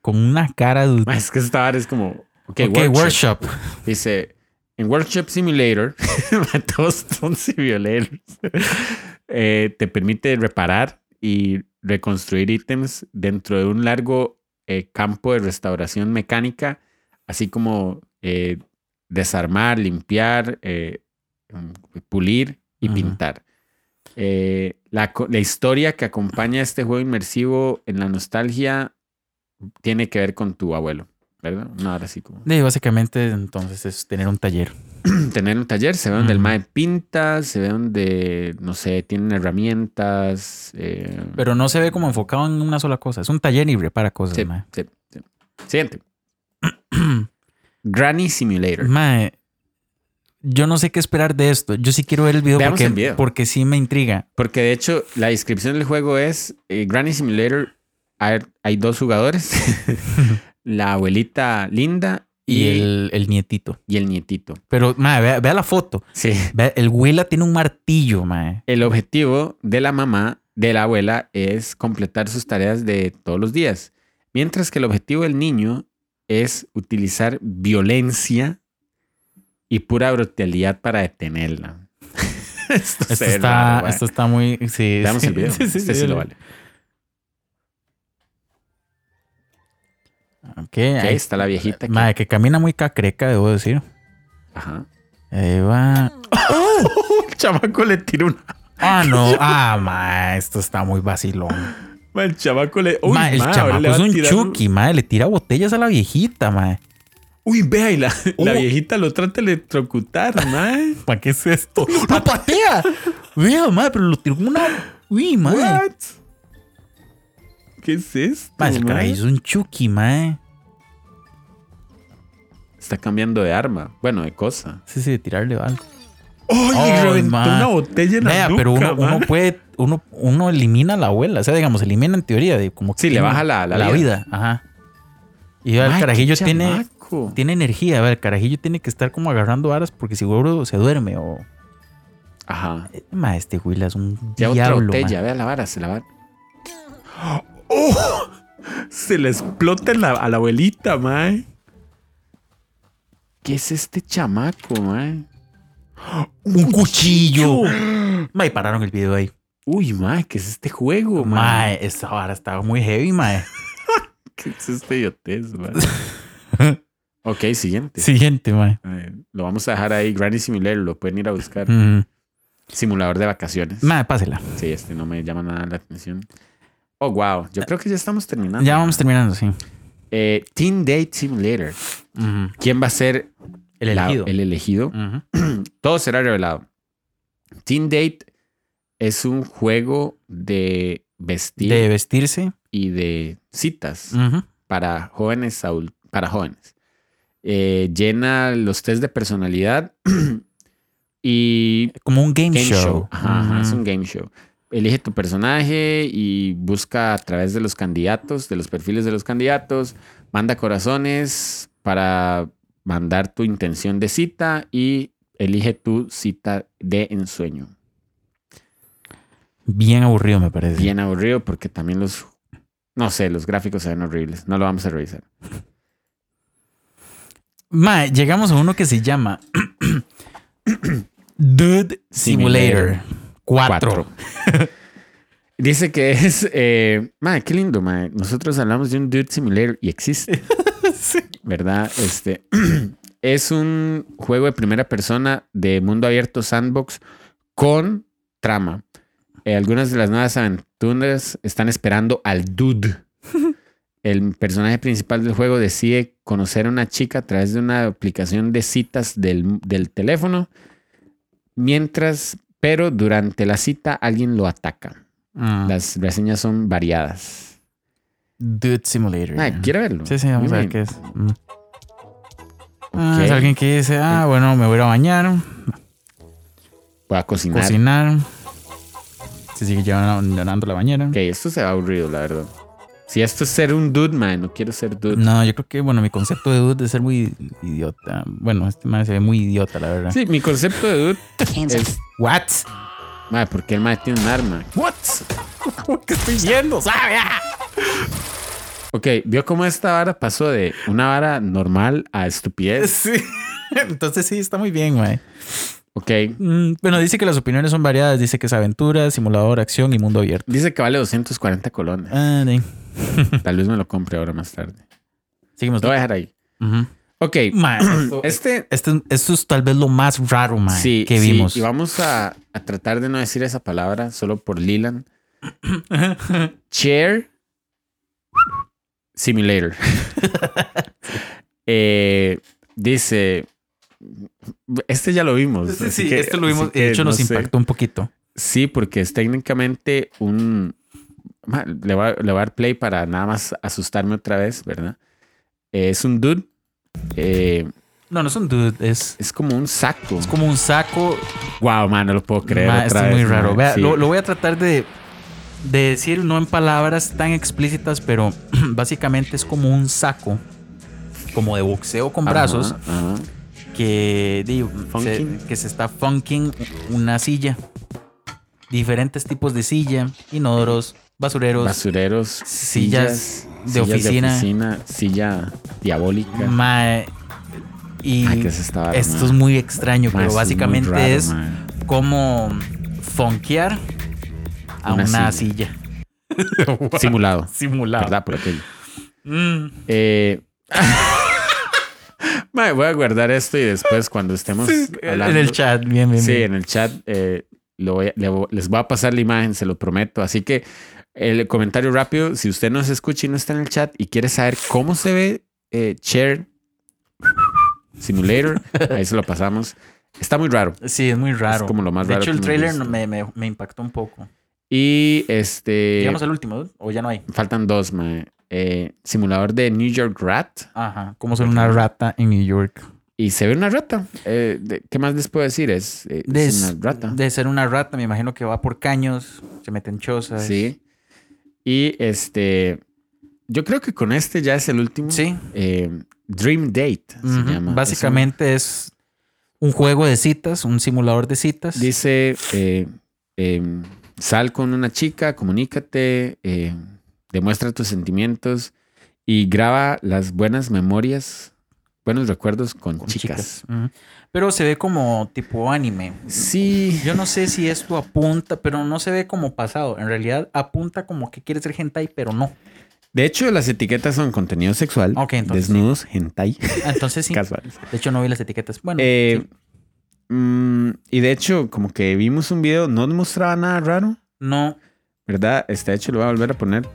con una cara. Ma, Es que esta es como. Ok, Ok, workshop. workshop. Dice, en Workshop Simulator, todos son simulators, eh, te permite reparar y reconstruir ítems dentro de un largo eh, campo de restauración mecánica, así como eh, desarmar, limpiar, eh, mm, pulir y pintar. La, la historia que acompaña este juego inmersivo en la nostalgia tiene que ver con tu abuelo, ¿verdad? No, ahora sí como ahí, básicamente, entonces es tener un taller. tener un taller, se ve donde el Ujú. mae pinta, se ve donde, no sé, tienen herramientas. eh, Pero no se ve como enfocado en una sola cosa. Es un taller y repara cosas, sí, mae. sí, sí. Siguiente. Granny Simulator. Mae, yo no sé qué esperar de esto. Yo sí quiero ver el video, Veamos porque, el video. porque sí me intriga. Porque de hecho, la descripción del juego es eh, Granny Simulator. Hay, hay dos jugadores: la abuelita Linda Y, y, el, el nietito. y el nietito. Pero, mae, vea, vea la foto. Sí. Vea, el Willa tiene un martillo, mae. El objetivo de la mamá, de la abuela, es completar sus tareas de todos los días. Mientras que el objetivo del niño es utilizar violencia y pura brutalidad para detenerla. esto está, raro, güey. esto está muy. Sí, Veamos sí. el video. Sí, sí, este sí lo vale. Ahí está la viejita. aquí. Mae, que camina muy cacreca, debo decir. Ajá. Ahí va. El chamaco le tira una. Ah, no. Ah, mae, esto está muy vacilón. Ma, El chamaco le. Uy, Mae, el ma, chamaco es un tirar chucky, mae. Le tira botellas a la viejita, mae. Uy, vea, y la, la Oh. viejita lo trata de electrocutar, mae. ¿Para qué es esto? ¡Lo patea! Vea, mae, pero lo tiró una. Uy, mae. What? ¿Qué es esto? Mae? carajillo es un chucky, mae. Está cambiando de arma. Bueno, de cosa. Sí, sí, de tirarle algo. Reventó ma. una botella en la Vea, nuca, pero uno, uno puede. Uno, uno elimina a la abuela. O sea, digamos, elimina en teoría de como que Sí, le baja la- la vida. Ajá. Y vea, el carajillo tiene. Tiene energía, a ver, el carajillo tiene que estar como agarrando aras porque seguro se duerme o... Ajá. Eh, Ma, este Willa es un Ya otra diablo, botella. ma. Vea la vara, se la va. ¡Oh! Se le explota la- a la abuelita, mae. ¿Qué es este chamaco, mae? ¡Un cuchillo! Ma, y pararon el video ahí. Uy, mae, ¿qué es este juego, mae? Ma, esta vara estaba muy heavy, ma. ¿Qué es este idiotez, mae? ok, siguiente. Siguiente, ma. Eh, lo vamos a dejar ahí. Granny Simulator, lo pueden ir a buscar. Mm. Simulador de vacaciones. Ma, pásela. Sí, este no me llama nada la atención. Oh, wow. Yo creo que ya estamos terminando. Ya vamos terminando, sí. Eh, Teen Date Simulator. Ujú. ¿Quién va a ser El la- elegido. el elegido? Todo será revelado. Teen Date es un juego de vestir De vestirse. y de citas para jóvenes para jóvenes. Eh, llena los test de personalidad y Como un game, game show. show. Ajá, es un game show. Elige tu personaje y busca a través de los candidatos, de los perfiles de los candidatos, manda corazones para mandar tu intención de cita y elige tu cita de ensueño. Bien aburrido, me parece. Bien aburrido porque también los, no sé, los gráficos se ven horribles. No lo vamos a revisar. Ma, llegamos a uno que se llama Dude Simulator 4. Cuatro. Dice que es, eh, madre, qué lindo, madre. Nosotros hablamos de un Dude Simulator y existe. ¿Verdad? Este es un juego de primera persona de mundo abierto sandbox con trama. Eh, algunas de las nuevas aventuras están esperando al Dude. El personaje principal del juego decide conocer a una chica a través de una aplicación de citas del, del teléfono. Mientras, pero durante la cita alguien lo ataca. Mm. Las reseñas son variadas. Dude Simulator. Ay, ¿quiere verlo? Sí, sí, vamos a ver qué es. Mm. Ah, es alguien que dice, ah, bueno, me voy a ir a bañar, Voy a cocinar. cocinar. Se sigue llenando la bañera. Ok, esto se va aburrido, la verdad. Si esto es ser un dude, mae, no quiero ser dude. No, yo creo que, bueno, mi concepto de dude es ser muy idiota. Bueno, este man se ve muy idiota, la verdad. Sí, mi concepto de dude es, What? mae, porque el mae tiene un arma. What? ¿Qué estoy viendo? ¿Sabe? Ok, vio cómo esta vara pasó de una vara normal a estupidez. Sí. Entonces sí, está muy bien, güey. Ok, Mm, bueno, dice que las opiniones son variadas. Dice que es aventura, simulador, acción y mundo abierto. dice que vale 240 colones. Ah, de- Tal vez me lo compre ahora más tarde. Seguimos. Lo voy a dejar ahí. Ujú. Ok, Ma, esto, este este- esto es tal vez lo más raro, man, sí, que sí, vimos. y vamos a, a tratar de no decir esa palabra solo por Leland. Chair Simulator. Eh, dice. Este ya lo vimos. Así sí, que- esto lo vimos. De hecho, no nos sé. impactó un poquito. Sí, porque es técnicamente un. Le voy, a, le voy a dar play para nada más asustarme otra vez, ¿verdad? Eh, es un dude. eh, No, no es un dude, es, es como un saco. es como un saco. Wow, man, no lo puedo creer. Ma, otra es vez, muy raro. ma, Vea, sí. lo, lo voy a tratar de, de decir, no en palabras tan explícitas, pero básicamente es como un saco, como de boxeo con brazos, ajá. que, se, que se está funking una silla. Diferentes tipos de silla, inodoros, basureros, Basureros, sillas de sillas oficina. oficina, silla diabólica. ma- y Ay, ¿qué es esta vara, esto es muy extraño, pero básicamente raro, es como funkear a Una una, silla. silla. Simulado. Simulado. ¿Verdad? Por aquello. Mm. Eh, voy a guardar esto y después cuando estemos En hablando- el chat, bien, bien. Sí, bien. en el chat eh, lo voy a- le vo- les voy a pasar la imagen, se lo prometo. Así que el comentario rápido, si usted no se escucha y no está en el chat y quiere saber cómo se ve eh, Chair Simulator, ahí se lo pasamos. Está muy raro. Sí, es muy raro. como lo más de raro hecho, el trailer me, me- me impactó un poco. Y este... Llegamos al último, o ya no hay. Faltan dos, mae. Eh, simulador de New York Rat. Ajá. Como ser una rata en New York. Y se ve una rata. Eh, de- ¿Qué más les puedo decir? Es, eh, De, es una rata. de ser una rata, me imagino que va por caños, se mete en chozas. Sí. Y este. Yo creo que con este ya es el último. Sí. Eh, Dream Date se llama. Básicamente es un juego de citas, un simulador de citas. Dice: eh, eh, sal con una chica, comunícate, eh, demuestra tus sentimientos y graba las buenas memorias, buenos recuerdos con, con chicas. Pero se ve como tipo anime. Sí. Yo no sé si esto apunta, pero no se ve como pasado. En realidad apunta como que quiere ser hentai, pero no. De hecho, las etiquetas son contenido sexual, Ok, entonces desnudos, hentai, Ah, Entonces sí. casuales. De hecho, no vi las etiquetas. Bueno, Eh, sí. mm, y de hecho, como que vimos un video, no mostraba nada raro, no. ¿verdad? Este, de hecho, lo voy a volver a poner.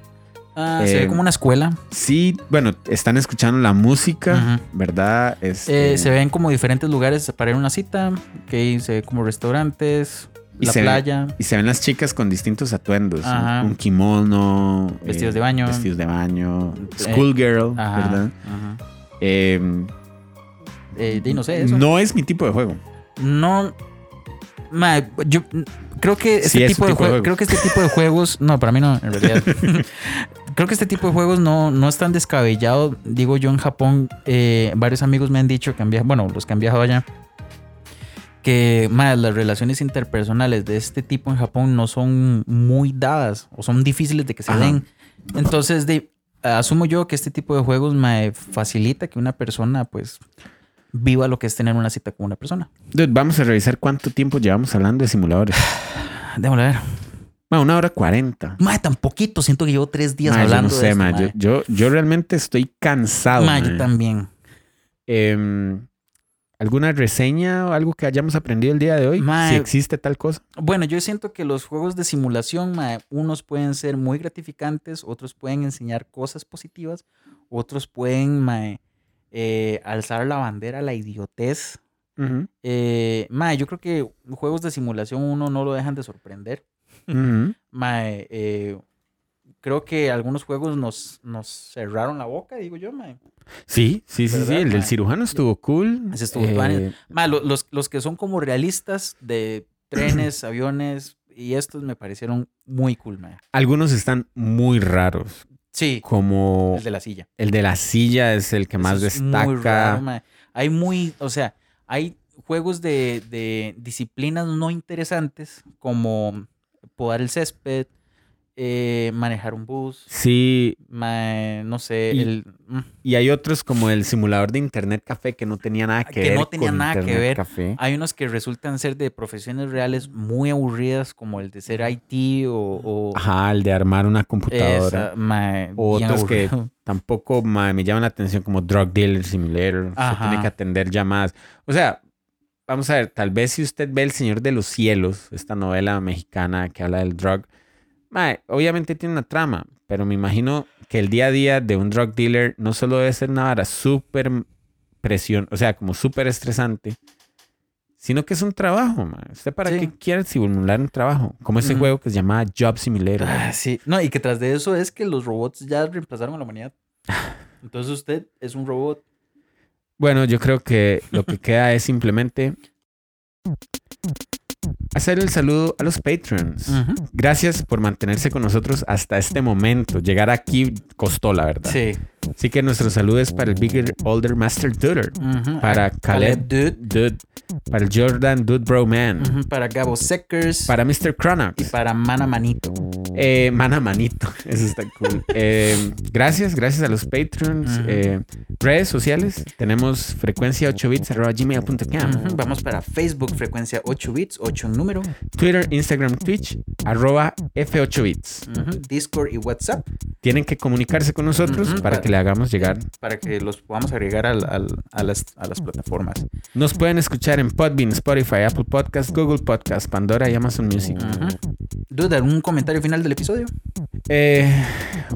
Ah, se Eh, ve como una escuela. Sí, bueno, están escuchando la música. ¿verdad? Este, Eh, se ven como diferentes lugares para ir a una cita. Que se ve como restaurantes, Y la playa. Y se ven las chicas con distintos atuendos. Ajá. Un, kimono. eh, Vestidos de baño. Vestidos de baño. Eh, Schoolgirl, Ajá, ¿verdad? ajá. Eh, Eh, di, no sé eso. no es mi tipo de juego. No. Ma, yo creo que este Sí, es tipo de juego. creo que este tipo de juegos, no, para mí no, en realidad. creo que este tipo de juegos no, no es tan descabellado. Digo yo en Japón, eh, varios amigos me han dicho que han viajado, bueno, los que han viajado allá, que más las relaciones interpersonales de este tipo en Japón no son muy dadas o son difíciles de que se Ajá. den. Entonces, de, asumo yo que este tipo de juegos me facilita que una persona, pues, viva lo que es tener una cita con una persona. Dude, vamos a revisar cuánto tiempo llevamos hablando de simuladores. Déjame ver. Bueno, una hora cuarenta. Mae, tan poquito. Siento que llevo tres días Ma, yo hablando no de sé, ma, mae. Yo, yo, yo realmente estoy cansado. Ma. yo también. Em, ¿Alguna reseña o algo que hayamos aprendido el día de hoy? Ma, Si existe tal cosa. Bueno, yo siento que los juegos de simulación, mae, unos pueden ser muy gratificantes, otros pueden enseñar cosas positivas, otros pueden mae, eh, alzar la bandera a la idiotez. Eh, mae, yo creo que juegos de simulación uno no lo dejan de sorprender. Mae, eh, creo que algunos juegos nos, nos cerraron la boca, digo yo, mae. Sí, sí, sí, sí. ¿Verdad, El del cirujano estuvo cool. Ese estuvo Eh, los, los que son como realistas de trenes, aviones y estos me parecieron muy cool, man. algunos están muy raros. Sí, como el de la silla. el de la silla es el que más muy destaca. raro, mae. hay muy, o sea, hay juegos de, de disciplinas no interesantes como podar el césped, eh, manejar un bus, sí, no sé, Y- el, mm, y hay otros como el simulador de Internet Café que no tenía nada que, Que ver no tenía con nada que ver. Café. hay unos que resultan ser de profesiones reales muy aburridas como el de ser IT o, o Ajá, el de armar una computadora. esa, O otros que tampoco ma, me llaman la atención como Drug Dealer Simulator. Se tiene que atender llamadas. O sea, vamos a ver, tal vez si usted ve El Señor de los Cielos, esta novela mexicana que habla del drug, ma, obviamente tiene una trama, pero me imagino que el día a día de un drug dealer no solo debe ser una vara súper presión, o sea, como súper estresante, sino que es un trabajo, ma. ¿Usted para Sí. qué quiere simular un trabajo? Como ese juego que se llama Job Simulator. Ah, sí, no, y que tras de eso es que los robots ya reemplazaron a la humanidad. Entonces usted es un robot. Bueno, yo creo que lo que queda es simplemente hacer el saludo a los patrons. Gracias por mantenerse con nosotros hasta este momento. Llegar aquí costó, la verdad. Sí. Así que nuestro saludo es para el Bigger Older Master Duder, para Caleb, Dude. Dude, para el Jordan Dude Bro Man, Para Gabo Seckers. para Mr. y Cronox, para Mana Manito. eh, Mana Manito. Eso está cool. Eh, gracias, gracias a los. Eh, redes sociales, tenemos frecuencia 8 bits gmail.com. Vamos para Facebook, frecuencia 8 bits, 8 en número. Twitter, Instagram, Twitch, arroba F8bits. Ujú, Discord y WhatsApp Tienen que comunicarse con nosotros para pa- que le hagamos llegar. para que los podamos agregar al- al- a, las, a las plataformas. Nos pueden escuchar en Podbean, Spotify, Apple Podcast, Google Podcast, Pandora y Amazon Music. Ujú. Dude, ¿algún comentario final del episodio? Eh,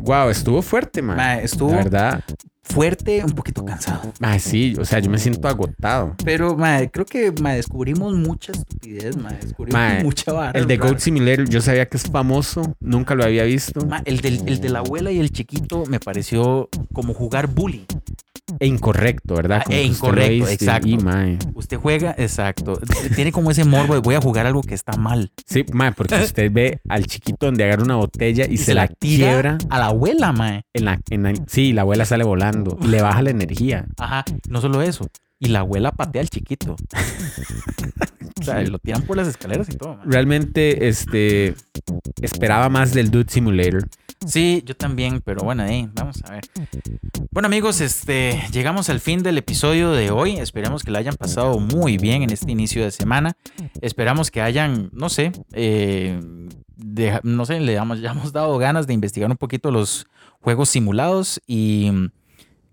wow, estuvo fuerte, man. Ma, estuvo La verdad. Fuerte, un poquito cansado. Ay, sí, o sea, yo me siento agotado. Pero creo que ma, descubrimos mucha estupidez, ma, descubrimos mucha vara. El de. Goat Simulator, yo sabía que es famoso, nunca lo había visto. El, del, el de la abuela y el chiquito me pareció como jugar bully. E incorrecto, ¿verdad? Ah, Como e usted incorrecto, exacto. Y, mae, Usted juega, exacto. Tiene como ese morbo de voy a jugar algo que está mal. Sí, mae, porque usted ve al chiquito donde agarra una botella y, Y se, la quiebra. a la abuela, mae. En la, en la- sí, la abuela sale volando y le baja la energía. Ajá, no solo eso. Y la abuela patea al chiquito. o sea, lo tiran por las escaleras y todo. Realmente, este, esperaba más del Dude Simulator. Sí, yo también, pero bueno, ahí vamos a ver. Bueno, amigos, este llegamos al fin del episodio de hoy. Esperamos que lo hayan pasado muy bien en este inicio de semana. Esperamos que hayan, no sé, eh, no sé, le hemos, ya hemos dado ganas de investigar un poquito los juegos simulados y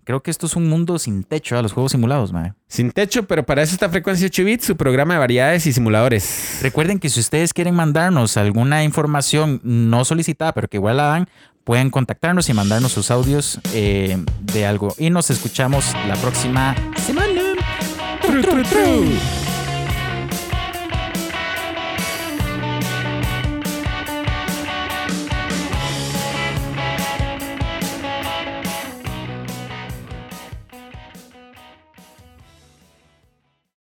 creo que esto es un mundo sin techo a los juegos simulados, mae. Sin techo, pero para eso está Frecuencia 8 bits, su programa de variedades y simuladores. Recuerden que si ustedes quieren mandarnos alguna información no solicitada, pero que igual la dan, pueden contactarnos y mandarnos sus audios eh, de algo. Y nos escuchamos la próxima semana. Tru, tru, tru.